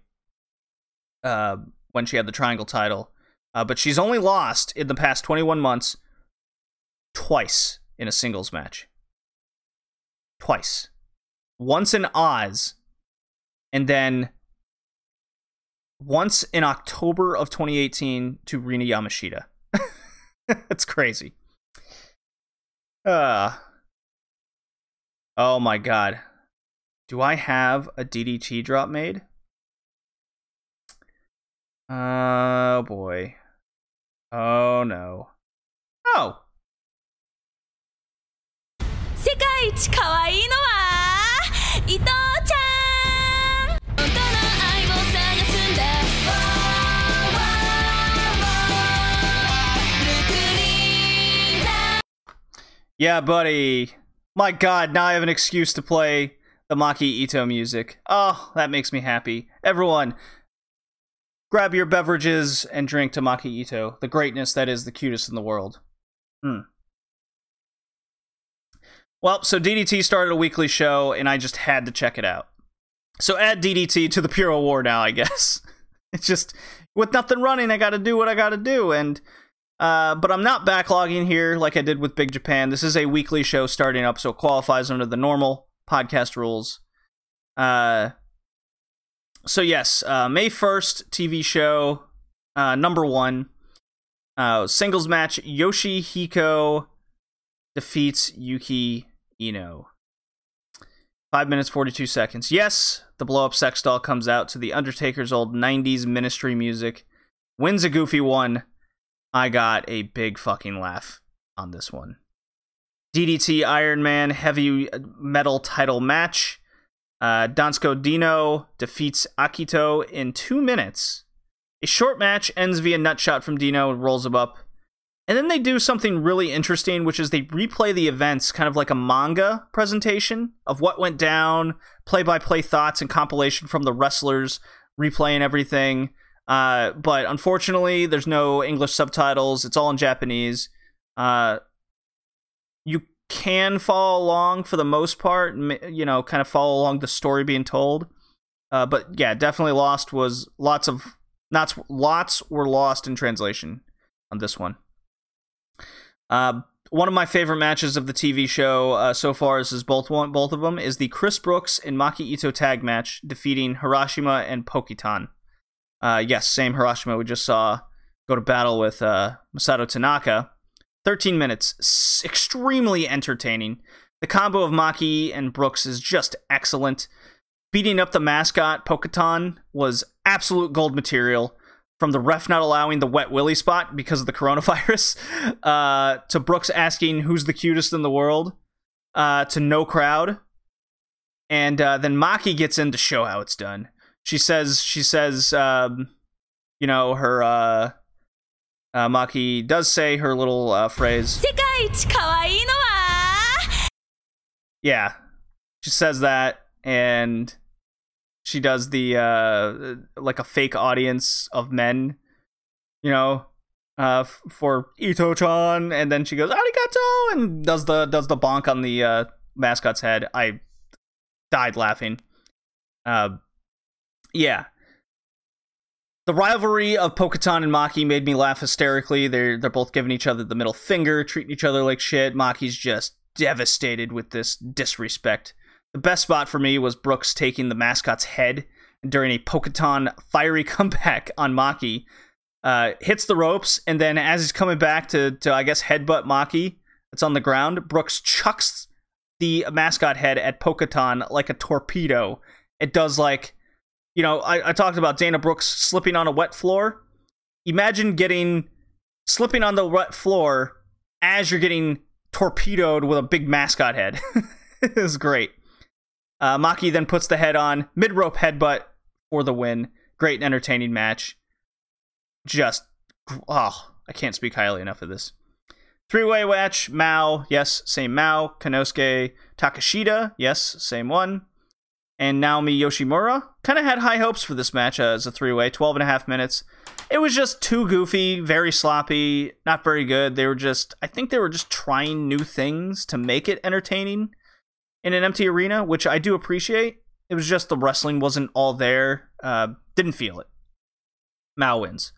A: uh, when she had the triangle title, uh, but she's only lost in the past 21 months twice in a singles match. Twice. Once in Oz, and then once in October of 2018 to Rina Yamashita. That's crazy. Uh. Oh my god. Do I have a DDT drop made? Oh boy. Oh no. Oh. 一可愛いのは伊藤ちゃん本当の愛を探すんだ Yeah, buddy. My god, now I have an excuse to play the Maki Ito music. Oh, that makes me happy. Everyone, grab your beverages and drink to Maki Ito, the greatness that is the cutest in the world. Hmm. Well, so DDT started a weekly show, and I just had to check it out. So add DDT to the Pure War now, I guess. It's just, with nothing running, I gotta do what I gotta do, and uh, but I'm not backlogging here like I did with Big Japan. This is a weekly show starting up, so it qualifies under the normal podcast rules. Uh, so yes, uh, May 1st, TV show uh, number one. Uh, singles match Yoshihiko defeats Yuki Iino. Five minutes, 42 seconds. Yes, the blow up sex doll comes out to the Undertaker's old 90s ministry music. Wins a goofy one. I got a big fucking laugh on this one. DDT Iron Man heavy metal title match. Uh, Danshoku Dino defeats Akito in two minutes. A short match ends via nutshot from Dino and rolls him up. And then they do something really interesting, which is they replay the events kind of like a manga presentation of what went down, play by play thoughts and compilation from the wrestlers, replaying everything. Uh, but unfortunately, there's no English subtitles. It's all in Japanese. Uh, you can follow along for the most part, you know, kind of follow along the story being told. Uh, but yeah, definitely lost was lots of lots lots were lost in translation on this one. Uh, one of my favorite matches of the TV show uh, so far is, is both one both of them is the Chris Brooks and Maki Ito tag match defeating Harashima and Pokotan. Uh, yes, same Harashima we just saw go to battle with uh, Masato Tanaka. 13 minutes, s- extremely entertaining. The combo of Maki and Brooks is just excellent. Beating up the mascot, Pokotan, was absolute gold material from the ref not allowing the wet willy spot because of the coronavirus, uh, to Brooks asking who's the cutest in the world, uh, to no crowd, and uh, then Maki gets in to show how it's done. She says, she says, um, you know, her uh, uh, Maki does say her little uh, phrase. Yeah, she says that, and she does the uh, like a fake audience of men, you know, uh, f- for Ito-chan, and then she goes arigato and does the does the bonk on the uh, mascot's head. I died laughing. Uh, yeah. The rivalry of Pokotan and Maki made me laugh hysterically. They're they're both giving each other the middle finger, treating each other like shit. Maki's just devastated with this disrespect. The best spot for me was Brooks taking the mascot's head during a Pokotan fiery comeback on Maki. Uh, hits the ropes, and then as he's coming back to, to I guess, headbutt Maki that's on the ground, Brooks chucks the mascot head at Pokotan like a torpedo. It does like, you know, I, I talked about Dana Brooks slipping on a wet floor. Imagine getting slipping on the wet floor as you're getting torpedoed with a big mascot head. it was great. Uh, Maki then puts the head on mid rope headbutt for the win. Great and entertaining match. Just oh, I can't speak highly enough of this. Three way match. Mao, yes, same Mao. Konosuke Takeshita, yes, same one. And Naomi Yoshimura. Kind of had high hopes for this match as a three way. 12 and a half minutes. It was just too goofy, very sloppy, not very good. They were just, I think they were just trying new things to make it entertaining in an empty arena, which I do appreciate. It was just the wrestling wasn't all there. Uh, didn't feel it. Mao wins.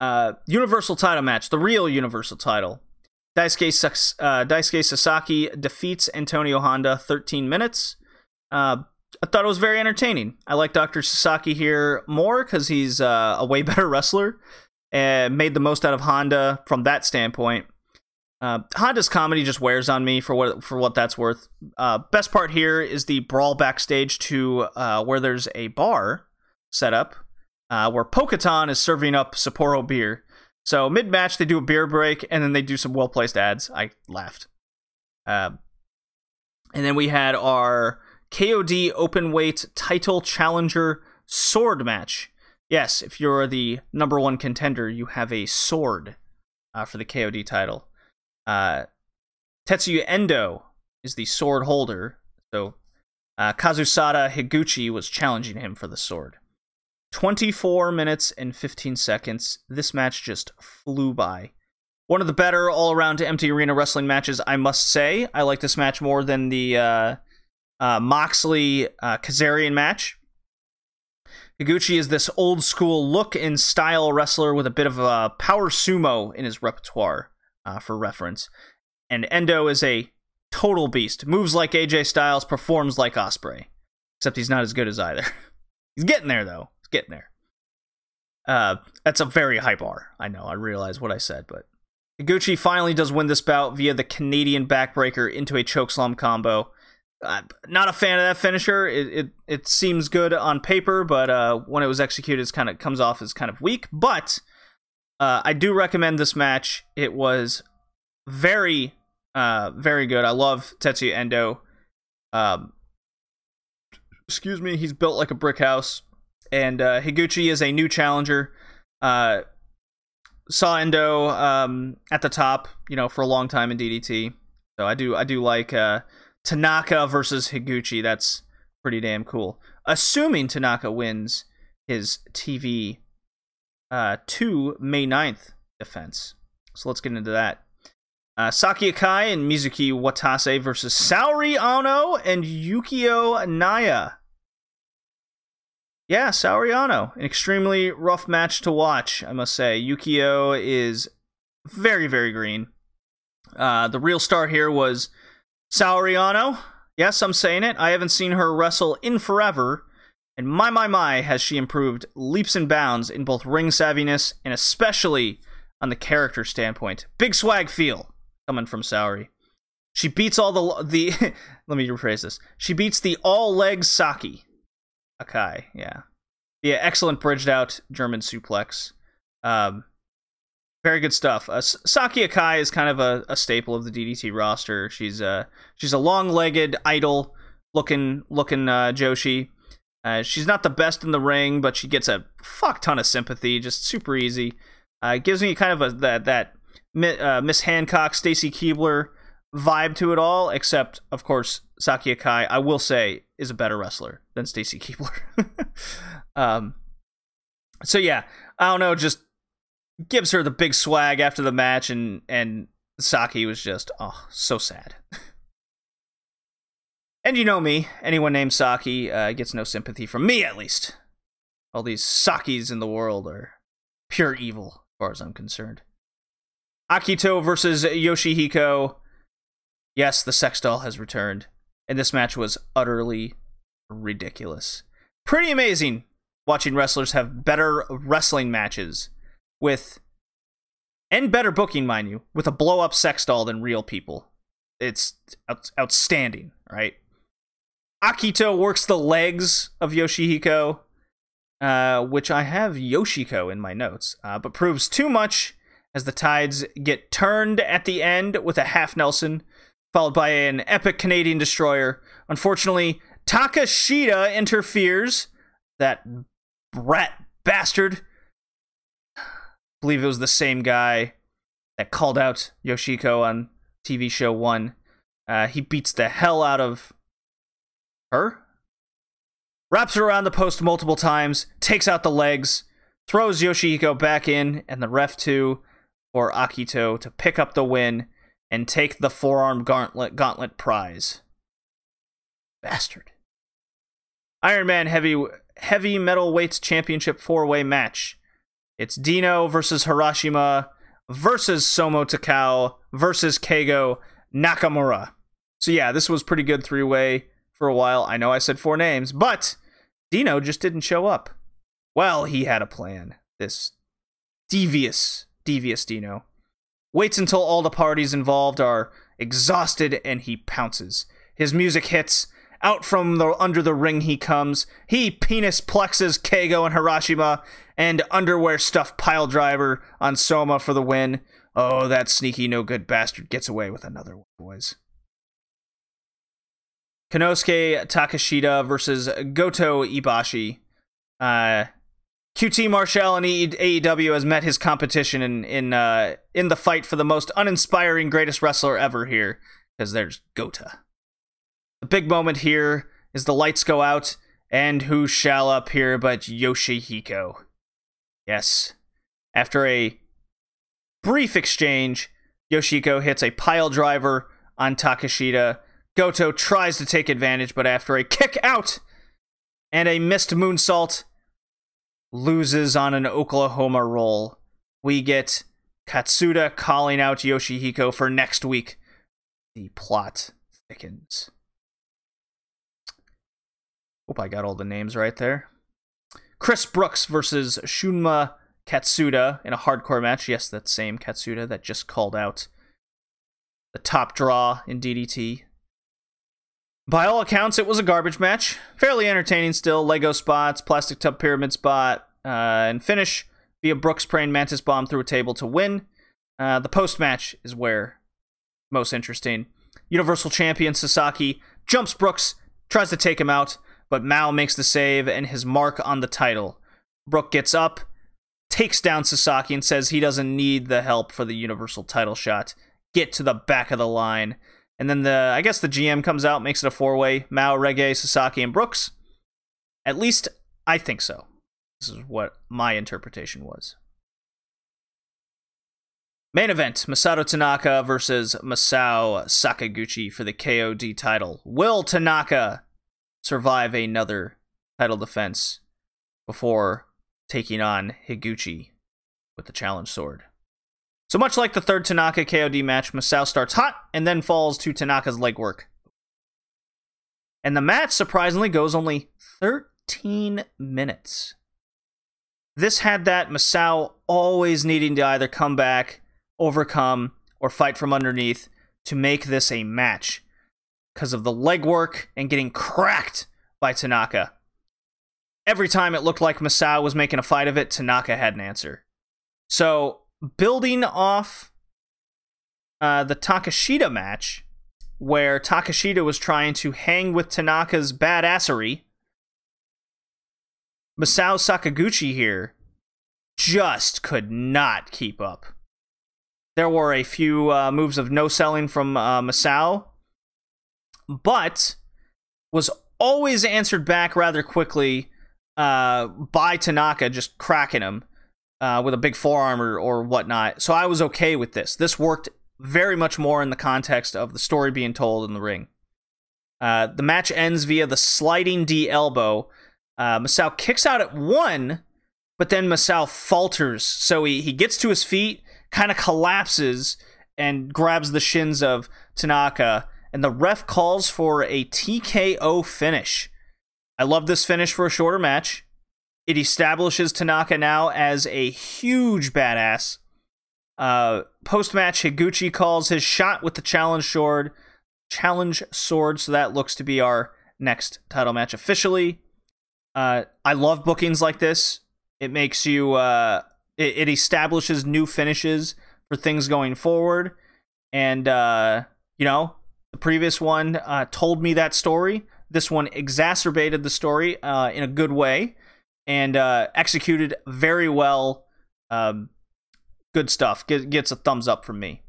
A: Uh, Universal title match, the real Universal title. Daisuke, uh, Daisuke Sasaki defeats Antonio Honda 13 minutes. Uh, I thought it was very entertaining. I like Dr. Sasaki here more because he's uh, a way better wrestler and made the most out of Honda from that standpoint. Uh, Honda's comedy just wears on me for what for what that's worth. Uh, best part here is the brawl backstage to uh, where there's a bar set up uh, where Pokotan is serving up Sapporo beer. So mid match they do a beer break and then they do some well placed ads. I laughed. Uh, and then we had our KOD open weight title challenger sword match. Yes, if you're the number one contender, you have a sword uh, for the KOD title. Uh, Tetsuya Endo is the sword holder, so uh, Kazusada Higuchi was challenging him for the sword. 24 minutes and 15 seconds. This match just flew by. One of the better all around empty arena wrestling matches, I must say. I like this match more than the uh, uh, Moxley uh, Kazarian match. Higuchi is this old school look and style wrestler with a bit of a power sumo in his repertoire, uh, for reference. And Endo is a total beast. Moves like AJ Styles, performs like Osprey. Except he's not as good as either. he's getting there, though. He's getting there. Uh, that's a very high bar. I know. I realize what I said, but Higuchi finally does win this bout via the Canadian backbreaker into a chokeslam combo. Uh, not a fan of that finisher. It it, it seems good on paper, but uh, when it was executed, it kind of comes off as kind of weak. But uh, I do recommend this match. It was very uh, very good. I love Tetsuya Endo. Um, excuse me. He's built like a brick house, and uh, Higuchi is a new challenger. Uh, saw Endo um, at the top, you know, for a long time in DDT. So I do I do like uh, Tanaka versus Higuchi. That's pretty damn cool. Assuming Tanaka wins his TV uh, 2 May 9th defense. So let's get into that. Uh, Saki Akai and Mizuki Watase versus Saori Ano and Yuki Iino. Yeah, Saori Ano. An extremely rough match to watch, I must say. Yukio is very, very green. Uh, the real star here was Saori Ano. Yes, I'm saying it. I haven't seen her wrestle in forever. And my, my, my, has she improved leaps and bounds in both ring savviness and especially on the character standpoint. Big swag feel coming from Saori. She beats all the the. let me rephrase this. She beats the all legs Saki. Akai, yeah, yeah. Excellent bridged out German suplex. Um, very good stuff. Uh, Saki Akai is kind of a, a staple of the DDT roster. She's a she's a long legged idol looking looking uh, Joshi. Uh, she's not the best in the ring, but she gets a fuck ton of sympathy, just super easy. Uh, gives me kind of a that that uh, Miss Hancock, Stacy Keibler vibe to it all. Except, of course, Saki Akai. I will say, is a better wrestler than Stacy Keibler. um, so yeah, I don't know, just gives her the big swag after the match, and and Saki was just oh so sad. And you know me, anyone named Saki uh, gets no sympathy from me, at least. All these Sakis in the world are pure evil, as far as I'm concerned. Akito versus Yoshihiko. Yes, the sex doll has returned, and this match was utterly ridiculous. Pretty amazing watching wrestlers have better wrestling matches with, and better booking, mind you, with a blow up sex doll than real people. It's out- outstanding, right? Akito works the legs of Yoshihiko, uh, which I have Yoshiko in my notes, uh, but proves too much as the tides get turned at the end with a half Nelson, followed by an epic Canadian destroyer. Unfortunately, Takeshita interferes. That brat bastard. I believe it was the same guy that called out Yoshiko on TV show one. Uh, he beats the hell out of her, wraps her around the post multiple times, takes out the legs, throws Yoshihiko back in, and the ref too for Akito to pick up the win and take the forearm gauntlet gauntlet prize. Bastard. Iron Man heavy heavy metal weights championship four way match. It's Dino versus Harashima versus Soma Takao versus Keigo Nakamura. So yeah, this was pretty good three way for a while. I know I said four names, but Dino just didn't show up. Well, he had a plan. This devious, devious Dino. Waits until all the parties involved are exhausted and he pounces. His music hits. Out from the under the ring he comes. He penis plexes Keigo and Harashima and underwear stuffed pile driver on Soma for the win. Oh, that sneaky no good bastard gets away with another one, boys. Konosuke Takeshita versus Gota Ihashi. Uh, QT Marshall in AEW has met his competition in in uh, in the fight for the most uninspiring greatest wrestler ever here, because there's Gota. The big moment here is the lights go out, and who shall appear but Yoshihiko? Yes. After a brief exchange, Yoshihiko hits a pile driver on Takeshita Gota tries to take advantage, but after a kick out and a missed moonsault, loses on an Oklahoma roll. We get Katsuda calling out Yoshihiko for next week. The plot thickens. Hope I got all the names right there. Chris Brooks versus Shunma Katsuda in a hardcore match. Yes, that same Katsuda that just called out the top draw in DDT. By all accounts, it was a garbage match. Fairly entertaining still. Lego spots, plastic tub pyramid spot, uh, and finish via Brooks praying mantis bomb through a table to win. Uh, the post match is where most interesting. Universal Champion Sasaki jumps Brooks, tries to take him out, but Mao makes the save and his mark on the title. Brook gets up, takes down Sasaki, and says he doesn't need the help for the Universal title shot. Get to the back of the line. And then the I guess the GM comes out, makes it a four way Mao, Reggae, Sasaki, and Brooks. At least I think so. This is what my interpretation was. Main event Masato Tanaka versus Masao Sakaguchi for the KOD title. Will Tanaka survive another title defense before taking on Higuchi with the challenge sword? So much like the third Tanaka KOD match, Masao starts hot and then falls to Tanaka's legwork. And the match surprisingly goes only 13 minutes. This had that Masao always needing to either come back, overcome, or fight from underneath to make this a match because of the legwork and getting cracked by Tanaka. Every time it looked like Masao was making a fight of it, Tanaka had an answer. So, building off uh, the Takeshita match, where Takeshita was trying to hang with Tanaka's badassery, Masao Sakaguchi here just could not keep up. There were a few uh, moves of no selling from uh, Masao, but was always answered back rather quickly uh, by Tanaka, just cracking him uh, with a big forearm or, or whatnot. So I was okay with this. This worked very much more in the context of the story being told in the ring. Uh, the match ends via the sliding D elbow. Uh, Masao kicks out at one, but then Masao falters. So he, he gets to his feet, kind of collapses, and grabs the shins of Tanaka. And the ref calls for a TKO finish. I love this finish for a shorter match. It establishes Tanaka now as a huge badass. Uh, Post match, Higuchi calls his shot with the challenge sword. Challenge sword, so that looks to be our next title match officially. Uh, I love bookings like this. It makes you. Uh, it, it establishes new finishes for things going forward, and uh, you know the previous one uh, told me that story. This one exacerbated the story uh, in a good way and uh, executed very well. Um, good stuff. Get, gets a thumbs up from me.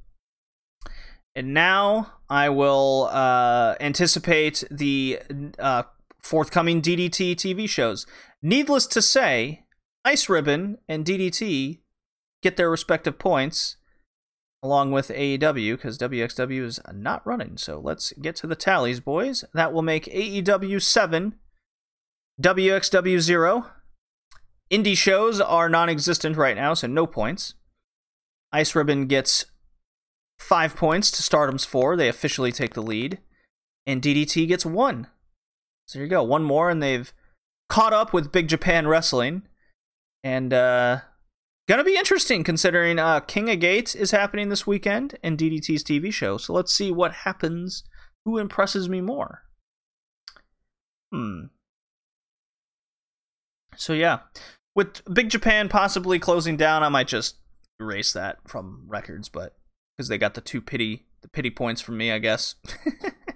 A: And now I will uh, anticipate the uh, forthcoming DDT TV shows. Needless to say, Ice Ribbon and DDT get their respective points along with AEW because WXW is not running. So let's get to the tallies, boys. That will make AEW 7, WXW 0. Indie shows are non existent right now, so no points. Ice Ribbon gets five points to Stardom's four. They officially take the lead. And DDT gets one. So there you go. One more, and they've caught up with Big Japan Wrestling. And uh, Gonna be interesting considering uh, King of Gate is happening this weekend and DDT's TV show. So let's see what happens. Who impresses me more? Hmm. So yeah, with Big Japan possibly closing down, I might just erase that from records, but because they got the two pity the pity points from me, I guess.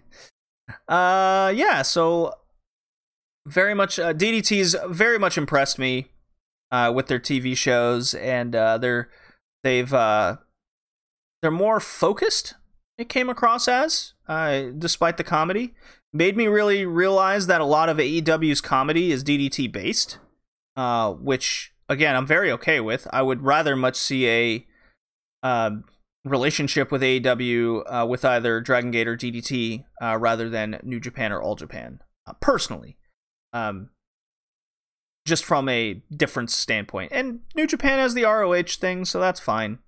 A: uh, yeah. So very much uh, DDT's very much impressed me uh, with their TV shows, and uh, they're they've uh, they're more focused. It came across as, uh, despite the comedy, made me really realize that a lot of AEW's comedy is DDT based, uh, which again I'm very okay with. I would rather much see a um, relationship with AEW uh, with either Dragon Gate or DDT uh, rather than New Japan or All Japan. Uh, personally, um, just from a different standpoint. And New Japan has the ROH thing, so that's fine.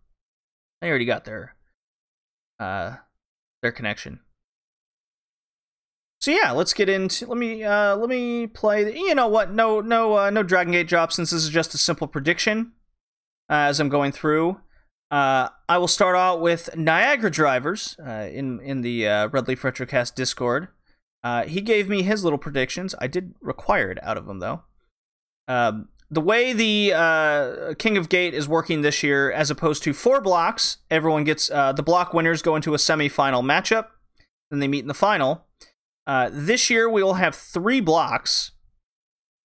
A: They already got their uh their connection. So yeah, let's get into let me uh let me play you know what? No no uh no Dragon Gate drop since this is just a simple prediction uh, as I'm going through. Uh, I will start out with Niagara Drivers uh, in in the uh, Red Leaf Retrocast Discord. Uh, he gave me his little predictions. I did require it out of him though. Um, the way the uh, King of Gate is working this year, as opposed to four blocks, everyone gets uh, the block winners go into a semifinal matchup, then they meet in the final. Uh, this year we will have three blocks,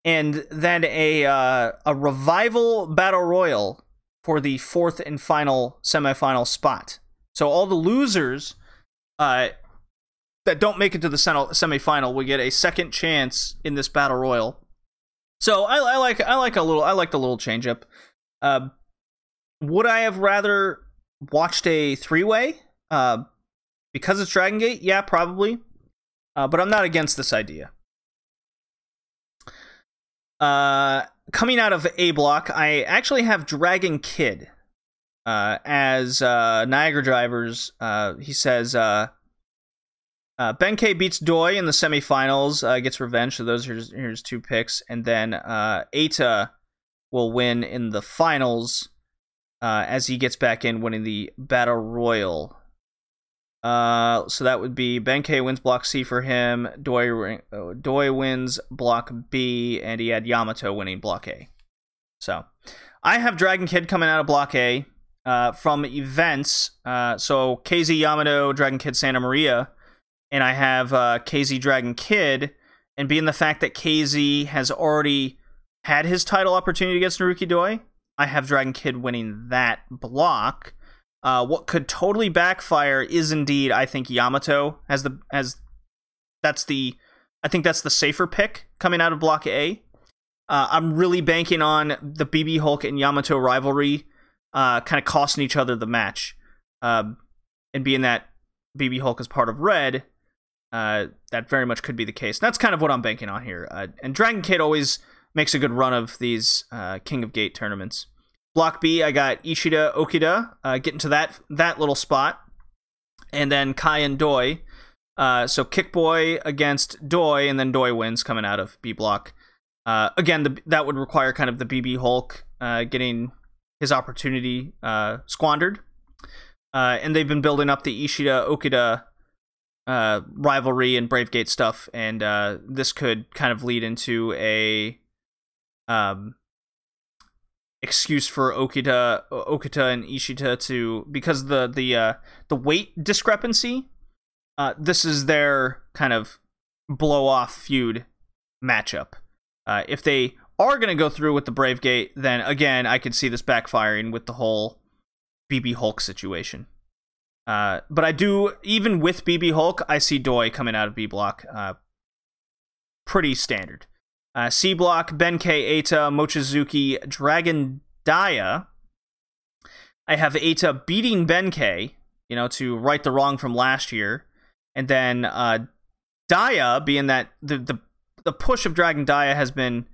A: and then a uh, a revival battle royal for the fourth and final semifinal spot. So all the losers uh, that don't make it to the semifinal will get a second chance in this battle royal so I, I like I like a little I like the little change up. Uh, would I have rather watched a three way? Uh, because it's Dragon Gate, yeah, probably. Uh, but I'm not against this idea. Uh, coming out of A block, I actually have Dragon Kid uh, as uh, Niagara Drivers. Uh, he says uh, uh, Benkei beats Doi in the semifinals, gets revenge. So those are his, his two picks, and then uh, Eita will win in the finals as he gets back in, winning the Battle Royal. Uh, so that would be Benkei wins Block C for him, Doi, uh, Doi wins Block B, and he had Yamato winning Block A. So I have Dragon Kid coming out of Block A uh, from events. Uh, so KZ Yamato, Dragon Kid Santa Maria, and I have uh, KZ Dragon Kid. And being the fact that KZ has already had his title opportunity against Naruki Doi, I have Dragon Kid winning that block. Uh, what could totally backfire is indeed, I think Yamato has the has that's the I think that's the safer pick coming out of Block A. Uh, I'm really banking on the BB Hulk and Yamato rivalry, uh, kind of costing each other the match, um, and being that BB Hulk is part of Red, uh, that very much could be the case. And that's kind of what I'm banking on here. Uh, and Dragon Kid always makes a good run of these uh, King of Gate tournaments. Block B, I got Ishida Okida uh, getting to that that little spot, and then Kai and Doi. Uh, so Kick Boy against Doi, and then Doi wins coming out of B block. Uh, again, the, that would require kind of the BB Hulk uh, getting his opportunity uh, squandered, uh, and they've been building up the Ishida Okida rivalry and Bravegate stuff, and this could kind of lead into a um, excuse for Okita, Okita and Ishida to because the the uh, the weight discrepancy. Uh, this is their kind of blow off feud matchup. Uh, if they are going to go through with the Brave Gate, then again, I could see this backfiring with the whole BB Hulk situation. Uh, but I do, even with BB Hulk, I see Doi coming out of B block. Uh, pretty standard. Uh, C block, Benkei, Eita, Mochizuki, Dragon Dia. I have Eita beating Benkei, you know, to right the wrong from last year. And then uh, Dia, being that the, the, the push of Dragon Dia has been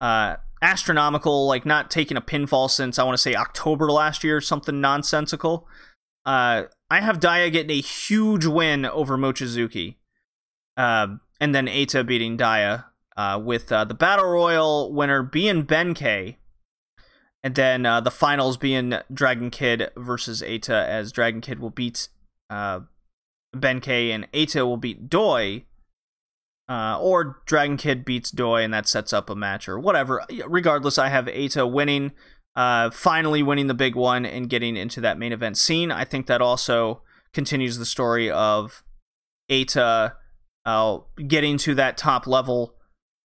A: uh, astronomical, like not taking a pinfall since, I want to say, October last year, something nonsensical. Uh, I have Dia getting a huge win over Mochizuki. Uh, and then Eita beating Dia uh, with uh, the Battle Royal winner being Benkei. And then uh, the finals being Dragon Kid versus Eita, as Dragon Kid will beat uh, Benkei and Eita will beat Doi. Uh, or Dragon Kid beats Doi and that sets up a match or whatever. Regardless, I have Eita winning, uh, finally winning the big one and getting into that main event scene. I think that also continues the story of Eita uh, getting to that top level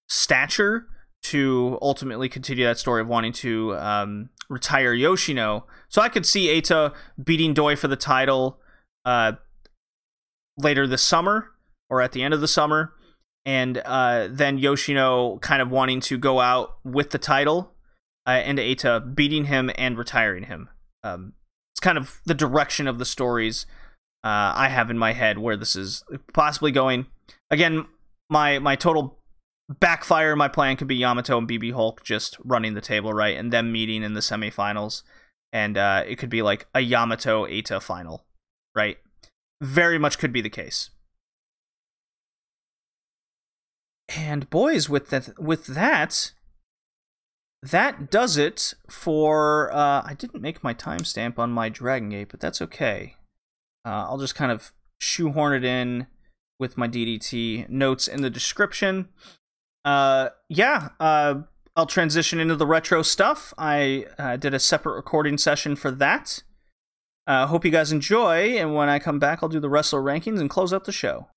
A: stature to ultimately continue that story of wanting to um, retire Yoshino. So I could see Eita beating Doi for the title uh, later this summer or at the end of the summer, and uh, then Yoshino kind of wanting to go out with the title, uh, and Eita beating him and retiring him. Um, it's kind of the direction of the stories uh, I have in my head where this is possibly going. Again, my my total backfire my plan could be Yamato and BB Hulk just running the table right and them meeting in the semifinals. And uh, it could be like a Yamato Eita final, right? Very much could be the case. And boys, with that, with that, that does it for. Uh, I didn't make my timestamp on my Dragon Gate, but that's okay. Uh, I'll just kind of shoehorn it in with my DDT notes in the description uh, yeah, uh, I'll transition into the retro stuff. I uh, did a separate recording session for that. Uh, hope you guys enjoy, and when I come back, I'll do the wrestler rankings and close out the show.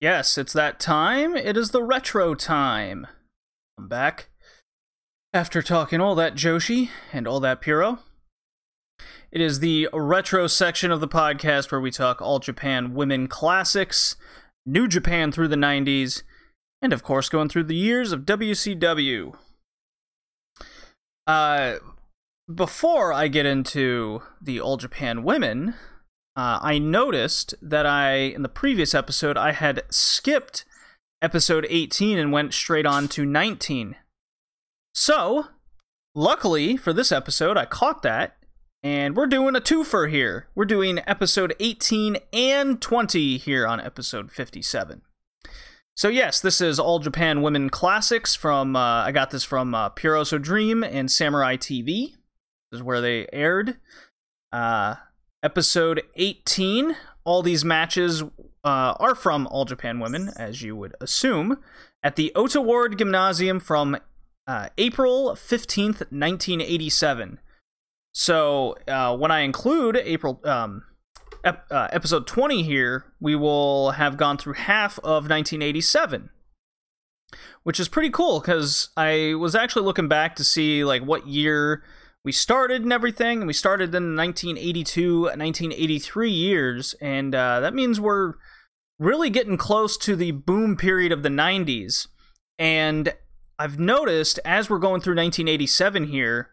A: Yes, it's that time. It is the retro time. I'm back. After talking all that Joshi and all that Puro, it is the retro section of the podcast where we talk all Japan women classics, New Japan through the 90s, and of course going through the years of WCW. Uh, before I get into the All Japan women, uh, I noticed that I, in the previous episode, I had skipped episode 18 and went straight on to 19. So, luckily for this episode, I caught that And we're doing a twofer here. We're doing episode 18 and 20 here on episode 57. So yes, this is All Japan Women Classics from uh, I got this from uh, Puroso Dream and Samurai TV. This is where they aired. Uh, episode 18. All these matches uh, are from All Japan Women, as you would assume, at the Ota Ward Gymnasium from uh, April 15th, 1987. So uh, when I include April um, ep- uh, episode 20 here, we will have gone through half of 1987. Which is pretty cool because I was actually looking back to see like what year we started and everything. And we started in 1982, 1983 years, and uh, that means we're really getting close to the boom period of the 90s. And I've noticed as we're going through 1987 here,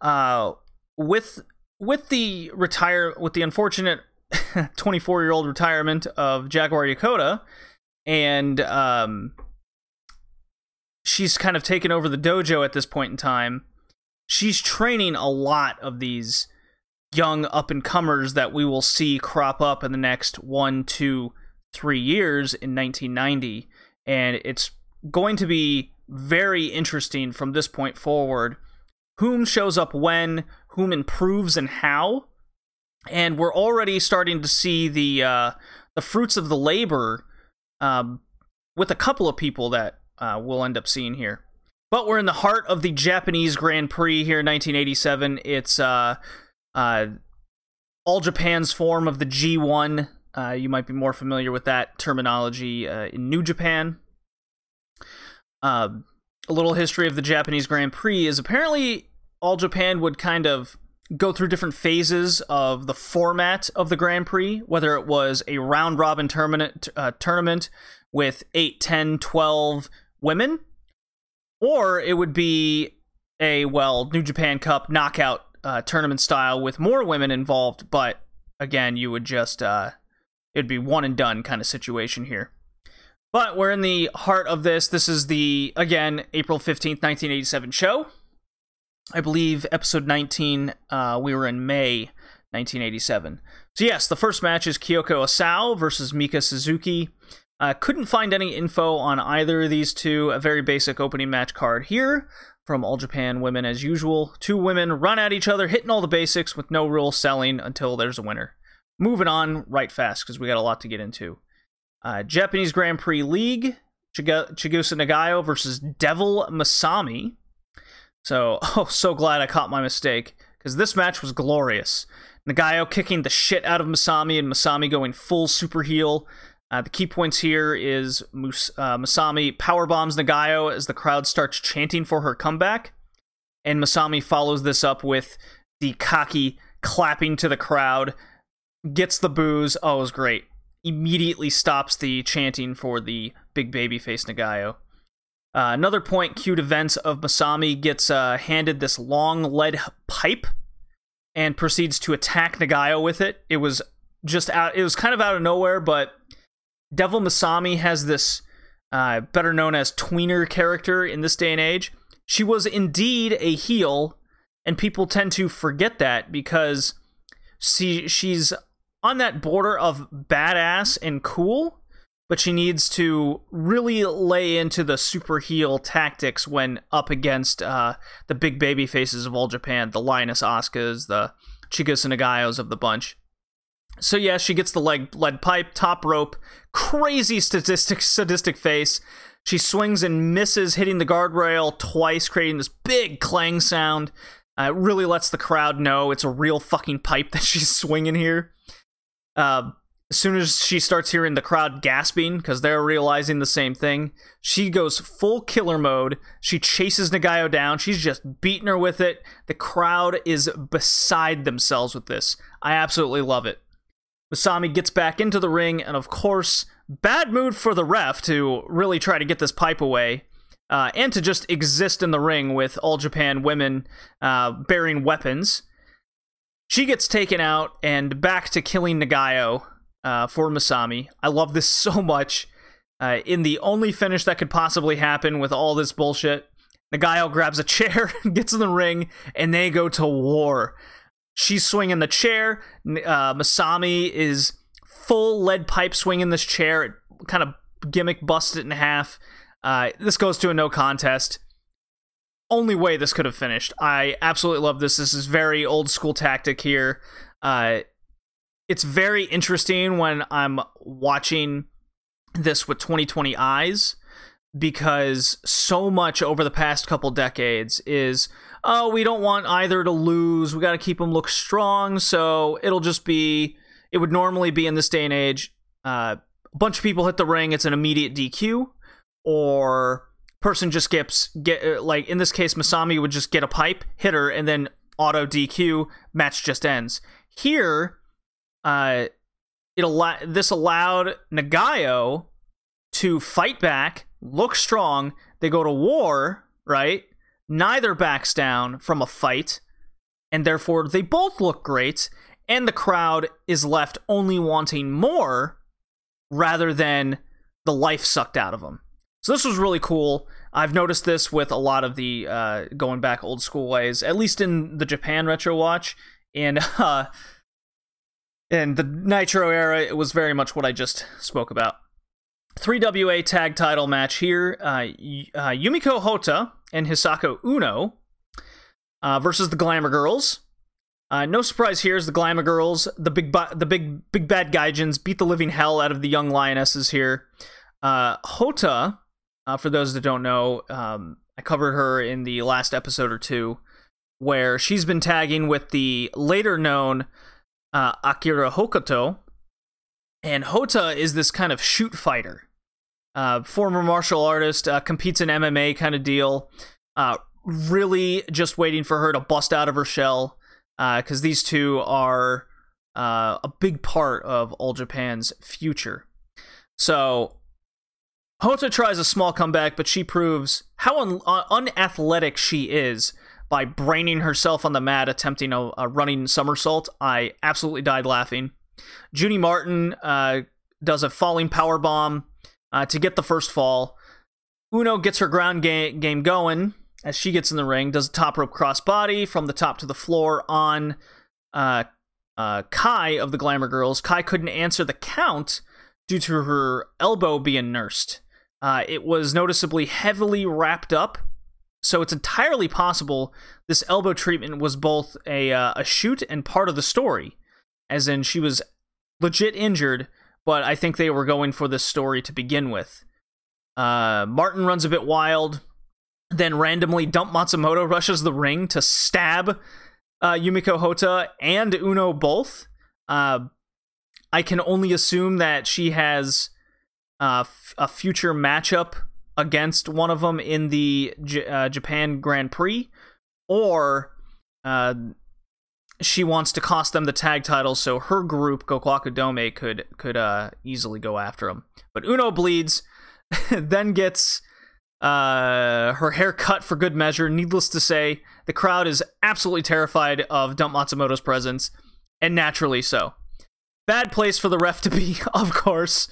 A: uh, with with the retire with the unfortunate 24 year old retirement of Jaguar Yokota, and um, she's kind of taken over the dojo at this point in time. She's training a lot of these young up and comers that we will see crop up in the next one, two, three years in 1990, and it's going to be very interesting from this point forward. Whom shows up when, whom improves, and how and we're already starting to see the uh, the fruits of the labor um, with a couple of people that uh, we'll end up seeing here. But we're in the heart of the Japanese Grand Prix here in 1987. It's uh, uh, all Japan's form of the G1. Uh, you might be more familiar with that terminology uh, in New Japan. Uh, a little history of the Japanese Grand Prix is apparently All Japan would kind of go through different phases of the format of the Grand Prix, whether it was a round robin tournament, uh, tournament with 8, 10, 12 women, or it would be a, well, New Japan Cup knockout uh, tournament style with more women involved, but again, you would just, uh, it'd be one and done kind of situation here. But we're in the heart of this. This is the, again, April 15th, 1987 show. I believe episode 19, uh, we were in May 1987. So, yes, the first match is Kyoko Asao versus Mika Suzuki. Uh, couldn't find any info on either of these two. A very basic opening match card here from All Japan Women as usual. Two women run at each other, hitting all the basics with no real selling until there's a winner. Moving on right fast because we got a lot to get into. Uh, Japanese Grand Prix League, Chig- Chigusa Nagayo versus Devil Masami. So, oh, so glad I caught my mistake because this match was glorious. Nagayo kicking the shit out of Masami and Masami going full super heel. Uh, the key points here is Mus- uh, Masami power bombs Nagayo as the crowd starts chanting for her comeback, and Masami follows this up with the cocky clapping to the crowd, gets the booze. Oh, it was great. Immediately stops the chanting for the big baby face Nagayo. Uh, another point cute events of Masami gets uh, handed this long lead pipe and proceeds to attack Nagayo with it. It was just out. It was kind of out of nowhere, but Devil Masami has this uh, better known as tweener character in this day and age. She was indeed a heel, and people tend to forget that because she she's on that border of badass and cool but she needs to really lay into the super heel tactics when up against uh, the big baby faces of all Japan, the Lioness Asukas, the Chigusa Nagayos of the bunch. So yeah, she gets the leg lead pipe, top rope, crazy statistic sadistic face. She swings and misses, hitting the guardrail twice, creating this big clang sound. Uh, it really lets the crowd know it's a real fucking pipe that she's swinging here. Uh, as soon as she starts hearing the crowd gasping because they're realizing the same thing, she goes full killer mode. She chases Nagayo down. She's just beating her with it. The crowd is beside themselves with this. I absolutely love it. Masami gets back into the ring, and of course, bad mood for the ref to really try to get this pipe away. Uh, and to just exist in the ring with all Japan women uh, bearing weapons. She gets taken out and back to killing Nagayo, uh, for Masami. I love this so much. Uh, in the only finish that could possibly happen with all this bullshit, Nagayo grabs a chair, gets in the ring, and they go to war. she's swinging the chair. Uh, Masami is full lead pipe swinging this chair. It kind of gimmick busted it in half. Uh, this goes to a no contest. Only way this could have finished. I absolutely love this. This is very old school tactic here. Uh, it's very interesting when I'm watching this with 2020 eyes because so much over the past couple decades is oh we don't want either to lose we got to keep them look strong so it'll just be it would normally be in this day and age uh, a bunch of people hit the ring it's an immediate dq or person just gets get uh, like in this case masami would just get a pipe hit her and then auto dq match just ends here uh it allow this allowed nagayo to fight back, look strong. They go to war, right? Neither backs down from a fight, and therefore they both look great. And the crowd is left only wanting more rather than the life sucked out of them. So this was really cool. I've noticed this with a lot of the uh, going back old school ways, at least in the Japan retro watch. And uh, in the Nitro era, it was very much what I just spoke about. 3WA tag title match here. Uh, uh, Yumiko Hotta and Hisako Uno uh, versus the Glamour Girls. Uh, no surprise here is the Glamour Girls, the big bu- the big big bad Gaijins beat the living hell out of the young lionesses here. Hotta, uh, for those that don't know, um, I covered her in the last episode or two, where she's been tagging with the later known uh, Akira Hokuto, and Hotta is this kind of shoot fighter, uh, former martial artist, uh, competes in MMA kind of deal. Uh, really just waiting for her to bust out of her shell, because these two are uh, a big part of All Japan's future. So Hotta tries a small comeback, but she proves how un- uh, unathletic she is by braining herself on the mat, attempting a, a running somersault. I absolutely died laughing. Judy Martin uh, does a falling power bomb uh, to get the first fall. Uno gets her ground ga- game going as she gets in the ring. Does a top rope crossbody from the top to the floor on uh, uh, Kai of the Glamour Girls. Kai couldn't answer the count due to her elbow being nursed. Uh, it was noticeably heavily wrapped up, so it's entirely possible this elbow treatment was both a uh, a shoot and part of the story, as in she was legit injured, but I think they were going for this story to begin with. Uh, Martin runs a bit wild, then randomly Dump Matsumoto rushes the ring to stab uh, Yumiko Hotta and Uno both. Uh, I can only assume that she has uh, future matchup against one of them in the J- uh, Japan Grand Prix, or uh, she wants to cost them the tag title so her group Gokuaku Domei could could uh, easily go after him. But Uno bleeds, then gets uh, her hair cut for good measure. Needless to say, the crowd is absolutely terrified of Dump Matsumoto's presence, and naturally so. Bad place for the ref to be, of course.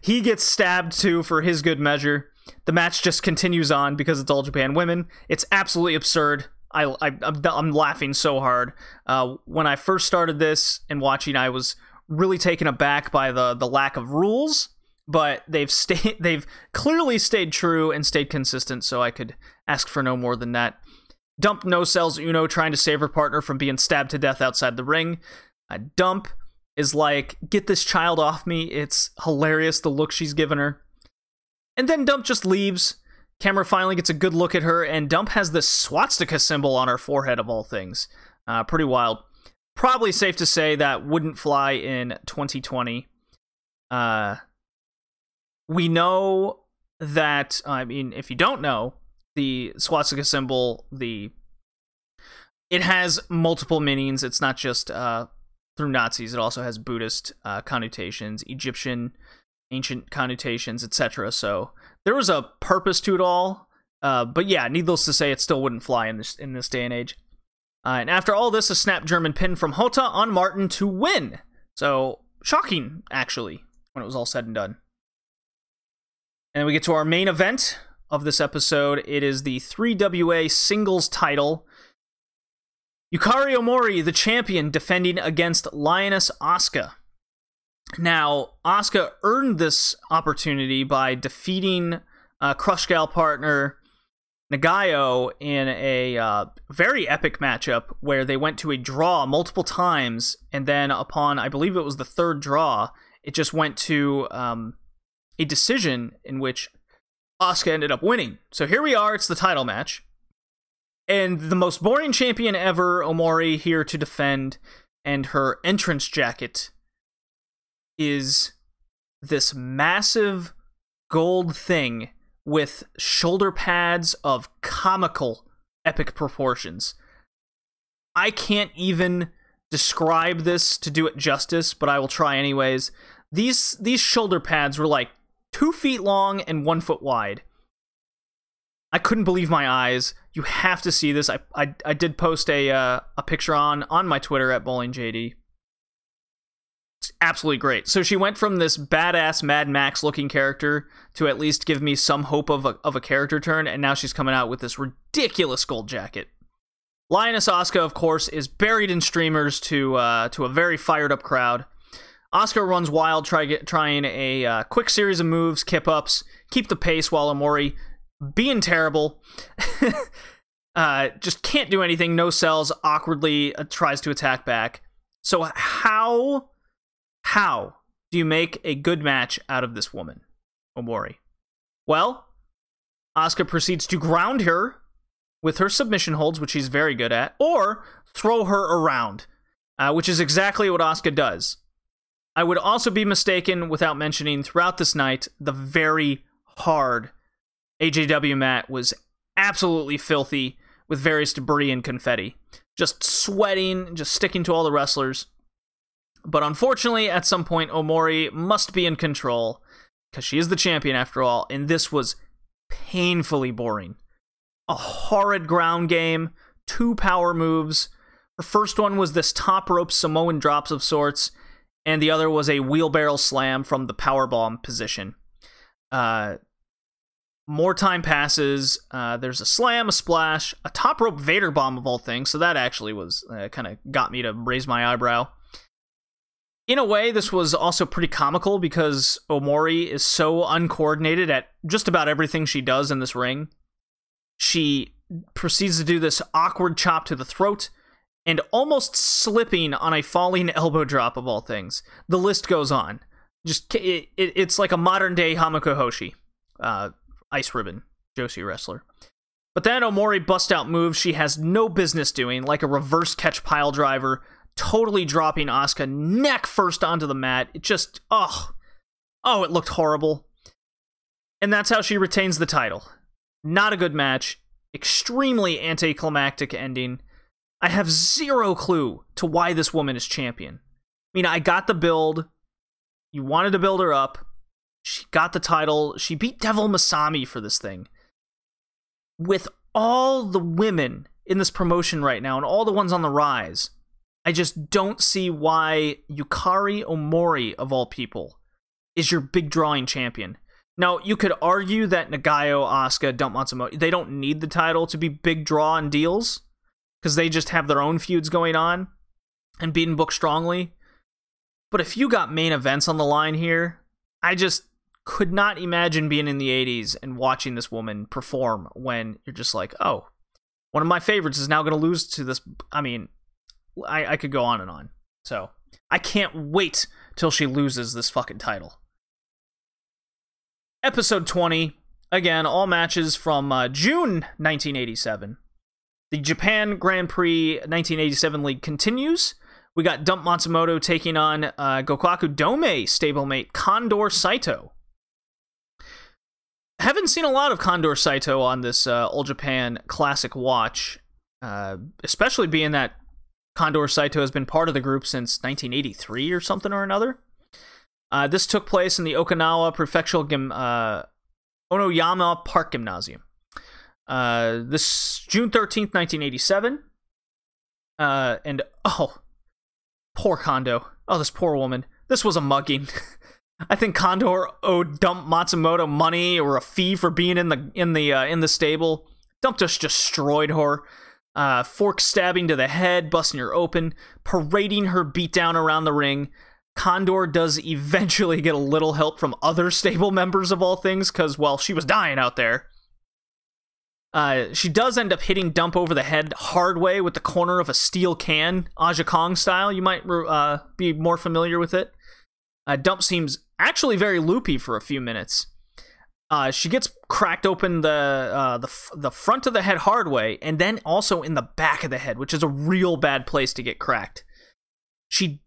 A: He gets stabbed too for his good measure. The match just continues on because it's all Japan women. It's absolutely absurd. I, I I'm, I'm laughing so hard. Uh, when I first started this and watching, I was really taken aback by the the lack of rules. But they've stayed they've clearly stayed true and stayed consistent. So I could ask for no more than that. Dump no sells Uno trying to save her partner from being stabbed to death outside the ring. Uh, Dump is like, get this child off me. It's hilarious the look she's given her. And then Dump just leaves. Camera finally gets a good look at her, and Dump has this swastika symbol on her forehead, of all things. Uh, pretty wild. Probably safe to say that wouldn't fly in 2020. Uh, we know that, I mean, if you don't know, the swastika symbol, the it has multiple meanings. It's not just uh, through Nazis. It also has Buddhist uh, connotations, Egyptian ancient connotations, etc. So there was a purpose to it all. Uh, but yeah, needless to say, it still wouldn't fly in this in this day and age. Uh, and after all this, a snap German pin from Hotta on Martin to win. So shocking, actually, when it was all said and done. And we get to our main event of this episode. It is the 3WA singles title. Yukari Omori, the champion, defending against Lioness Asuka. Now, Asuka earned this opportunity by defeating uh, Crush Gal partner Nagayo in a uh, very epic matchup where they went to a draw multiple times, and then upon, I believe it was the third draw, it just went to um, a decision in which Asuka ended up winning. So here we are, it's the title match. And the most boring champion ever, Omori, here to defend, and her entrance jacket is this massive gold thing with shoulder pads of comical epic proportions. I can't even describe this to do it justice, but I will try anyways. These these shoulder pads were like two feet long and one foot wide. I couldn't believe my eyes. You have to see this. I I, I did post a uh, a picture on on my Twitter at bowlingjd. It's absolutely great. So she went from this badass Mad Max looking character to at least give me some hope of a, of a character turn, and now she's coming out with this ridiculous gold jacket. Lioness Asuka, of course, is buried in streamers to uh, to a very fired up crowd. Asuka runs wild, try trying a uh, quick series of moves, kip ups, keep the pace while Omori being terrible. uh, just can't do anything. No cells. Awkwardly uh, tries to attack back. So how how do you make a good match out of this woman, Omori? Well, Asuka proceeds to ground her with her submission holds, which she's very good at, or throw her around, uh, which is exactly what Asuka does. I would also be mistaken without mentioning throughout this night the very hard AJW mat was absolutely filthy with various debris and confetti. Just sweating, just sticking to all the wrestlers. But unfortunately, at some point, Omori must be in control because she is the champion after all, and this was painfully boring. A horrid ground game, two power moves. Her first one was this top rope Samoan drops of sorts, and the other was a wheelbarrow slam from the powerbomb position. Uh, more time passes. Uh, there's a slam, a splash, a top rope Vader bomb of all things. So that actually was uh, kind of got me to raise my eyebrow. In a way, this was also pretty comical because Omori is so uncoordinated at just about everything she does in this ring. She proceeds to do this awkward chop to the throat and almost slipping on a falling elbow drop of all things. The list goes on. Just it, it, it's like a modern day Hamuko Hoshi. Uh, Ice Ribbon, Joshi wrestler. But then Omori busts out moves she has no business doing, like a reverse catch pile driver, totally dropping Asuka neck first onto the mat. It just, oh, oh, it looked horrible. And that's how she retains the title. Not a good match, extremely anticlimactic ending. I have zero clue to why this woman is champion. I mean, I got the build. You wanted to build her up. She got the title. She beat Devil Masami for this thing. With all the women in this promotion right now and all the ones on the rise, I just don't see why Yukari Omori, of all people, is your big drawing champion. Now, you could argue that Nagayo, Asuka, Dump Matsumoto, they don't need the title to be big draw and deals because they just have their own feuds going on and being book strongly. But if you got main events on the line here, I just could not imagine being in the 80s and watching this woman perform when you're just like, oh, one of my favorites is now going to lose to this. I mean, I, I could go on and on. So I can't wait till she loses this fucking title. Episode 20. Again, all matches from uh, June 1987. The Japan Grand Prix 1987 League continues. We got Dump Matsumoto taking on uh, Gokuaku Domei stablemate Condor Saito. Haven't seen a lot of Condor Saito on this uh, All Japan Classic watch, uh, especially being that Condor Saito has been part of the group since 1983 or something or another. Uh, this took place in the Okinawa Prefectural Gym, uh, Onoyama Park Gymnasium. Uh, this June 13th, 1987. Uh, and oh, poor Condor. Oh, this poor woman. This was a mugging. I think Condor owed Dump Matsumoto money or a fee for being in the in the uh, in the stable. Dump just destroyed her. uh, fork stabbing to the head, busting her open, parading her beatdown around the ring. Condor does eventually get a little help from other stable members of all things, because, well, she was dying out there. Uh, she does end up hitting Dump over the head hard way with the corner of a steel can, Aja Kong style. You might uh, be more familiar with it. Uh, Dump seems actually very loopy for a few minutes. Uh, she gets cracked open the uh, the f- the front of the head hard way, and then also in the back of the head, which is a real bad place to get cracked. She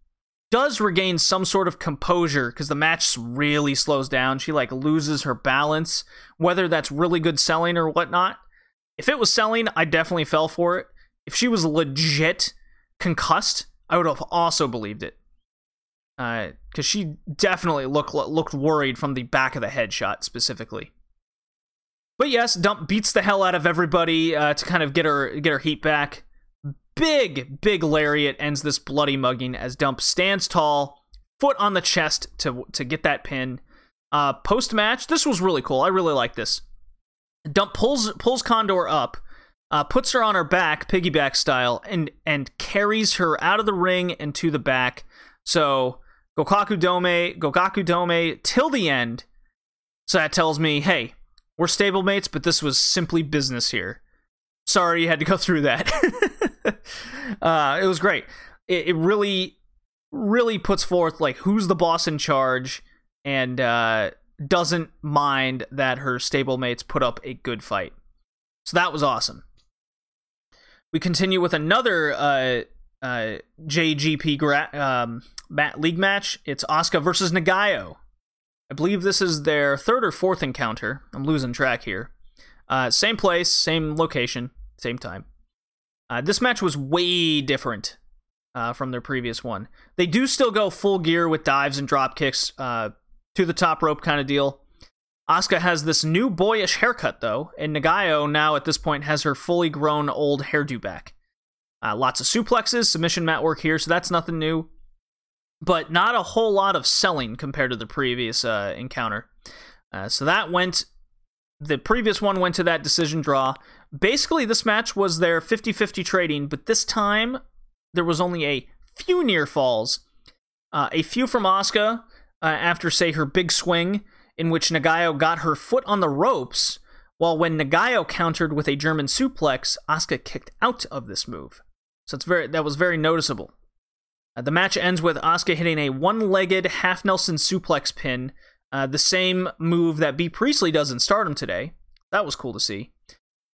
A: does regain some sort of composure because the match really slows down. She like loses her balance, whether that's really good selling or whatnot. If it was selling, I definitely fell for it. If she was legit concussed, I would have also believed it. Because uh, she definitely looked looked worried from the back of the headshot specifically. But yes, Dump beats the hell out of everybody uh, to kind of get her get her heat back. Big big lariat ends this bloody mugging as Dump stands tall, foot on the chest to to get that pin. Uh, Post match, this was really cool. I really like this. Dump pulls pulls Condor up, uh, puts her on her back, piggyback style, and and carries her out of the ring and to the back. So Gokuaku Domei, Gokuaku Domei till the end. So that tells me, hey, we're stablemates, but this was simply business here. Sorry you had to go through that. uh, it was great. It, it, really, really puts forth like who's the boss in charge, and uh, doesn't mind that her stablemates put up a good fight. So that was awesome. We continue with another uh, uh, JGP gra- um, league match. It's Asuka versus Nagayo. I believe this is their third or fourth encounter. I'm losing track here. Uh, same place, same location, same time. Uh, this match was way different uh, from their previous one. They do still go full gear with dives and drop kicks, uh, to the top rope kind of deal. Asuka has this new boyish haircut though, and Nagayo now at this point has her fully grown old hairdo back. Uh, lots of suplexes, submission mat work here, so that's nothing new, but not a whole lot of selling compared to the previous uh, encounter. Uh, so that went. The previous one went to that decision draw. Basically, this match was their 50 50 trading, but this time there was only a few near falls. Uh, a few from Asuka, uh, after, say, her big swing, in which Nagayo got her foot on the ropes, while when Nagayo countered with a German suplex, Asuka kicked out of this move. So it's very that was very noticeable. Uh, the match ends with Asuka hitting a one-legged half Nelson suplex pin, uh, the same move that Bea Priestley does in Stardom today. That was cool to see.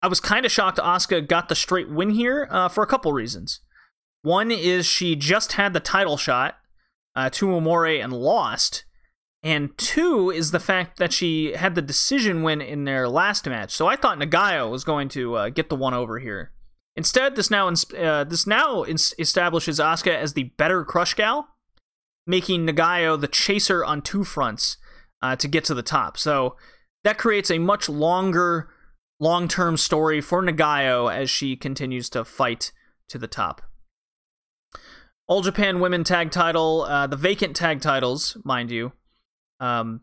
A: I was kind of shocked Asuka got the straight win here uh, for a couple reasons. One is she just had the title shot uh, to Omori and lost. And two is the fact that she had the decision win in their last match. So I thought Nagayo was going to uh, get the one over here. Instead, this now uh, this now establishes Asuka as the better Crush Gal, making Nagayo the chaser on two fronts uh, to get to the top. So that creates a much longer, long term story for Nagayo as she continues to fight to the top. All Japan Women Tag Title, uh, the vacant tag titles, mind you. Um,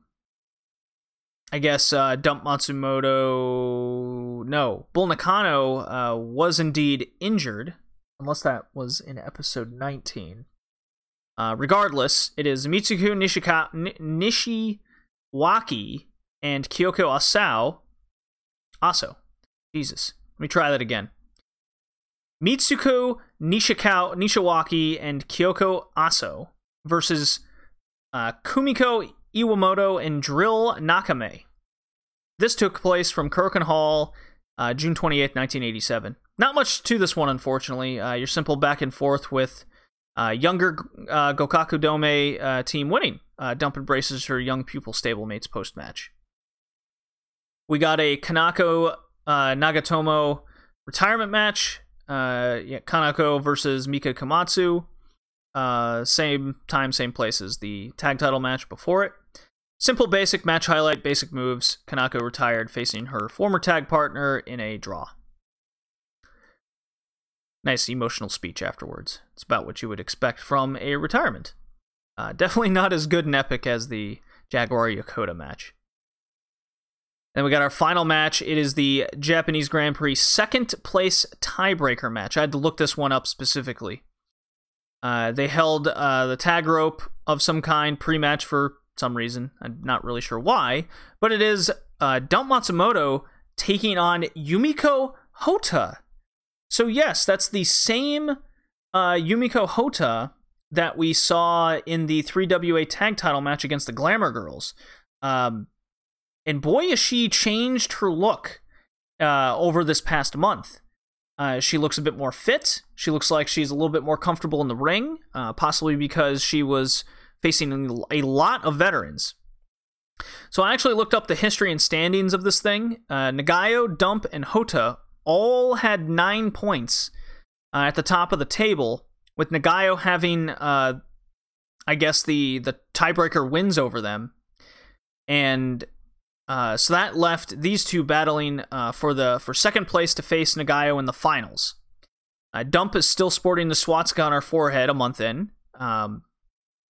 A: I guess uh, Dump Matsumoto. No, Bull Nakano uh, was indeed injured, unless that was in episode 19. Uh, regardless, it is Mitsuku Nishika- N- Nishiwaki and Kyoko Asao. Aso. Jesus. Let me try that again. Mitsuko Nishikao, Nishiwaki and Kyoko Aso versus uh, Kumiko Iwamoto and Drill Nakamae. This took place from Korakuen Hall, uh, June 28th, 1987. Not much to this one, unfortunately. Uh, your simple back and forth with uh, younger uh, Gokuaku Domei uh, team winning. Uh, Dump embraces her young pupil stablemates post match. We got a Kanako Nagatomo retirement match yeah, Kanako versus Mika Komatsu. Same time, same places. The tag title match before it. Simple, basic match highlight, basic moves. Kanako retired, facing her former tag partner in a draw. Nice emotional speech afterwards. It's about what you would expect from a retirement. Uh, definitely not as good and epic as the Jaguar Yokota match. Then we got our final match. It is the Japanese Grand Prix second place tiebreaker match. I had to look this one up specifically. Uh, they held uh, the tag rope of some kind pre match for some reason. I'm not really sure why, but it is uh, Dump Matsumoto taking on Yumiko Hotta. So, yes, that's the same uh, Yumiko Hotta that we saw in the 3WA tag title match against the Glamour Girls. Um, and boy, has she changed her look uh, over this past month. Uh, she looks a bit more fit. She looks like she's a little bit more comfortable in the ring, uh, possibly because she was facing a lot of veterans. So I actually looked up the history and standings of this thing. Uh, Nagayo, Dump, and Hotta all had nine points uh, at the top of the table, with Nagayo having, uh, I guess, the the tiebreaker wins over them, and uh, so that left these two battling uh, for the for second place to face Nagayo in the finals. Uh, Dump is still sporting the swastika on her forehead a month in. Um,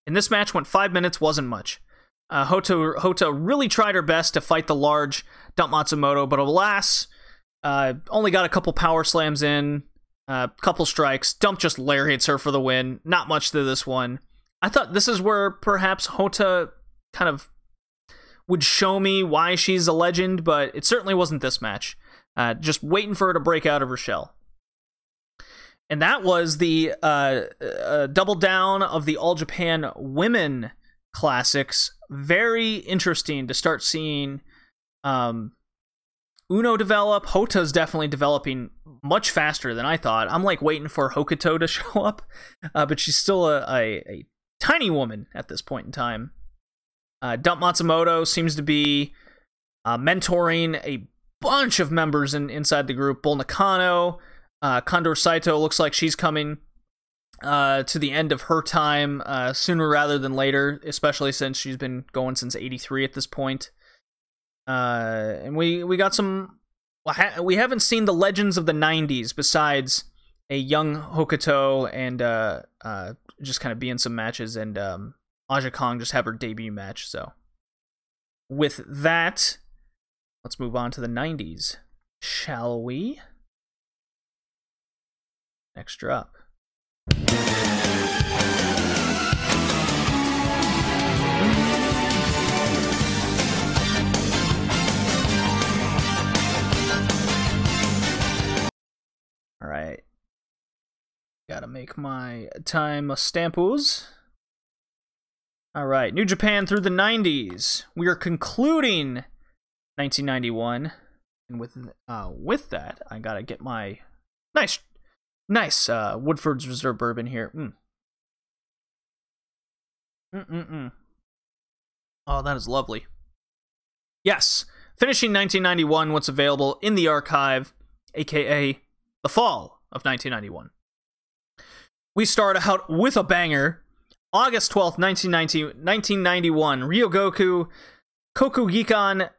A: and this match went five minutes, wasn't much. Uh, Hotta, Hotta really tried her best to fight the large Dump Matsumoto, but alas, uh, only got a couple power slams in, a uh, couple strikes. Dump just lariats her for the win. Not much to this one. I thought this is where perhaps Hotta kind of would show me why she's a legend, but it certainly wasn't this match. Uh, just waiting for her to break out of her shell. And that was the uh, uh, double down of the All Japan Women Classics. Very interesting to start seeing um, Uno develop. Hotta's definitely developing much faster than I thought. I'm like waiting for Hokuto to show up, uh, but she's still a, a, a tiny woman at this point in time. Uh, Dump Matsumoto seems to be uh, mentoring a bunch of members in, inside the group. Bull Nakano, uh, Condor Saito looks like she's coming uh, to the end of her time uh, sooner rather than later, especially since she's been going since '83 at this point. Uh, and we we got some. We haven't seen the legends of the '90s besides a young Hokuto and uh, uh, just kind of be in some matches and um, Aja Kong just have her debut match. So, with that, let's move on to the 90s, shall we? Next drop. All right. Gotta make my time stampos. All right, New Japan through the 90s. We are concluding 1991, and with uh, with that, I gotta get my nice, nice uh, Woodford's Reserve bourbon here. Mm. Mm-mm-mm. Oh, that is lovely. Yes, finishing 1991. What's available in the archive, aka the fall of 1991. We start out with a banger August 12th, 1990, 1991, Ryogoku, Kokugikan,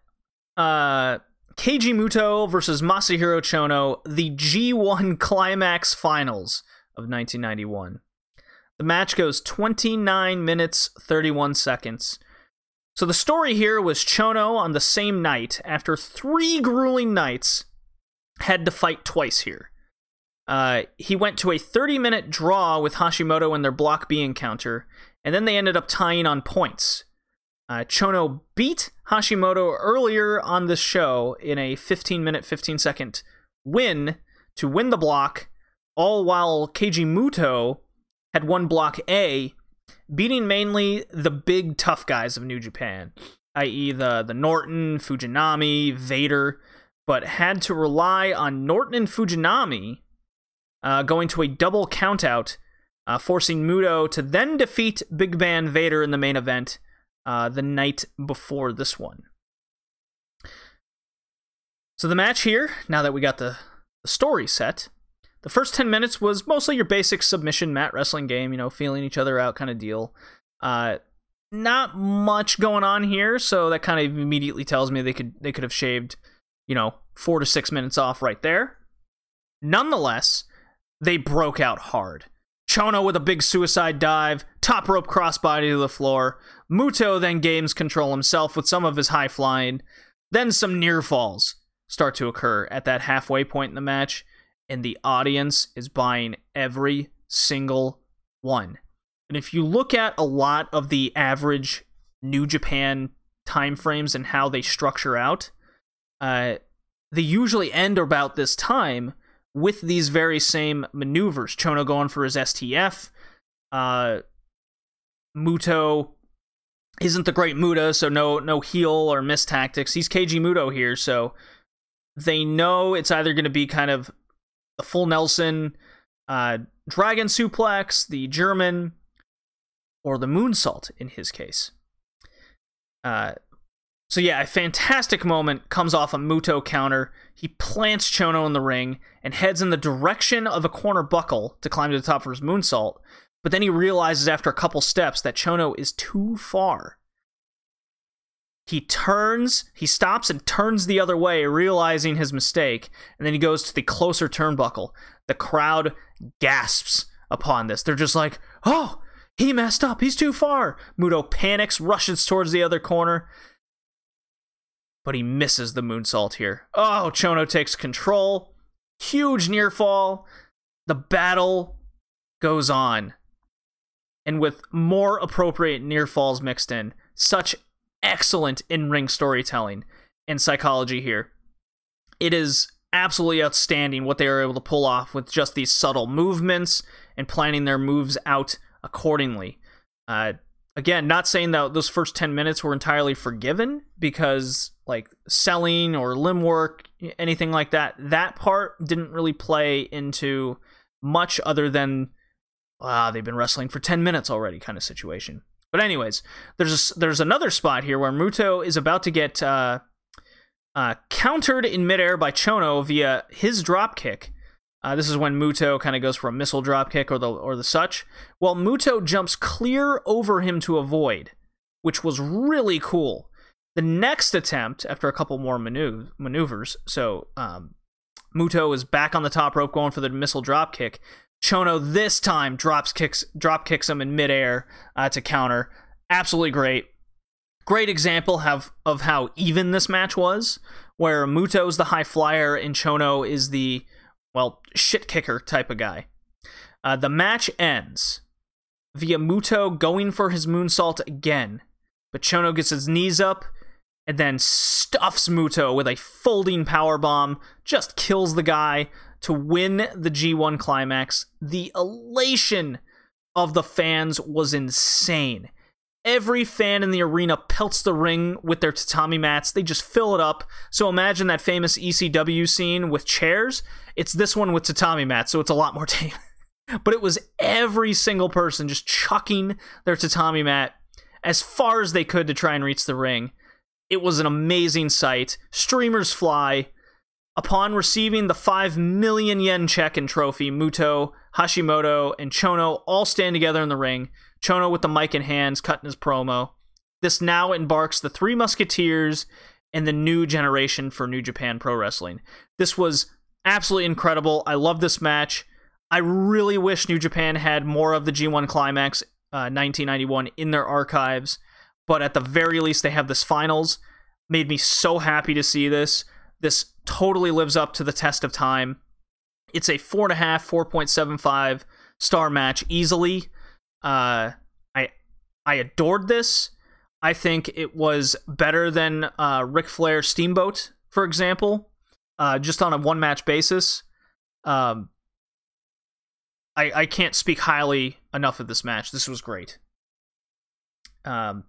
A: uh, Keiji Muto versus Masahiro Chono, the G1 Climax Finals of 1991. The match goes 29 minutes, 31 seconds. So the story here was Chono on the same night, after three grueling nights, had to fight twice here. Uh, he went to a 30 minute draw with Hashimoto in their Block B encounter, and then they ended up tying on points. Uh, Chono beat Hashimoto earlier on the show in a 15 minute, 15 second win to win the block, all while Keiji Muto had won Block A, beating mainly the big tough guys of New Japan, i.e., the, the Norton, Fujinami, Vader, but had to rely on Norton and Fujinami uh, going to a double countout, uh, forcing Muto to then defeat Big Man Vader in the main event uh, the night before this one. So the match here, now that we got the, the story set, the first 10 minutes was mostly your basic submission mat wrestling game, you know, feeling each other out kind of deal. Uh, not much going on here, so that kind of immediately tells me they could they could have shaved, you know, four to six minutes off right there. Nonetheless, they broke out hard. Chono with a big suicide dive, top rope crossbody to the floor. Muto then gains control himself with some of his high flying. Then some near falls start to occur at that halfway point in the match, and the audience is buying every single one. And if you look at a lot of the average New Japan time frames and how they structure out, uh, they usually end about this time with these very same maneuvers. Chono going for his STF, uh, Muto isn't the great Muta, so no no heel or miss tactics. He's Keiji Muto here, so they know it's either going to be kind of the full Nelson, uh, Dragon Suplex, the German, or the Moonsault in his case. Uh, so yeah, a fantastic moment comes off a Muto counter. He plants Chono in the ring and heads in the direction of a corner buckle to climb to the top for his moonsault. But then he realizes after a couple steps that Chono is too far. He turns, he stops and turns the other way, realizing his mistake, and then he goes to the closer turnbuckle. The crowd gasps upon this. They're just like, oh, he messed up. He's too far. Muto panics, rushes towards the other corner, but he misses the moonsault here. Oh, Chono takes control. Huge near fall. The battle goes on and with more appropriate near falls mixed in. Such excellent in ring storytelling and psychology here. It is absolutely outstanding what they are able to pull off with just these subtle movements and planning their moves out accordingly. Uh, again, not saying that those first 10 minutes were entirely forgiven because, like, selling or limb work, anything like that, that part didn't really play into much other than ah, they've been wrestling for 10 minutes already kind of situation. But anyways, there's a, there's another spot here where Muto is about to get uh, uh, countered in midair by Chono via his drop kick. Uh, this is when Muto kind of goes for a missile drop kick or the or the such. Well, Muto jumps clear over him to avoid, which was really cool. The next attempt, after a couple more maneuver- maneuvers, so um, Muto is back on the top rope going for the missile drop kick. Chono this time drops kicks drop kicks him in midair uh, to counter. Absolutely great. Great example have, of how even this match was, where Muto's the high flyer and Chono is the well shit kicker type of guy. Uh, the match ends via Muto going for his moonsault again, but Chono gets his knees up and then stuffs Muto with a folding power bomb, just kills the guy to win the G1 climax. The elation of the fans was insane. Every fan in the arena pelts the ring with their tatami mats. They just fill it up. So imagine that famous ECW scene with chairs. It's this one with tatami mats, so it's a lot more tame. but it was every single person just chucking their tatami mat as far as they could to try and reach the ring. It was an amazing sight. Streamers fly. Upon receiving the 5 million yen check and trophy, Muto, Hashimoto, and Chono all stand together in the ring, Chono with the mic in hands, cutting his promo. This now embarks the Three Musketeers and the new generation for New Japan Pro Wrestling. This was absolutely incredible. I love this match. I really wish New Japan had more of the G1 Climax uh, 1991 in their archives, but at the very least, they have this finals. Made me so happy to see this. This totally lives up to the test of time. It's a four and a half, four point seven five star match easily. Uh, I I adored this. I think it was better than uh, Ric Flair Steamboat, for example, uh, just on a one match basis. Um, I I can't speak highly enough of this match. This was great. Um,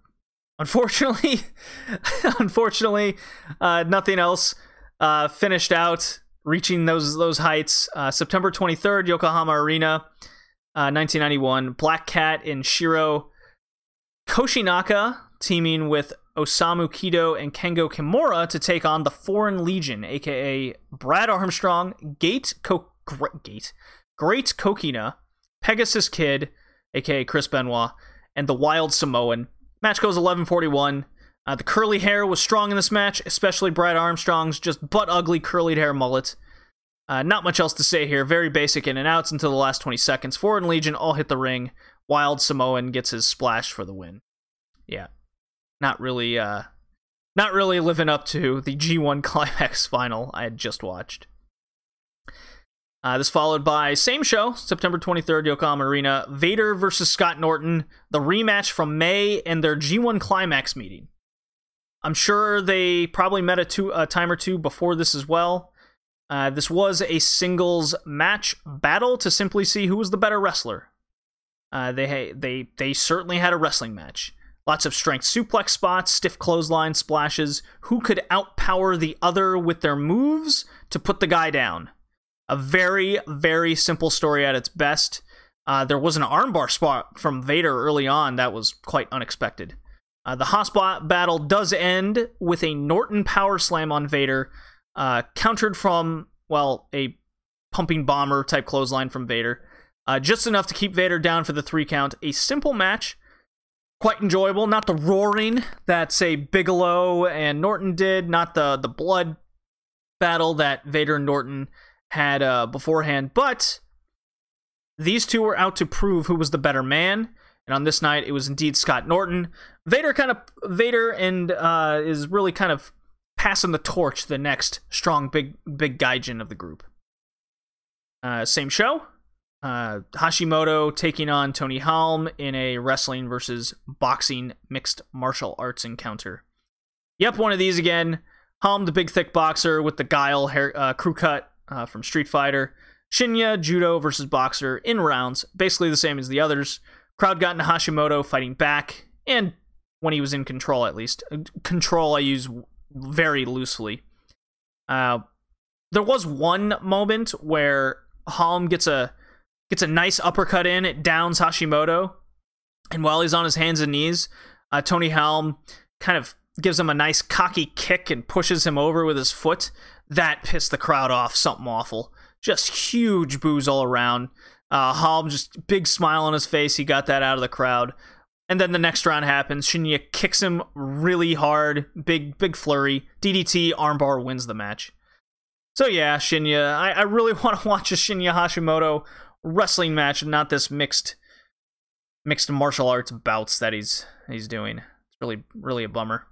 A: unfortunately, unfortunately, uh, nothing else uh, finished out, reaching those those heights. Uh, September 23rd, Yokohama Arena, uh, 1991. Black Cat and Shiro Koshinaka teaming with Osamu Kido and Kengo Kimura to take on the Foreign Legion, aka Brad Armstrong, Gate Ko- Gate, Great Kokina, Pegasus Kid, aka Chris Benoit, and the Wild Samoan. Match goes 11:41. Uh, the curly hair was strong in this match, especially Brad Armstrong's just butt ugly curly hair mullet. Uh, not much else to say here. Very basic in and outs until the last 20 seconds. Foreign Legion all hit the ring. Wild Samoan gets his splash for the win. Yeah. Not really uh not really living up to the G1 Climax final I had just watched. Uh, this followed by same show, September 23rd, Yokohama Arena, Vader versus Scott Norton, the rematch from May and their G1 Climax meeting. I'm sure they probably met a, two, a time or two before this as well. Uh, this was a singles match battle to simply see who was the better wrestler. Uh, they they they certainly had a wrestling match. Lots of strength suplex spots, stiff clothesline splashes. Who could outpower the other with their moves to put the guy down? A very, very simple story at its best. Uh, there was an armbar spot from Vader early on that was quite unexpected. Uh, the hotspot battle does end with a Norton power slam on Vader, uh, countered from, well, a pumping bomber type clothesline from Vader. Uh, just enough to keep Vader down for the three count. A simple match, quite enjoyable. Not the roaring that, say, Bigelow and Norton did, not the, the blood battle that Vader and Norton had uh, beforehand, but these two were out to prove who was the better man. And on this night, it was indeed Scott Norton. Vader kind of Vader and uh, is really kind of passing the torch to the next strong big big gaijin of the group. Uh, same show. Uh, Hashimoto taking on Tony Halm in a wrestling versus boxing mixed martial arts encounter. Yep, one of these again. Halm, the big thick boxer with the guile hair, uh, crew cut uh, from Street Fighter. Shinya, judo versus boxer in rounds, basically the same as the others. Crowd got into Hashimoto fighting back, and when he was in control, at least. Control I use very loosely. Uh, there was one moment where Halm gets a gets a nice uppercut in, it downs Hashimoto, and while he's on his hands and knees, uh, Tony Halm kind of gives him a nice cocky kick and pushes him over with his foot. That pissed the crowd off something awful. Just huge boos all around. Uh, Halm just big smile on his face. He got that out of the crowd. And then the next round happens. Shinya kicks him really hard. Big, big flurry. DDT, armbar wins the match. So yeah, Shinya. I, I really want to watch a Shinya Hashimoto wrestling match and not this mixed mixed martial arts bouts that he's he's doing. It's really, really a bummer.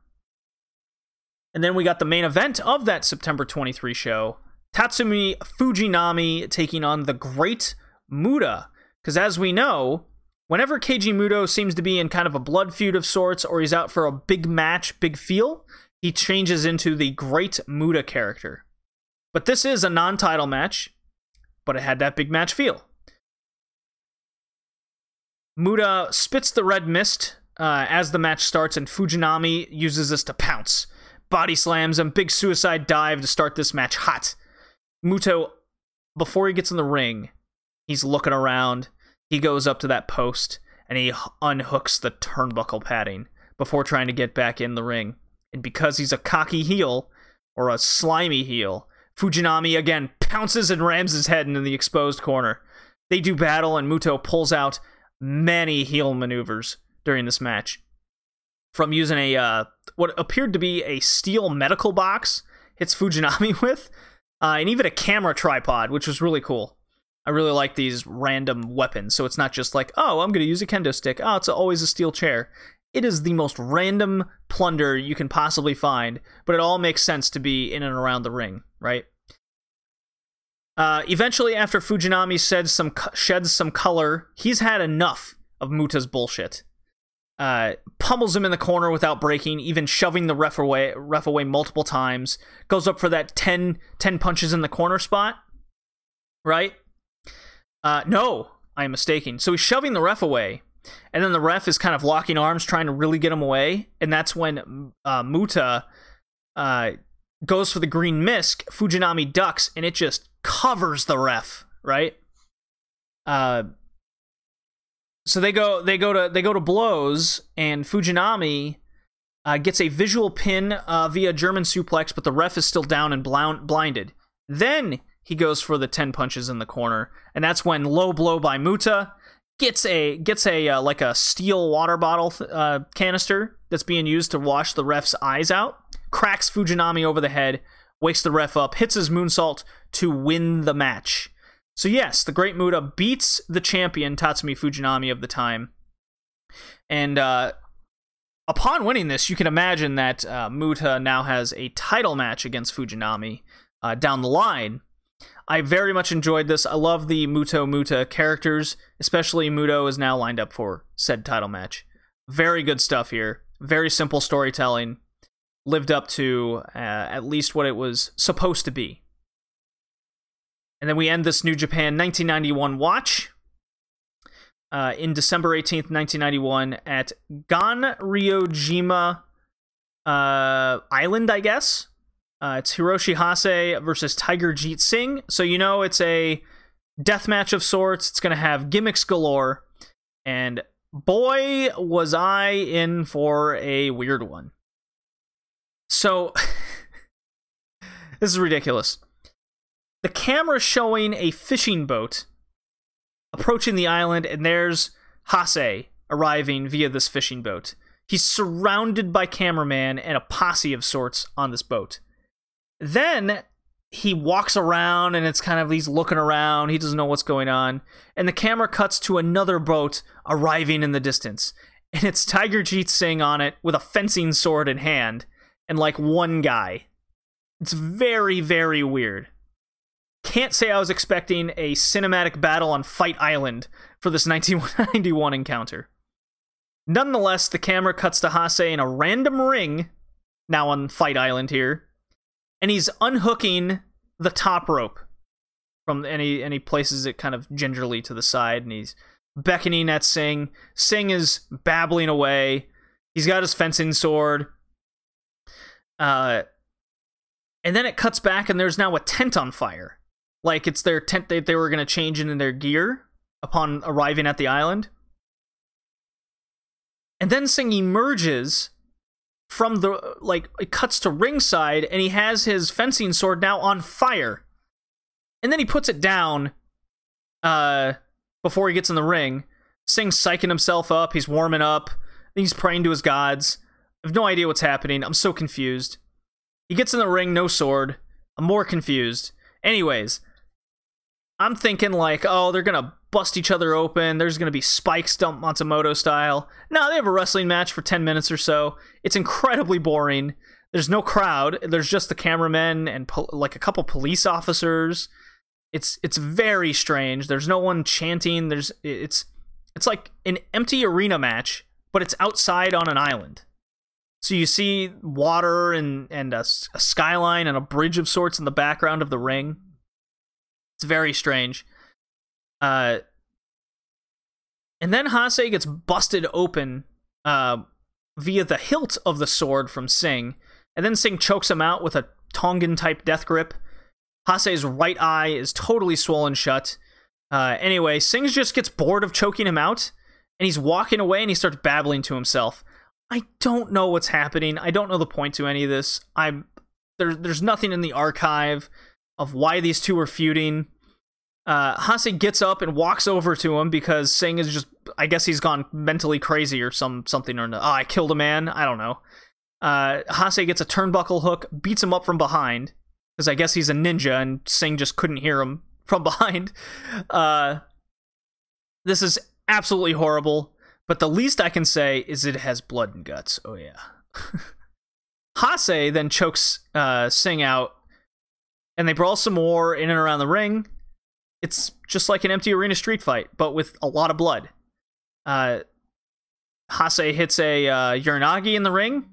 A: And then we got the main event of that September 23 show Tatsumi Fujinami taking on the Great Muta. Because as we know, whenever Keiji Muto seems to be in kind of a blood feud of sorts or he's out for a big match, big feel, he changes into the Great Muta character. But this is a non title match, but it had that big match feel. Muta spits the red mist uh, as the match starts, and Fujinami uses this to pounce body slams him, big suicide dive to start this match hot. Muto, before he gets in the ring, he's looking around. He goes up to that post and he unhooks the turnbuckle padding before trying to get back in the ring. And because he's a cocky heel, or a slimy heel, Fujinami again pounces and rams his head into the exposed corner. They do battle, and Muto pulls out many heel maneuvers during this match from using a uh, what appeared to be a steel medical box hits Fujinami with, uh, and even a camera tripod, which was really cool. I really like these random weapons, so it's not just like, oh, I'm going to use a kendo stick. Oh, it's always a steel chair. It is the most random plunder you can possibly find, but it all makes sense to be in and around the ring, right? Uh, eventually, after Fujinami sheds some sheds some color, he's had enough of Muta's bullshit uh, pummels him in the corner without breaking, even shoving the ref away, ref away multiple times. Goes up for that 10, 10 punches in the corner spot, right? Uh, no, I am mistaken. So he's shoving the ref away, and then the ref is kind of locking arms, trying to really get him away, and that's when uh, Muta uh, goes for the green mist. Fujinami ducks, and it just covers the ref, right? Uh, so they go they go to they go to blows and Fujinami uh, gets a visual pin uh, via German suplex, but the ref is still down and blind, blinded. Then he goes for the ten punches in the corner, and that's when low blow by Muta gets a gets a uh, like a steel water bottle uh, canister that's being used to wash the ref's eyes out, cracks Fujinami over the head, wakes the ref up, hits his moonsault to win the match. So yes, the Great Muta beats the champion Tatsumi Fujinami of the time, and uh, upon winning this, you can imagine that uh, Muta now has a title match against Fujinami uh, down the line. I very much enjoyed this. I love the Muto Muta characters, especially Muto is now lined up for said title match. Very good stuff here. Very simple storytelling. Lived up to uh, at least what it was supposed to be. And then we end this New Japan 1991 watch uh, in December 18th, 1991, at Ganryujima uh, Island, I guess. Uh, it's Hiroshi Hase versus Tiger Jeet Singh. So you know it's a death match of sorts. It's going to have gimmicks galore. And boy, was I in for a weird one. So, this is ridiculous. The camera showing a fishing boat approaching the island, and there's Hase arriving via this fishing boat. He's surrounded by cameramen and a posse of sorts on this boat. Then he walks around and it's kind of he's looking around, he doesn't know what's going on, and the camera cuts to another boat arriving in the distance. And it's Tiger Jeet Singh on it with a fencing sword in hand and like one guy. It's very, very weird. Can't say I was expecting a cinematic battle on Fight Island for this 1991 encounter. Nonetheless, the camera cuts to Hase in a random ring, now on Fight Island here, and he's unhooking the top rope from any he places it kind of gingerly to the side, and he's beckoning at Singh. Singh is babbling away. He's got his fencing sword. Uh, and then it cuts back, and there's now a tent on fire. Like it's their tent that they were going to change into their gear upon arriving at the island. And then Singh emerges from the like it cuts to ringside and he has his fencing sword now on fire. And then he puts it down uh before he gets in the ring. Singh's psyching himself up, he's warming up, he's praying to his gods. I have no idea what's happening. I'm so confused. He gets in the ring, no sword. I'm more confused. Anyways, I'm thinking like, oh, they're gonna bust each other open. There's gonna be spikes dump Matsumoto style. No, they have a wrestling match for 10 minutes or so. It's incredibly boring. There's no crowd. There's just the cameramen and po- like a couple police officers. It's it's very strange. There's no one chanting. There's it's it's like an empty arena match, but it's outside on an island. So you see water and and a, a skyline and a bridge of sorts in the background of the ring. It's very strange. Uh, and then Hase gets busted open uh, via the hilt of the sword from Singh, and then Singh chokes him out with a Tongan type death grip. Hase's right eye is totally swollen shut. Uh, anyway, Singh just gets bored of choking him out, and he's walking away and he starts babbling to himself. I don't know what's happening. I don't know the point to any of this. I'm there. There's nothing in the archive of why these two are feuding. Uh, Hase gets up and walks over to him because Singh is just, I guess he's gone mentally crazy or some something or no. Oh, I killed a man. I don't know. Uh, Hase gets a turnbuckle hook, beats him up from behind because I guess he's a ninja and Singh just couldn't hear him from behind. Uh, this is absolutely horrible, but the least I can say is it has blood and guts. Oh yeah. Hase then chokes uh, Singh out and they brawl some more in and around the ring. It's just like an empty arena street fight, but with a lot of blood. Uh, Hase hits a uh, in the ring,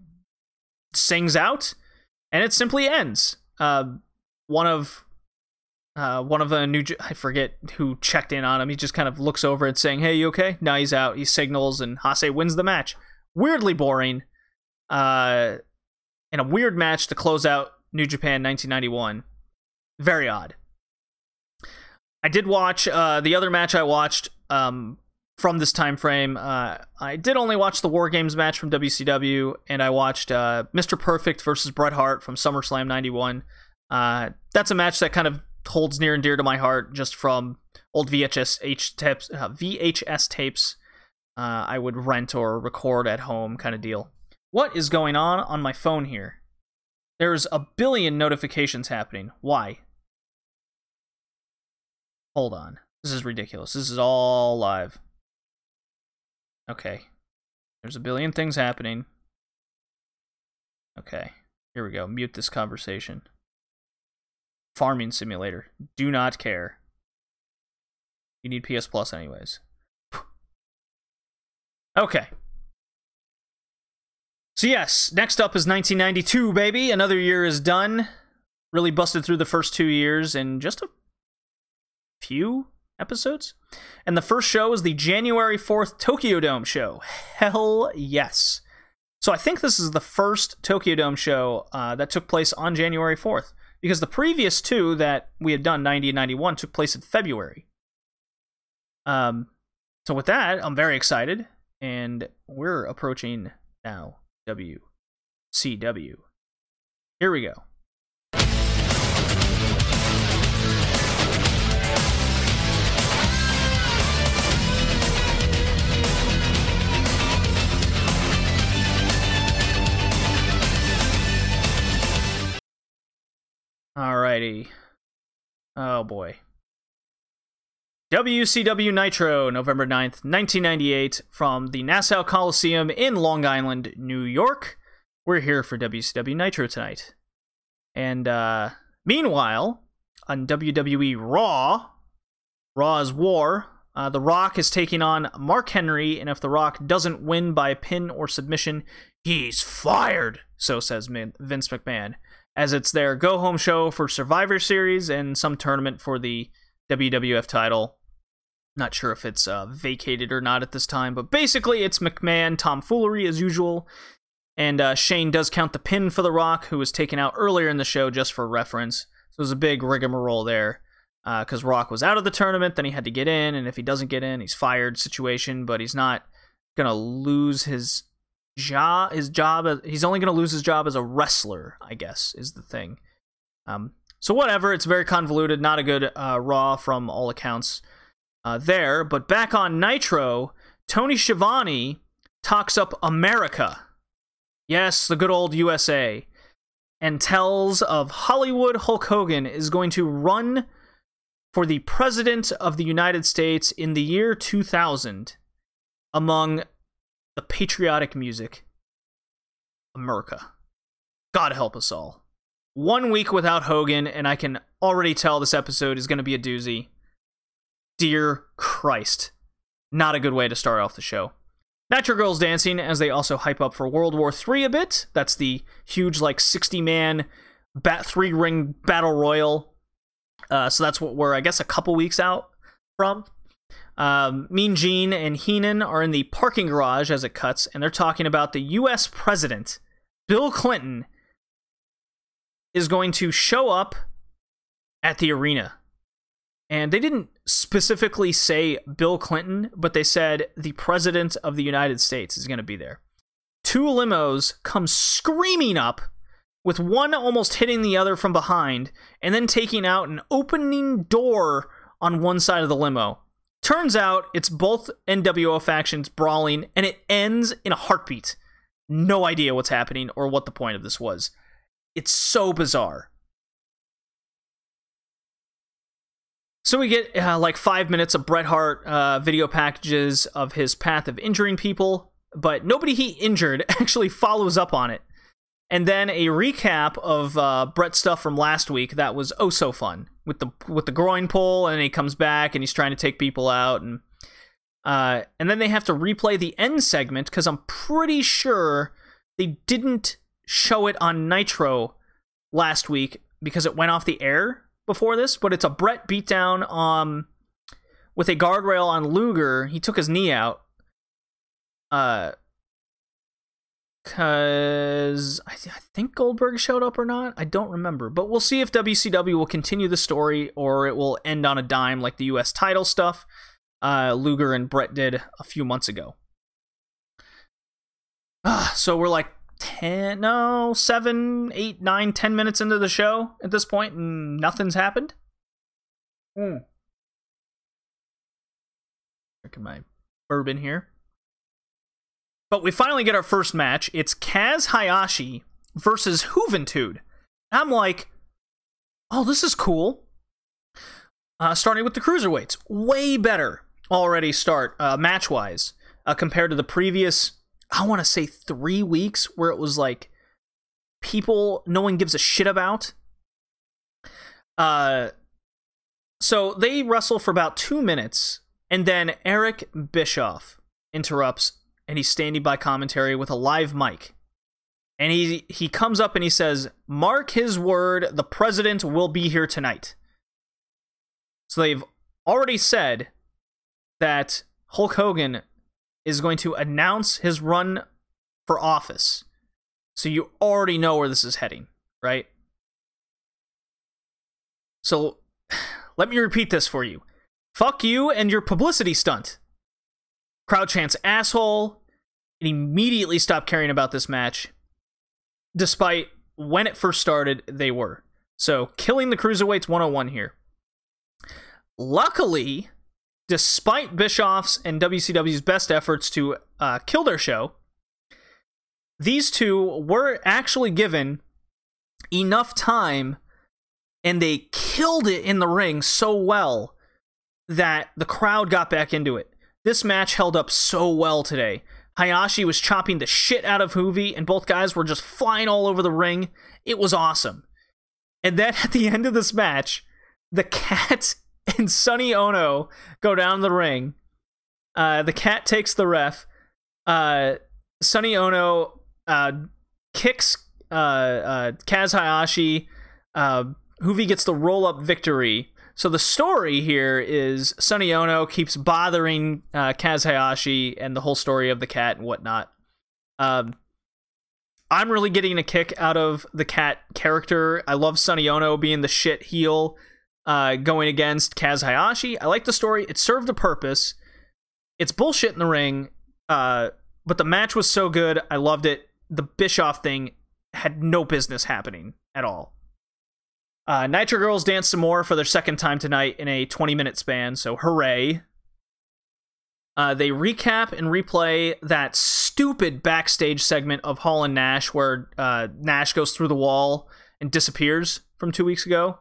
A: Singh's out, and it simply ends. Uh, one of uh, one of the new I forget who checked in on him. He just kind of looks over and saying, "Hey, you okay?" Now he's out. He signals, and Hase wins the match. Weirdly boring, uh, and a weird match to close out New Japan 1991 very odd. I did watch uh, the other match I watched um, from this time frame. Uh, I did only watch the War Games match from WCW, and I watched uh, Mr. Perfect versus Bret Hart from SummerSlam '91. Uh, that's a match that kind of holds near and dear to my heart, just from old VHS H tapes, uh, VHS tapes uh, I would rent or record at home, kind of deal. What is going on on my phone here? There's a billion notifications happening. Why? Hold on. This is ridiculous. This is all live. Okay. There's a billion things happening. Okay, here we go. Mute this conversation. Farming simulator. Do not care. You need PS Plus, anyways. Okay. So, yes, next up is 1992, baby. Another year is done. Really busted through the first two years in just a few episodes. And the first show is the January 4th Tokyo Dome show. Hell yes. So I think this is the first Tokyo Dome show uh, that took place on January 4th, because the previous two that we had done, 90 and 91, took place in February. Um, so with that, I'm very excited, and we're approaching now WCW. Here we go. Alrighty. Oh boy. WCW Nitro, November 9th, 1998, from the Nassau Coliseum in Long Island, New York. We're here for WCW Nitro tonight. And uh, meanwhile, on WWE Raw, Raw's War, uh, The Rock is taking on Mark Henry, and if The Rock doesn't win by pin or submission, he's fired, so says Vince McMahon as it's their go home show for Survivor Series and some tournament for the WWF title. Not sure if it's uh, vacated or not at this time, but basically it's McMahon tomfoolery as usual. And uh, Shane does count the pin for The Rock, who was taken out earlier in the show just for reference. So it was a big rigmarole there because uh, Rock was out of the tournament, then he had to get in, and if he doesn't get in, he's fired situation, but he's not going to lose his job his job he's only going to lose his job as a wrestler i guess is the thing. Um so whatever it's very convoluted not a good uh, raw from all accounts uh, there. But back on nitro tony Schiavone talks up america. Yes the good old usa and tells of hollywood hulk hogan is going to run for the president of the united states in the year 2000 among the patriotic music. America. God help us all. One week without Hogan, and I can already tell this episode is going to be a doozy. Dear Christ. Not a good way to start off the show. Nitro Girls dancing as they also hype up for World War III a bit. That's the huge, like, 60 man bat three ring battle royal. Uh, so that's what we're, I guess, a couple weeks out from. Um, mean Gene and Heenan are in the parking garage as it cuts, and they're talking about the U.S. president, Bill Clinton, is going to show up at the arena. And they didn't specifically say Bill Clinton, but they said the president of the United States is going to be there. Two limos come screaming up, with one almost hitting the other from behind, and then taking out an opening door on one side of the limo. Turns out it's both NWO factions brawling, and it ends in a heartbeat. No idea what's happening or what the point of this was. It's so bizarre. So we get uh, like five minutes of Bret Hart uh, video packages of his path of injuring people, but nobody he injured actually follows up on it. And then a recap of uh, Bret stuff from last week that was oh so fun with the with the groin pull, and he comes back and he's trying to take people out, and uh, and then they have to replay the end segment because I'm pretty sure they didn't show it on Nitro last week because it went off the air before this. But it's a Bret beatdown um with a guardrail on Luger. He took his knee out. Uh, because I, th- I, think Goldberg showed up or not. I don't remember, but we'll see if WCW will continue the story or it will end on a dime like the U.S. title stuff uh, Luger and Bret did a few months ago. Uh, so we're like 10, no, 7, 8, 9, 10 minutes into the show at this point, and nothing's happened. Hmm. Drinking my bourbon here. But we finally get our first match. It's Kaz Hayashi versus Juventud. I'm like, oh, this is cool. Uh, starting with the cruiserweights, way better already start uh, match wise uh, compared to the previous. I want to say three weeks where it was like people no one gives a shit about. Uh, so they wrestle for about two minutes, and then Eric Bischoff interrupts, and he's standing by commentary with a live mic. And he he comes up and he says, "Mark his word, the president will be here tonight." So they've already said that Hulk Hogan is going to announce his run for office. So you already know where this is heading, right? So let me repeat this for you. Fuck you and your publicity stunt. Crowd chants asshole and immediately stopped caring about this match, despite when it first started, they were. So, killing the Cruiserweights 101 here. Luckily, despite Bischoff's and WCW's best efforts to uh, kill their show, these two were actually given enough time and they killed it in the ring so well that the crowd got back into it. This match held up so well today. Hayashi was chopping the shit out of Juvi, and both guys were just flying all over the ring. It was awesome. And then at the end of this match, the cat and Sonny Onoo go down the ring. Uh, the cat takes the ref. Uh, Sonny Onoo uh, kicks uh, uh, Kaz Hayashi. Uh, Juvi gets the roll up victory. So the story here is Sonny Onoo keeps bothering uh, Kaz Hayashi and the whole story of the cat and whatnot. Um, I'm really getting a kick out of the cat character. I love Sonny Onoo being the shit heel uh, going against Kaz Hayashi. I like the story. It served a purpose. It's bullshit in the ring, uh, but the match was so good. I loved it. The Bischoff thing had no business happening at all. Uh, Nitro Girls dance some more for their second time tonight in a 20 minute span, so hooray. Uh, they recap and replay that stupid backstage segment of Hall and Nash where uh, Nash goes through the wall and disappears from two weeks ago.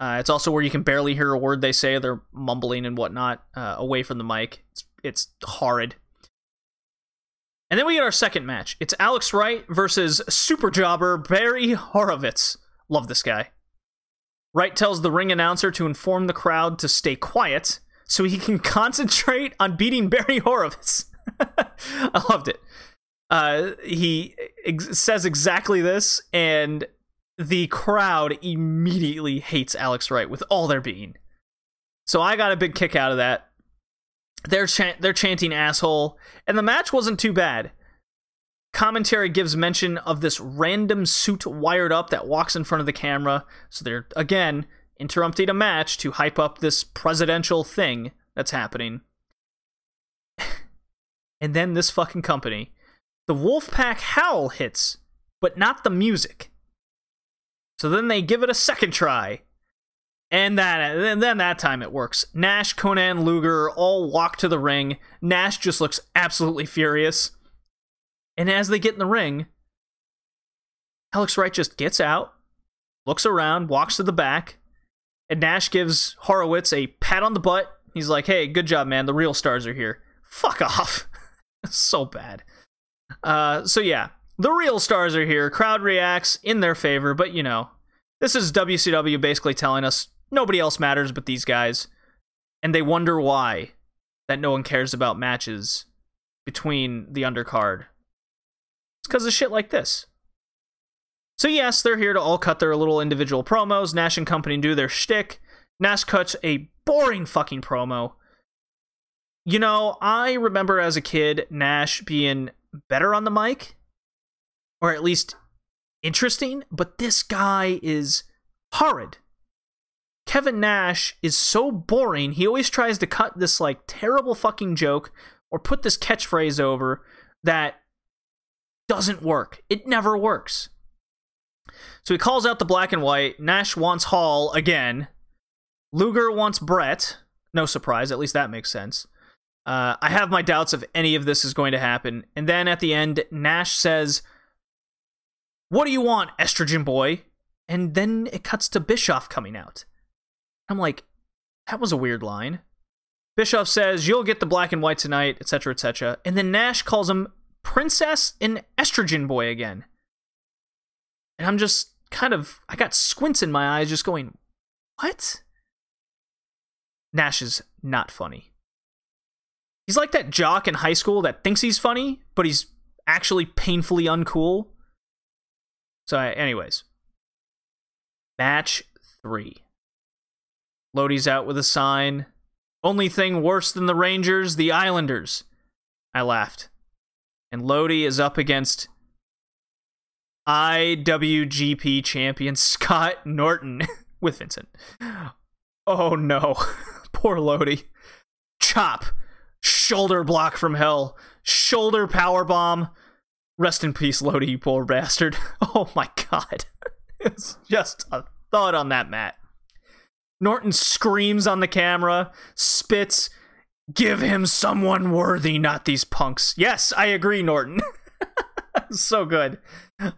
A: Uh, it's also where you can barely hear a word they say. They're mumbling and whatnot uh, away from the mic. It's, it's horrid. And then we get our second match. It's Alex Wright versus super jobber Barry Horowitz. Love this guy. Wright tells the ring announcer to inform the crowd to stay quiet so he can concentrate on beating Barry Horowitz. I loved it. Uh, he ex- says exactly this, and the crowd immediately hates Alex Wright with all their being. So I got a big kick out of that. They're they're chanting asshole, and the match wasn't too bad. Commentary gives mention of this random suit wired up that walks in front of the camera. So they're, again, interrupting a match to hype up this presidential thing that's happening. and then this fucking company. The Wolfpack howl hits, but not the music. So then they give it a second try. And that then that time it works. Nash, Konnan, Luger all walk to the ring. Nash just looks absolutely furious. And as they get in the ring, Alex Wright just gets out, looks around, walks to the back, and Nash gives Horowitz a pat on the butt. He's like, hey, good job, man. The real stars are here. Fuck off. so bad. Uh, so yeah, the real stars are here. Crowd reacts in their favor, but you know, this is WCW basically telling us nobody else matters but these guys. And they wonder why that no one cares about matches between the undercard it's because of shit like this. So yes, they're here to all cut their little individual promos. Nash and company do their shtick. Nash cuts a boring fucking promo. You know, I remember as a kid Nash being better on the mic, or at least interesting, but this guy is horrid. Kevin Nash is so boring. He always tries to cut this like terrible fucking joke or put this catchphrase over that doesn't work. It never works. So he calls out the black and white. Nash wants Hall again. Luger wants Bret. No surprise, at least that makes sense. Uh, I have my doubts if any of this is going to happen. And then at the end, Nash says, What do you want, estrogen boy? And then it cuts to Bischoff coming out. I'm like, That was a weird line. Bischoff says, You'll get the black and white tonight, etc., etc. And then Nash calls him Princess and Estrogen Boy again. And I'm just kind of, I got squints in my eyes just going, what? Nash is not funny. He's like that jock in high school that thinks he's funny, but he's actually painfully uncool. So, anyways, match three. Lodi's out with a sign. Only thing worse than the Rangers, the Islanders. I laughed. And Lodi is up against IWGP champion Scott Norton with Vincent. Oh no. Poor Lodi. Chop. Shoulder block from hell. Shoulder power bomb. Rest in peace, Lodi, you poor bastard. Oh my god. It's just a thought on that mat. Norton screams on the camera, spits, give him someone worthy, not these punks. Yes, I agree, Norton. so good.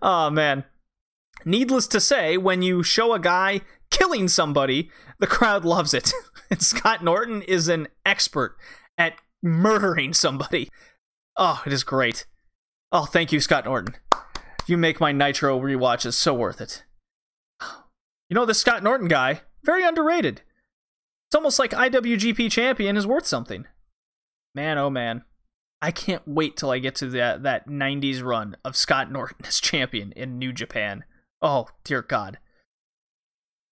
A: Oh man. Needless to say, when you show a guy killing somebody, the crowd loves it. and Scott Norton is an expert at murdering somebody. Oh, it is great. Oh, thank you, Scott Norton. You make my Nitro rewatches so worth it. You know, this Scott Norton guy, very underrated. It's almost like IWGP champion is worth something. Man, oh man. I can't wait till I get to that that 90s run of Scott Norton as champion in New Japan. Oh, dear God.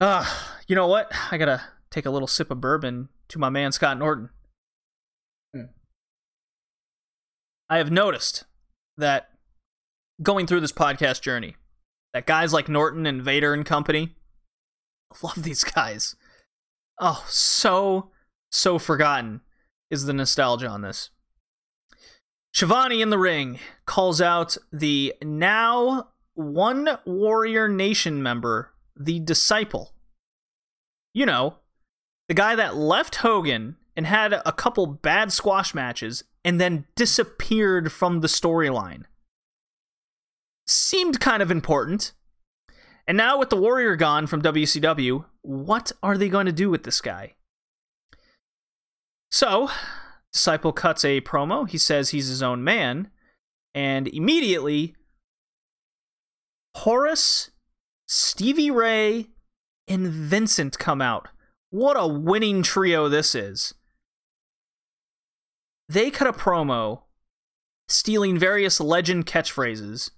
A: Ah, uh, you know what? I gotta take a little sip of bourbon to my man Scott Norton. Hmm. I have noticed that going through this podcast journey, that guys like Norton and Vader and company, I love these guys. Oh, so, so forgotten is the nostalgia on this. Schiavone in the ring calls out the now one Warrior Nation member, the Disciple. You know, the guy that left Hogan and had a couple bad squash matches and then disappeared from the storyline. Seemed kind of important. And now with the Warrior gone from WCW, what are they going to do with this guy? So, Disciple cuts a promo. He says he's his own man. And immediately, Horace, Stevie Ray, and Vincent come out. What a winning trio this is. They cut a promo stealing various legend catchphrases,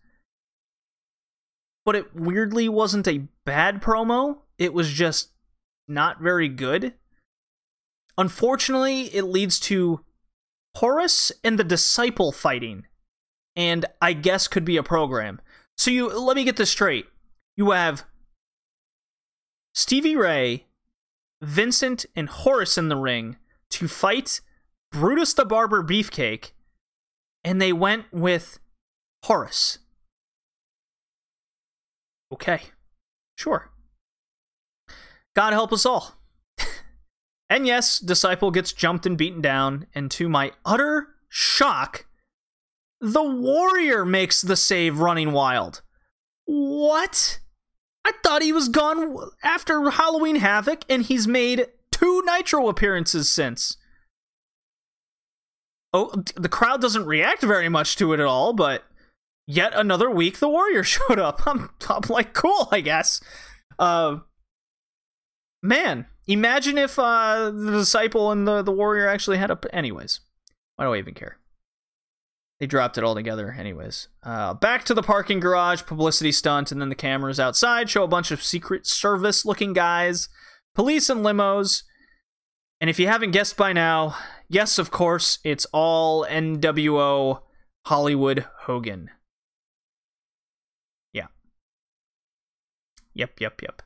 A: but it weirdly wasn't a bad promo. It was just not very good. Unfortunately, it leads to Horace and the Disciple fighting, and I guess could be a program. So you let me get this straight. You have Stevie Ray, Vincent, and Horace in the ring to fight Brutus the Barber Beefcake, and they went with Horace. Okay, sure. God help us all. and yes, Disciple gets jumped and beaten down, and to my utter shock, the Warrior makes the save running wild. What? I thought he was gone after Halloween Havoc, and he's made two Nitro appearances since. Oh, the crowd doesn't react very much to it at all, but yet another week the Warrior showed up. I'm, I'm like, cool, I guess. Uh, man, imagine if uh, the Disciple and the, the Warrior actually had a. Anyways, why do I even care? They dropped it all together, anyways. Uh, back to the parking garage, publicity stunt, and then the cameras outside show a bunch of Secret Service looking guys, police and limos. And if you haven't guessed by now, yes, of course, it's all NWO Hollywood Hogan. Yeah. Yep, yep, yep.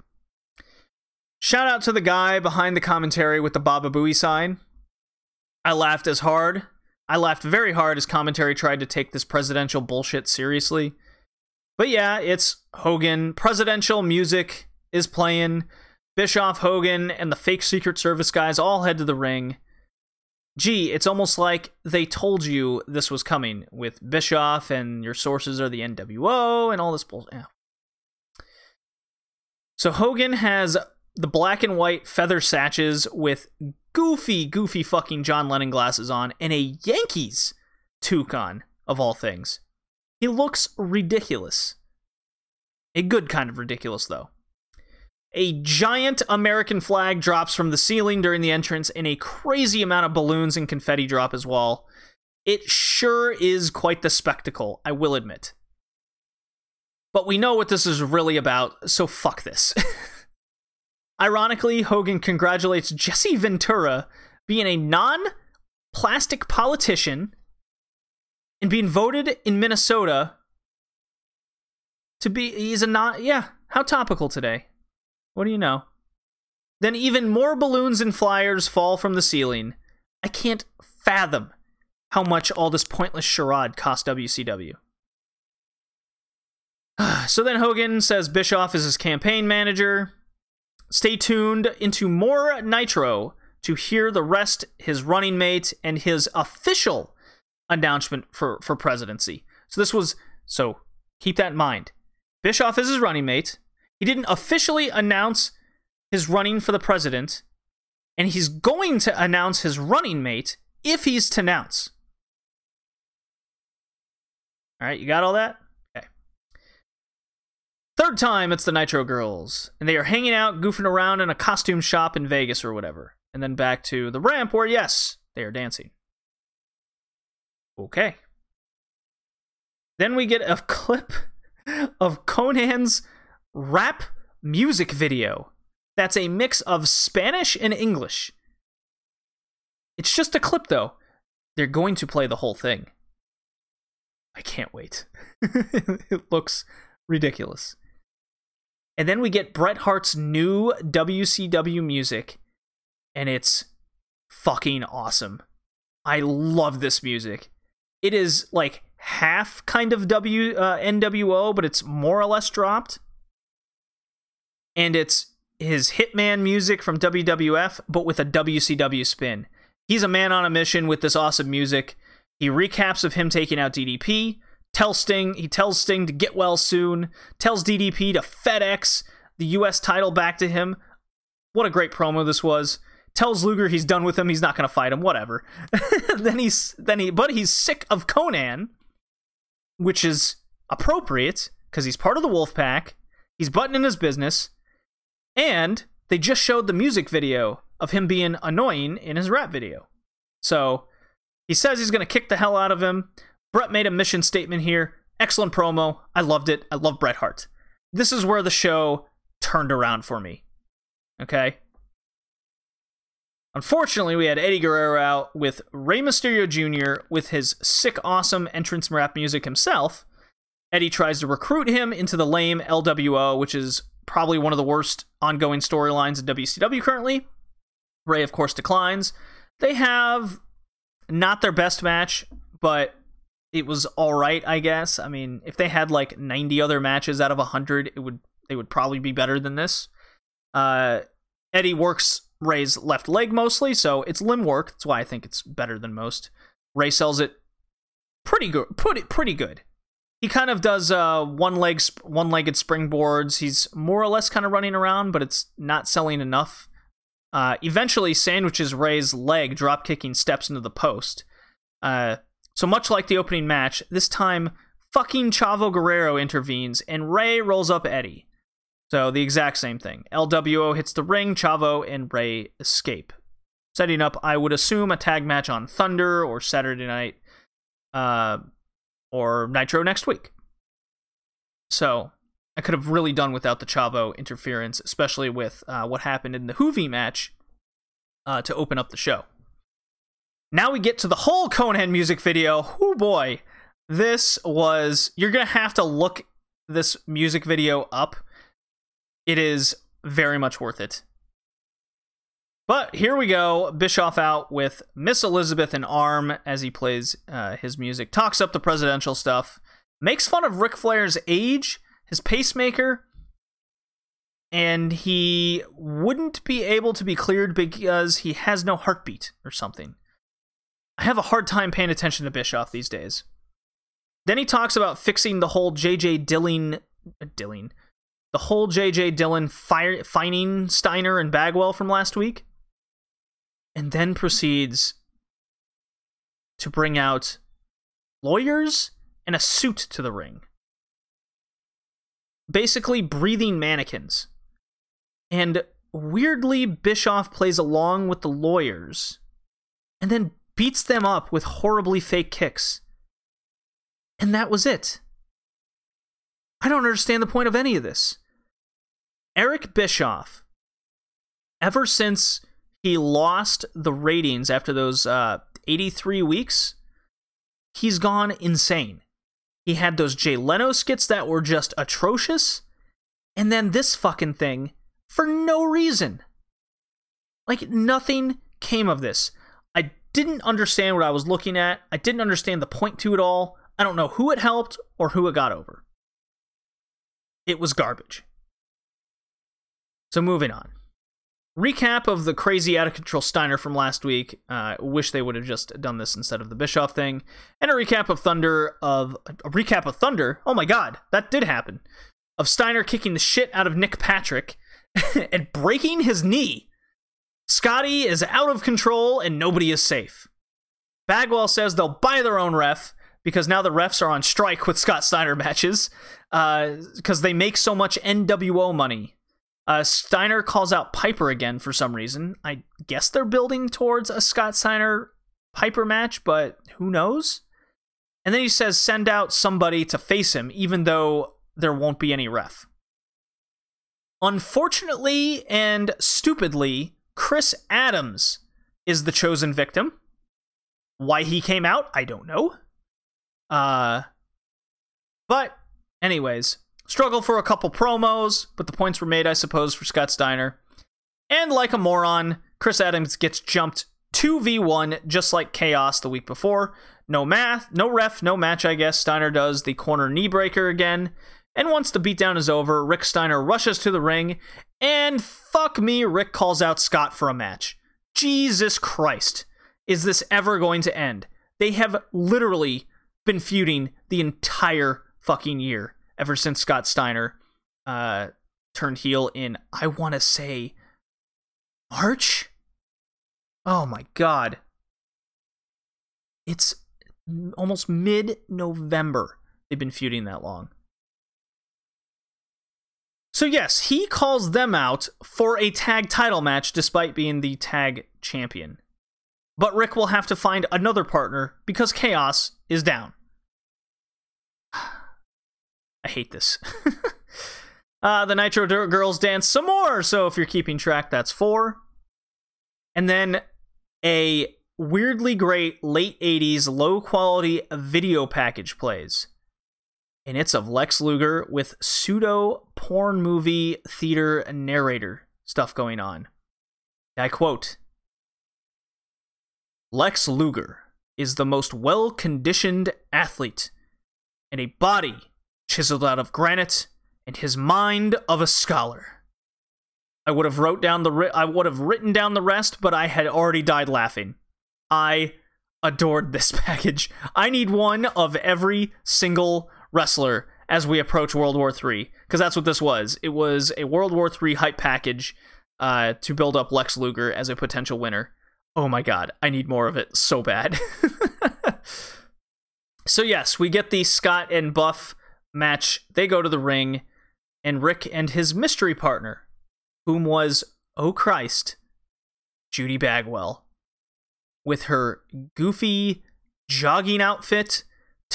A: Shout out to the guy behind the commentary with the Baba Booey sign. I laughed as hard I laughed very hard as commentary tried to take this presidential bullshit seriously. But yeah, it's Hogan. Presidential music is playing. Bischoff, Hogan, and the fake Secret Service guys all head to the ring. Gee, it's almost like they told you this was coming with Bischoff and your sources are the NWO and all this bullshit. So Hogan has the black and white feather satches with goofy, goofy fucking John Lennon glasses on and a Yankees toucan, of all things. He looks ridiculous. A good kind of ridiculous, though. A giant American flag drops from the ceiling during the entrance, and a crazy amount of balloons and confetti drop as well. It sure is quite the spectacle, I will admit. But we know what this is really about, so fuck this. Ironically, Hogan congratulates Jesse Ventura being a non plastic politician and being voted in Minnesota to be he's a not yeah how topical today. What do you know? Then even more balloons and flyers fall from the ceiling. I can't fathom how much all this pointless charade cost wcw so then hogan says bischoff is his campaign manager stay tuned into more nitro to hear the rest his running mate and his official announcement for for presidency so this was so keep that in mind Bischoff is his running mate. He didn't officially announce his running for the president, and he's going to announce his running mate if he's to announce. All right, you got all that? Third time, it's the Nitro Girls, and they are hanging out, goofing around in a costume shop in Vegas or whatever. And then back to the ramp where, yes, they are dancing. Okay. Then we get a clip of Konnan's rap music video. That's a mix of Spanish and English. It's just a clip, though. They're going to play the whole thing. I can't wait. it looks ridiculous. And then we get Bret Hart's new WCW music, and it's fucking awesome. I love this music. It is like half kind of W uh, NWO, but it's more or less dropped. And it's his Hitman music from WWF, but with a WCW spin. He's a man on a mission with this awesome music. He recaps of him taking out DDP, tells Sting, he tells Sting to get well soon, tells DDP to FedEx the US title back to him. What a great promo this was. Tells Luger he's done with him, he's not going to fight him, whatever. then he's then he but he's sick of Konnan, which is appropriate because he's part of the wolf pack. He's buttoning his business, and they just showed the music video of him being annoying in his rap video. So he says he's going to kick the hell out of him. Bret made a mission statement here. Excellent promo. I loved it. I love Bret Hart. This is where the show turned around for me. Okay? Unfortunately, we had Eddie Guerrero out with Rey Mysterio Jr. with his sick, awesome entrance rap music himself. Eddie tries to recruit him into the lame LWO, which is probably one of the worst ongoing storylines in WCW currently. Rey, of course, declines. They have not their best match, but it was all right, I guess. I mean, if they had like 90 other matches out of 100, it would they would probably be better than this. Uh, Eddie works Rey's left leg mostly, so it's limb work. That's why I think it's better than most. Ray sells it pretty good. Put it pretty good. He kind of does uh, one leg, one legged springboards. He's more or less kind of running around, but it's not selling enough. Uh, eventually, sandwiches Rey's leg, drop kicking steps into the post. Uh, so much like the opening match, this time fucking Chavo Guerrero intervenes and Rey rolls up Eddie. So the exact same thing. LWO hits the ring, Chavo and Rey escape. Setting up, I would assume, a tag match on Thunder or Saturday night, uh, or Nitro next week. So I could have really done without the Chavo interference, especially with uh, what happened in the Juvi match uh, to open up the show. Now we get to the whole Konnan music video. Oh boy, this was. You're gonna have to look this music video up it is very much worth it. But here we go. Bischoff out with Miss Elizabeth in Arm as he plays uh, his music, talks up the presidential stuff, makes fun of Ric Flair's age, his pacemaker, and he wouldn't be able to be cleared because he has no heartbeat or something. I have a hard time paying attention to Bischoff these days. Then he talks about fixing the whole JJ Dilling, uh, Dilling, the whole J.J. Dillon fire, fining Steiner and Bagwell from last week, and then proceeds to bring out lawyers and a suit to the ring. basically breathing mannequins. And weirdly, Bischoff plays along with the lawyers and then beats them up with horribly fake kicks. And that was it. I don't understand the point of any of this. Eric Bischoff, ever since he lost the ratings after those uh, 83 weeks, he's gone insane. He had those Jay Leno skits that were just atrocious, and then this fucking thing for no reason. Like, nothing came of this. Didn't understand what I was looking at. I didn't understand the point to it all. I don't know who it helped or who it got over. It was garbage. So, moving on. Recap of the crazy out of control Steiner from last week. Uh, wish they would have just done this instead of the Bischoff thing. And a recap of Thunder of a recap of Thunder. Oh my god, that did happen. Of Steiner kicking the shit out of Nick Patrick and breaking his knee. Scotty is out of control and nobody is safe. Bagwell says they'll buy their own ref because now the refs are on strike with Scott Steiner matches because uh, they make so much NWO money. Uh, Steiner calls out Piper again for some reason. I guess they're building towards a Scott Steiner Piper match, but who knows? And then he says send out somebody to face him, even though there won't be any ref. Unfortunately and stupidly, Chris Adams is the chosen victim. Why he came out, I don't know. Uh but anyways, struggle for a couple promos, but the points were made, I suppose, for Scott Steiner. And like a moron, Chris Adams gets jumped 2v1 just like Kaos the week before. No math, no ref, no match, I guess. Steiner does the corner knee breaker again. And once the beatdown is over, Rick Steiner rushes to the ring, and fuck me, Rick calls out Scott for a match. Jesus Christ. Is this ever going to end? They have literally been feuding the entire fucking year ever since Scott Steiner uh, turned heel in, I want to say, March? Oh my god. It's almost mid November. They've been feuding that long. So, yes, he calls them out for a tag title match despite being the tag champion. But Rick will have to find another partner because Kaos is down. I hate this. uh, the Nitro Girls dance some more. So, if you're keeping track, that's four. And then a weirdly great late 80s low quality video package plays and it's of Lex Luger with pseudo porn movie theater narrator stuff going on. I quote Lex Luger is the most well conditioned athlete and a body chiseled out of granite and his mind of a scholar. I would have wrote down the ri- I would have written down the rest, but I had already died laughing. I adored this package. I need one of every single wrestler as we approach World War III, because that's what this was. It was a World War III hype package uh, to build up Lex Luger as a potential winner. Oh my god, I need more of it so bad. so yes, we get the Scott and Buff match. They go to the ring, and Rick and his mystery partner, whom was oh Christ, Judy Bagwell, with her goofy jogging outfit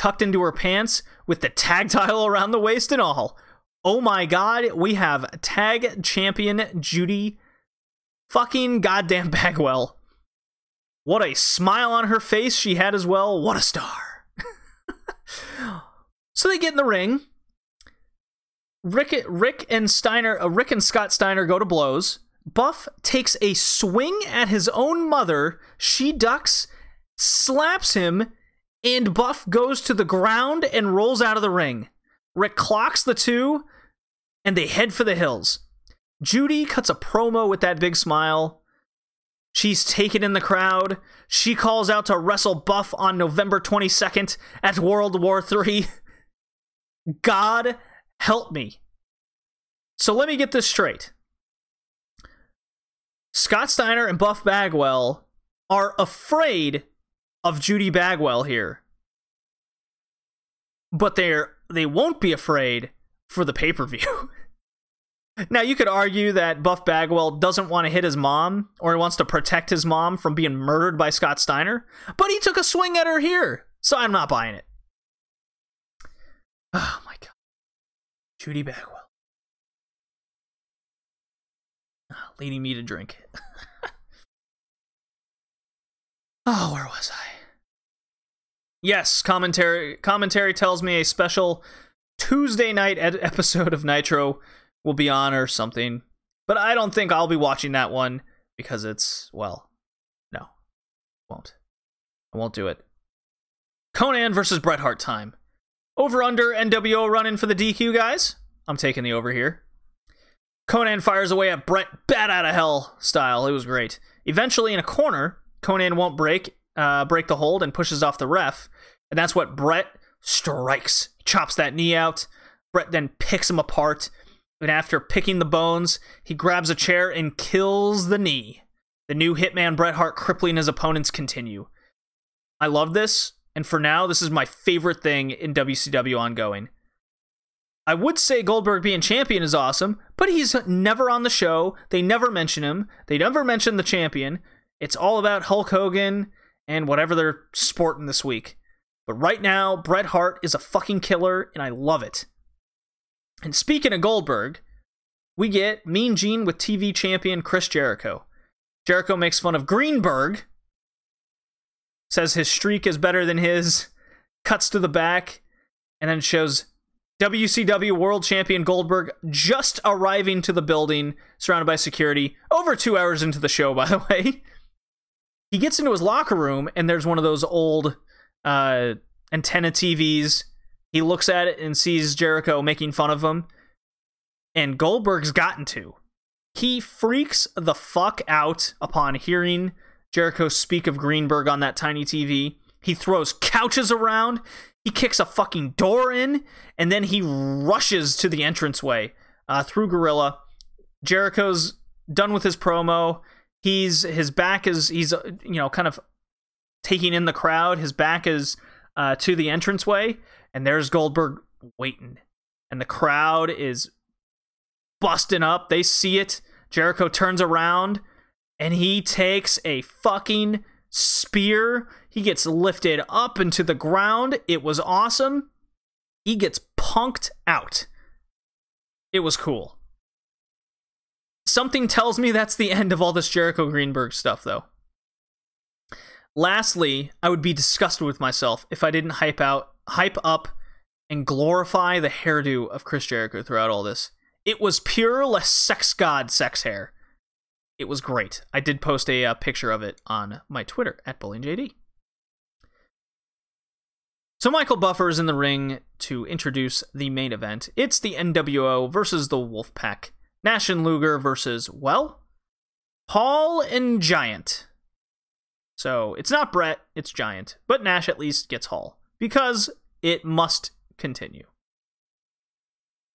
A: tucked into her pants with the tag title around the waist and all. Oh my god, we have tag champion Judy fucking goddamn Bagwell. What a smile on her face she had as well. What a star. so they get in the ring. Rick, Rick and Steiner, uh, Rick and Scott Steiner go to blows. Buff takes a swing at his own mother. She ducks, slaps him, and Buff goes to the ground and rolls out of the ring. Rick clocks the two, and they head for the hills. Judy cuts a promo with that big smile. She's taken in the crowd. She calls out to wrestle Buff on November 22nd at World War III. God help me. So let me get this straight. Scott Steiner and Buff Bagwell are afraid of Judy Bagwell here. But they're they won't be afraid for the pay per view. now, you could argue that Buff Bagwell doesn't want to hit his mom or he wants to protect his mom from being murdered by Scott Steiner, but he took a swing at her here, so I'm not buying it. Oh my god. Judy Bagwell. Ah, Leading me to drink. oh, where was I? Yes, commentary commentary tells me a special Tuesday night ed- episode of Nitro will be on or something. But I don't think I'll be watching that one because it's well, no. Won't. I won't do it. Konnan versus Bret Hart time. Over under NWO running for the DQ guys. I'm taking the over here. Konnan fires away at Bret bat out of hell style. It was great. Eventually, in a corner, Konnan won't break uh, break the hold and pushes off the ref, and that's what Bret strikes. Chops that knee out. Bret then picks him apart, and after picking the bones, he grabs a chair and kills the knee. The new Hitman Bret Hart crippling his opponents continue. I love this, and for now, this is my favorite thing in WCW ongoing. I would say Goldberg being champion is awesome, but he's never on the show. They never mention him. They never mention the champion. It's all about Hulk Hogan and whatever they're sporting this week. But right now, Bret Hart is a fucking killer, and I love it. And speaking of Goldberg, we get Mean Gene with TV champion Chris Jericho. Jericho makes fun of Greenberg, says his streak is better than his, cuts to the back, and then shows WCW World Champion Goldberg just arriving to the building, surrounded by security, over two hours into the show, by the way. He gets into his locker room, and there's one of those old uh, antenna TVs. He looks at it and sees Jericho making fun of him, and Goldberg's gotten to. He freaks the fuck out upon hearing Jericho speak of Greenberg on that tiny TV. He throws couches around. He kicks a fucking door in, and then he rushes to the entranceway uh, through Gorilla. Jericho's done with his promo. He's his back is he's uh, you know kind of taking in the crowd. His back is uh, to the entranceway, and there's Goldberg waiting, and the crowd is busting up. They see it. Jericho turns around, and he takes a fucking spear. He gets lifted up into the ground. It was awesome. He gets punked out. It was cool. Something tells me that's the end of all this Jericho Greenberg stuff, though. Lastly, I would be disgusted with myself if I didn't hype out, hype up, and glorify the hairdo of Chris Jericho throughout all this. It was pure less sex god sex hair. It was great. I did post a uh, picture of it on my Twitter at BullingJD. So Michael Buffer is in the ring to introduce the main event. It's the NWO versus the Wolfpack. Nash and Luger versus, well, Hall and Giant. So it's not Bret, it's Giant. But Nash at least gets Hall. Because it must continue.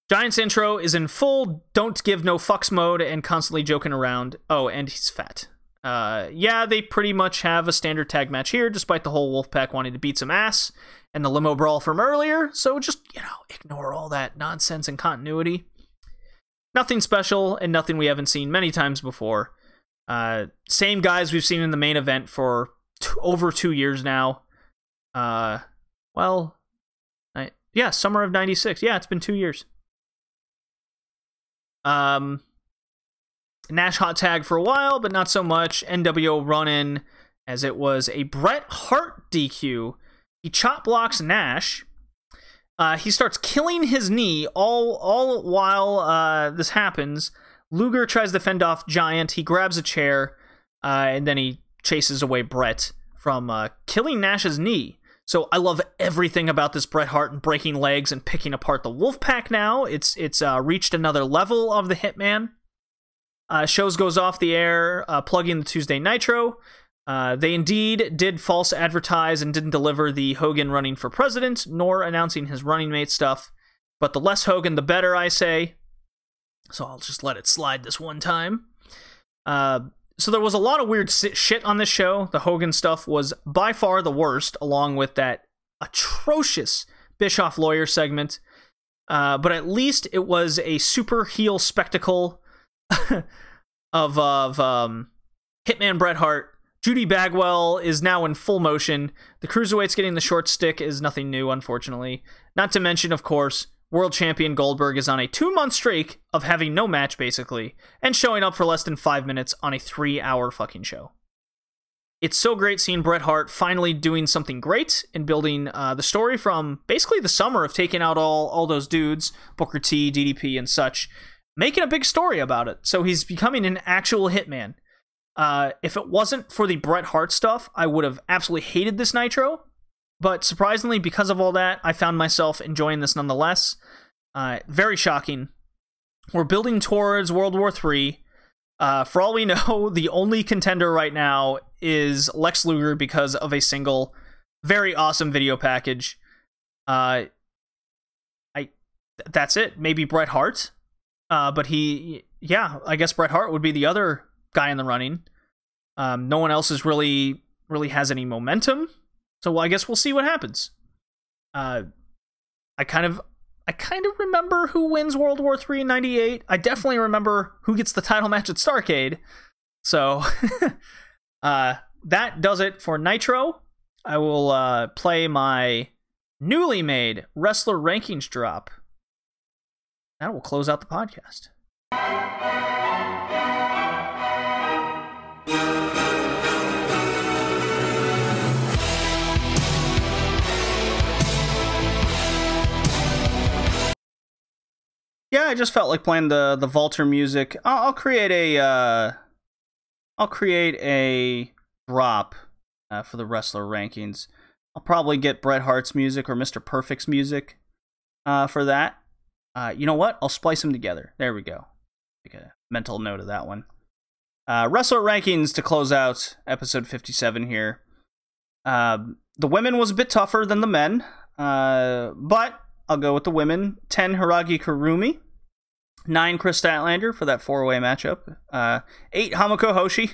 A: Giant's intro is in full don't give no fucks mode and constantly joking around. Oh, and he's fat. Uh, yeah, they pretty much have a standard tag match here, despite the whole Wolfpack wanting to beat some ass and the limo brawl from earlier. So just, you know, ignore all that nonsense and continuity. Nothing special and nothing we haven't seen many times before. Uh, same guys we've seen in the main event for over two years now. Uh, well, I, yeah, summer of '96. Yeah, it's been two years. Um, Nash hot tag for a while, but not so much. NWO run in as it was a Bret Hart DQ. He chop blocks Nash. Uh, he starts killing his knee all all while uh, this happens. Luger tries to fend off Giant. He grabs a chair, uh, and then he chases away Bret from uh, killing Nash's knee. So I love everything about this Bret Hart and breaking legs and picking apart the Wolfpack. Now it's it's uh, reached another level of the Hitman. Uh, shows goes off the air, plugging the Tuesday Nitro. Uh, they indeed did false advertise and didn't deliver the Hogan running for president, nor announcing his running mate stuff. But the less Hogan, the better, I say. So I'll just let it slide this one time. Uh, so there was a lot of weird shit on this show. The Hogan stuff was by far the worst, along with that atrocious Bischoff lawyer segment. uh, but at least it was a super heel spectacle of of um, Hitman Bret Hart. Judy Bagwell is now in full motion. The cruiserweights getting the short stick is nothing new, unfortunately. Not to mention, of course, world champion Goldberg is on a two month streak of having no match, basically, and showing up for less than five minutes on a three hour fucking show. It's so great seeing Bret Hart finally doing something great and building uh, the story from basically the summer of taking out all, all those dudes, Booker T, DDP, and such, making a big story about it. So he's becoming an actual hitman. Uh, if it wasn't for the Bret Hart stuff, I would have absolutely hated this Nitro. But surprisingly, because of all that, I found myself enjoying this nonetheless. Uh, very shocking. We're building towards World War III. Uh, for all we know, the only contender right now is Lex Luger because of a single, very awesome video package. Uh, I that's it. Maybe Bret Hart, uh, but he, yeah, I guess Bret Hart would be the other guy in the running. Um, no one else is really really has any momentum, so well, I guess we'll see what happens. Uh, I kind of I kind of remember who wins World War Three in 98. I definitely remember who gets the title match at Starcade. So uh, that does it for Nitro. I will uh, play my newly made wrestler rankings drop. That will close out the podcast. Yeah, I just felt like playing the the Volter music. I'll, I'll create a uh, I'll create a drop uh, for the wrestler rankings. I'll probably get Bret Hart's music or Mr. Perfect's music uh, for that. Uh, you know what? I'll splice them together. There we go. Make a mental note of that one. Uh, wrestler rankings to close out episode 57 here. Um, the women was a bit tougher than the men, uh, but I'll go with the women. 10 Hiiragi Kurumi. 9 Kris Statlander for that four way matchup. Uh, 8 Hamuko Hoshi.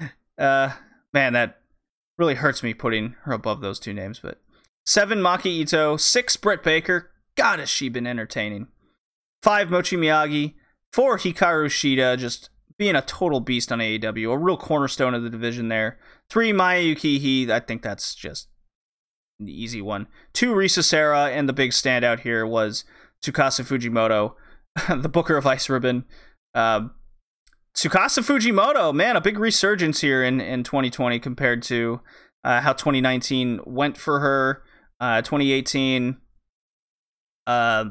A: uh, man, that really hurts me putting her above those two names. But 7 Maki Itoh. 6 Britt Baker. God, has she been entertaining. 5 Mochi Miyagi. 4 Hikaru Shida. Just being a total beast on AEW. A real cornerstone of the division there. 3 Maya Yukihi. I think that's just an easy one. Two Risa Sera, and the big standout here was Tsukasa Fujimoto, the Booker of Ice Ribbon. Uh, Tsukasa Fujimoto, man, a big resurgence here in, in 2020 compared to uh, how 2019 went for her. Uh, 2018, uh,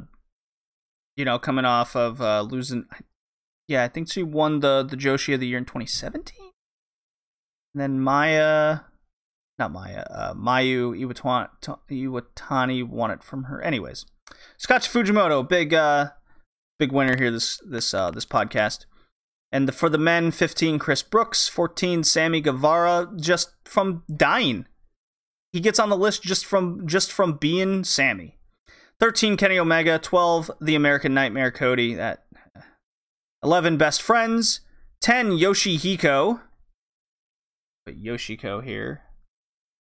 A: you know, coming off of uh, losing. Yeah, I think she won the the Joshi of the year in 2017. And then Maya, not Maya, uh, Mayu Iwatani, Iwatani won it from her. Anyways, Scotch Fujimoto, big uh, big winner here this this uh, this podcast. And the, for the men, 15 Chris Brooks, 14 Sammy Guevara, just from dying. He gets on the list just from just from being Sammy. 13 Kenny Omega, 12 The American Nightmare Cody, that 11 Best Friends, 10 Yoshihiko. But Yoshiko here.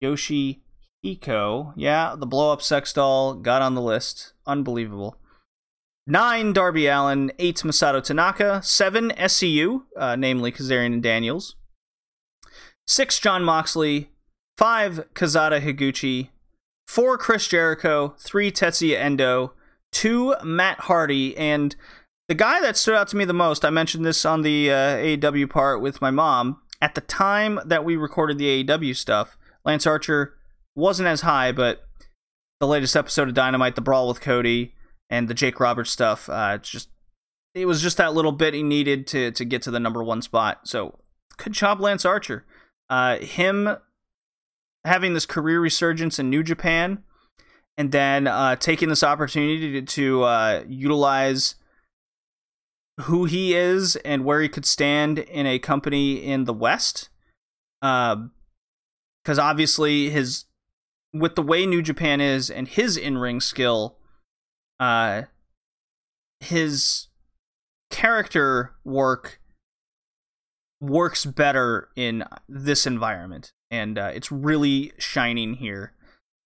A: Yoshihiko. Yeah, the blow up sex doll got on the list. Unbelievable. 9 Darby Allin, 8 Masato Tanaka, 7 SCU, uh, namely Kazarian and Daniels. 6 Jon Moxley, 5 Kazada Higuchi, 4 Chris Jericho, 3 Tetsuya Endo, 2 Matt Hardy, and the guy that stood out to me the most, I mentioned this on the uh, AEW part with my mom. At the time that we recorded the AEW stuff, Lance Archer wasn't as high, but the latest episode of Dynamite, the brawl with Cody, and the Jake Roberts stuff, uh, just it was just that little bit he needed to to get to the number one spot. So good job, Lance Archer. Uh, him having this career resurgence in New Japan, and then uh, taking this opportunity to, to uh, utilize who he is and where he could stand in a company in the West. Because obviously his with the way New Japan is and his in ring skill, uh, his character work works better in this environment, and uh, it's really shining here.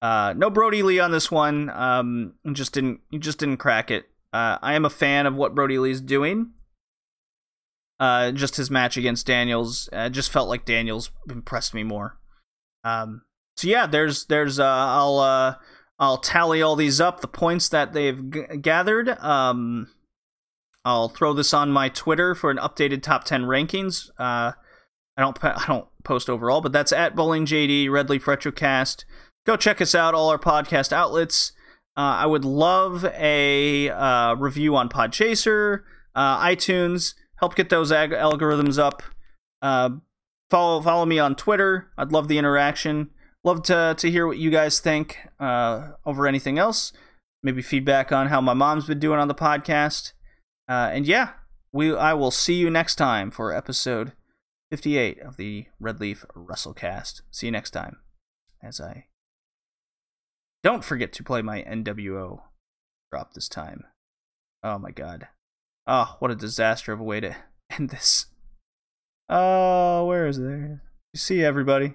A: Uh, no Brodie Lee on this one. Um, just didn't just didn't crack it. Uh, I am a fan of what Brodie Lee's doing. Uh, just his match against Daniels, uh, just felt like Daniels impressed me more. Um, so yeah, there's there's uh, I'll uh, I'll tally all these up, the points that they've g- gathered. Um, I'll throw this on my Twitter for an updated top ten rankings. Uh, I don't I don't post overall, but that's at Bowling JD Red Leaf Retrocast. Go check us out, all our podcast outlets. Uh, I would love a uh, review on Podchaser, uh, iTunes. Help get those ag- algorithms up. Uh, follow follow me on Twitter. I'd love the interaction. Love to to hear what you guys think uh, over anything else. Maybe feedback on how my mom's been doing on the podcast. Uh, and yeah, we I will see you next time for episode 58 of the Red Leaf WrestleCast. See you next time. As I don't forget to play my NWO drop this time. Oh my god. Oh, what a disaster of a way to end this. Oh, where is it? There? You see everybody.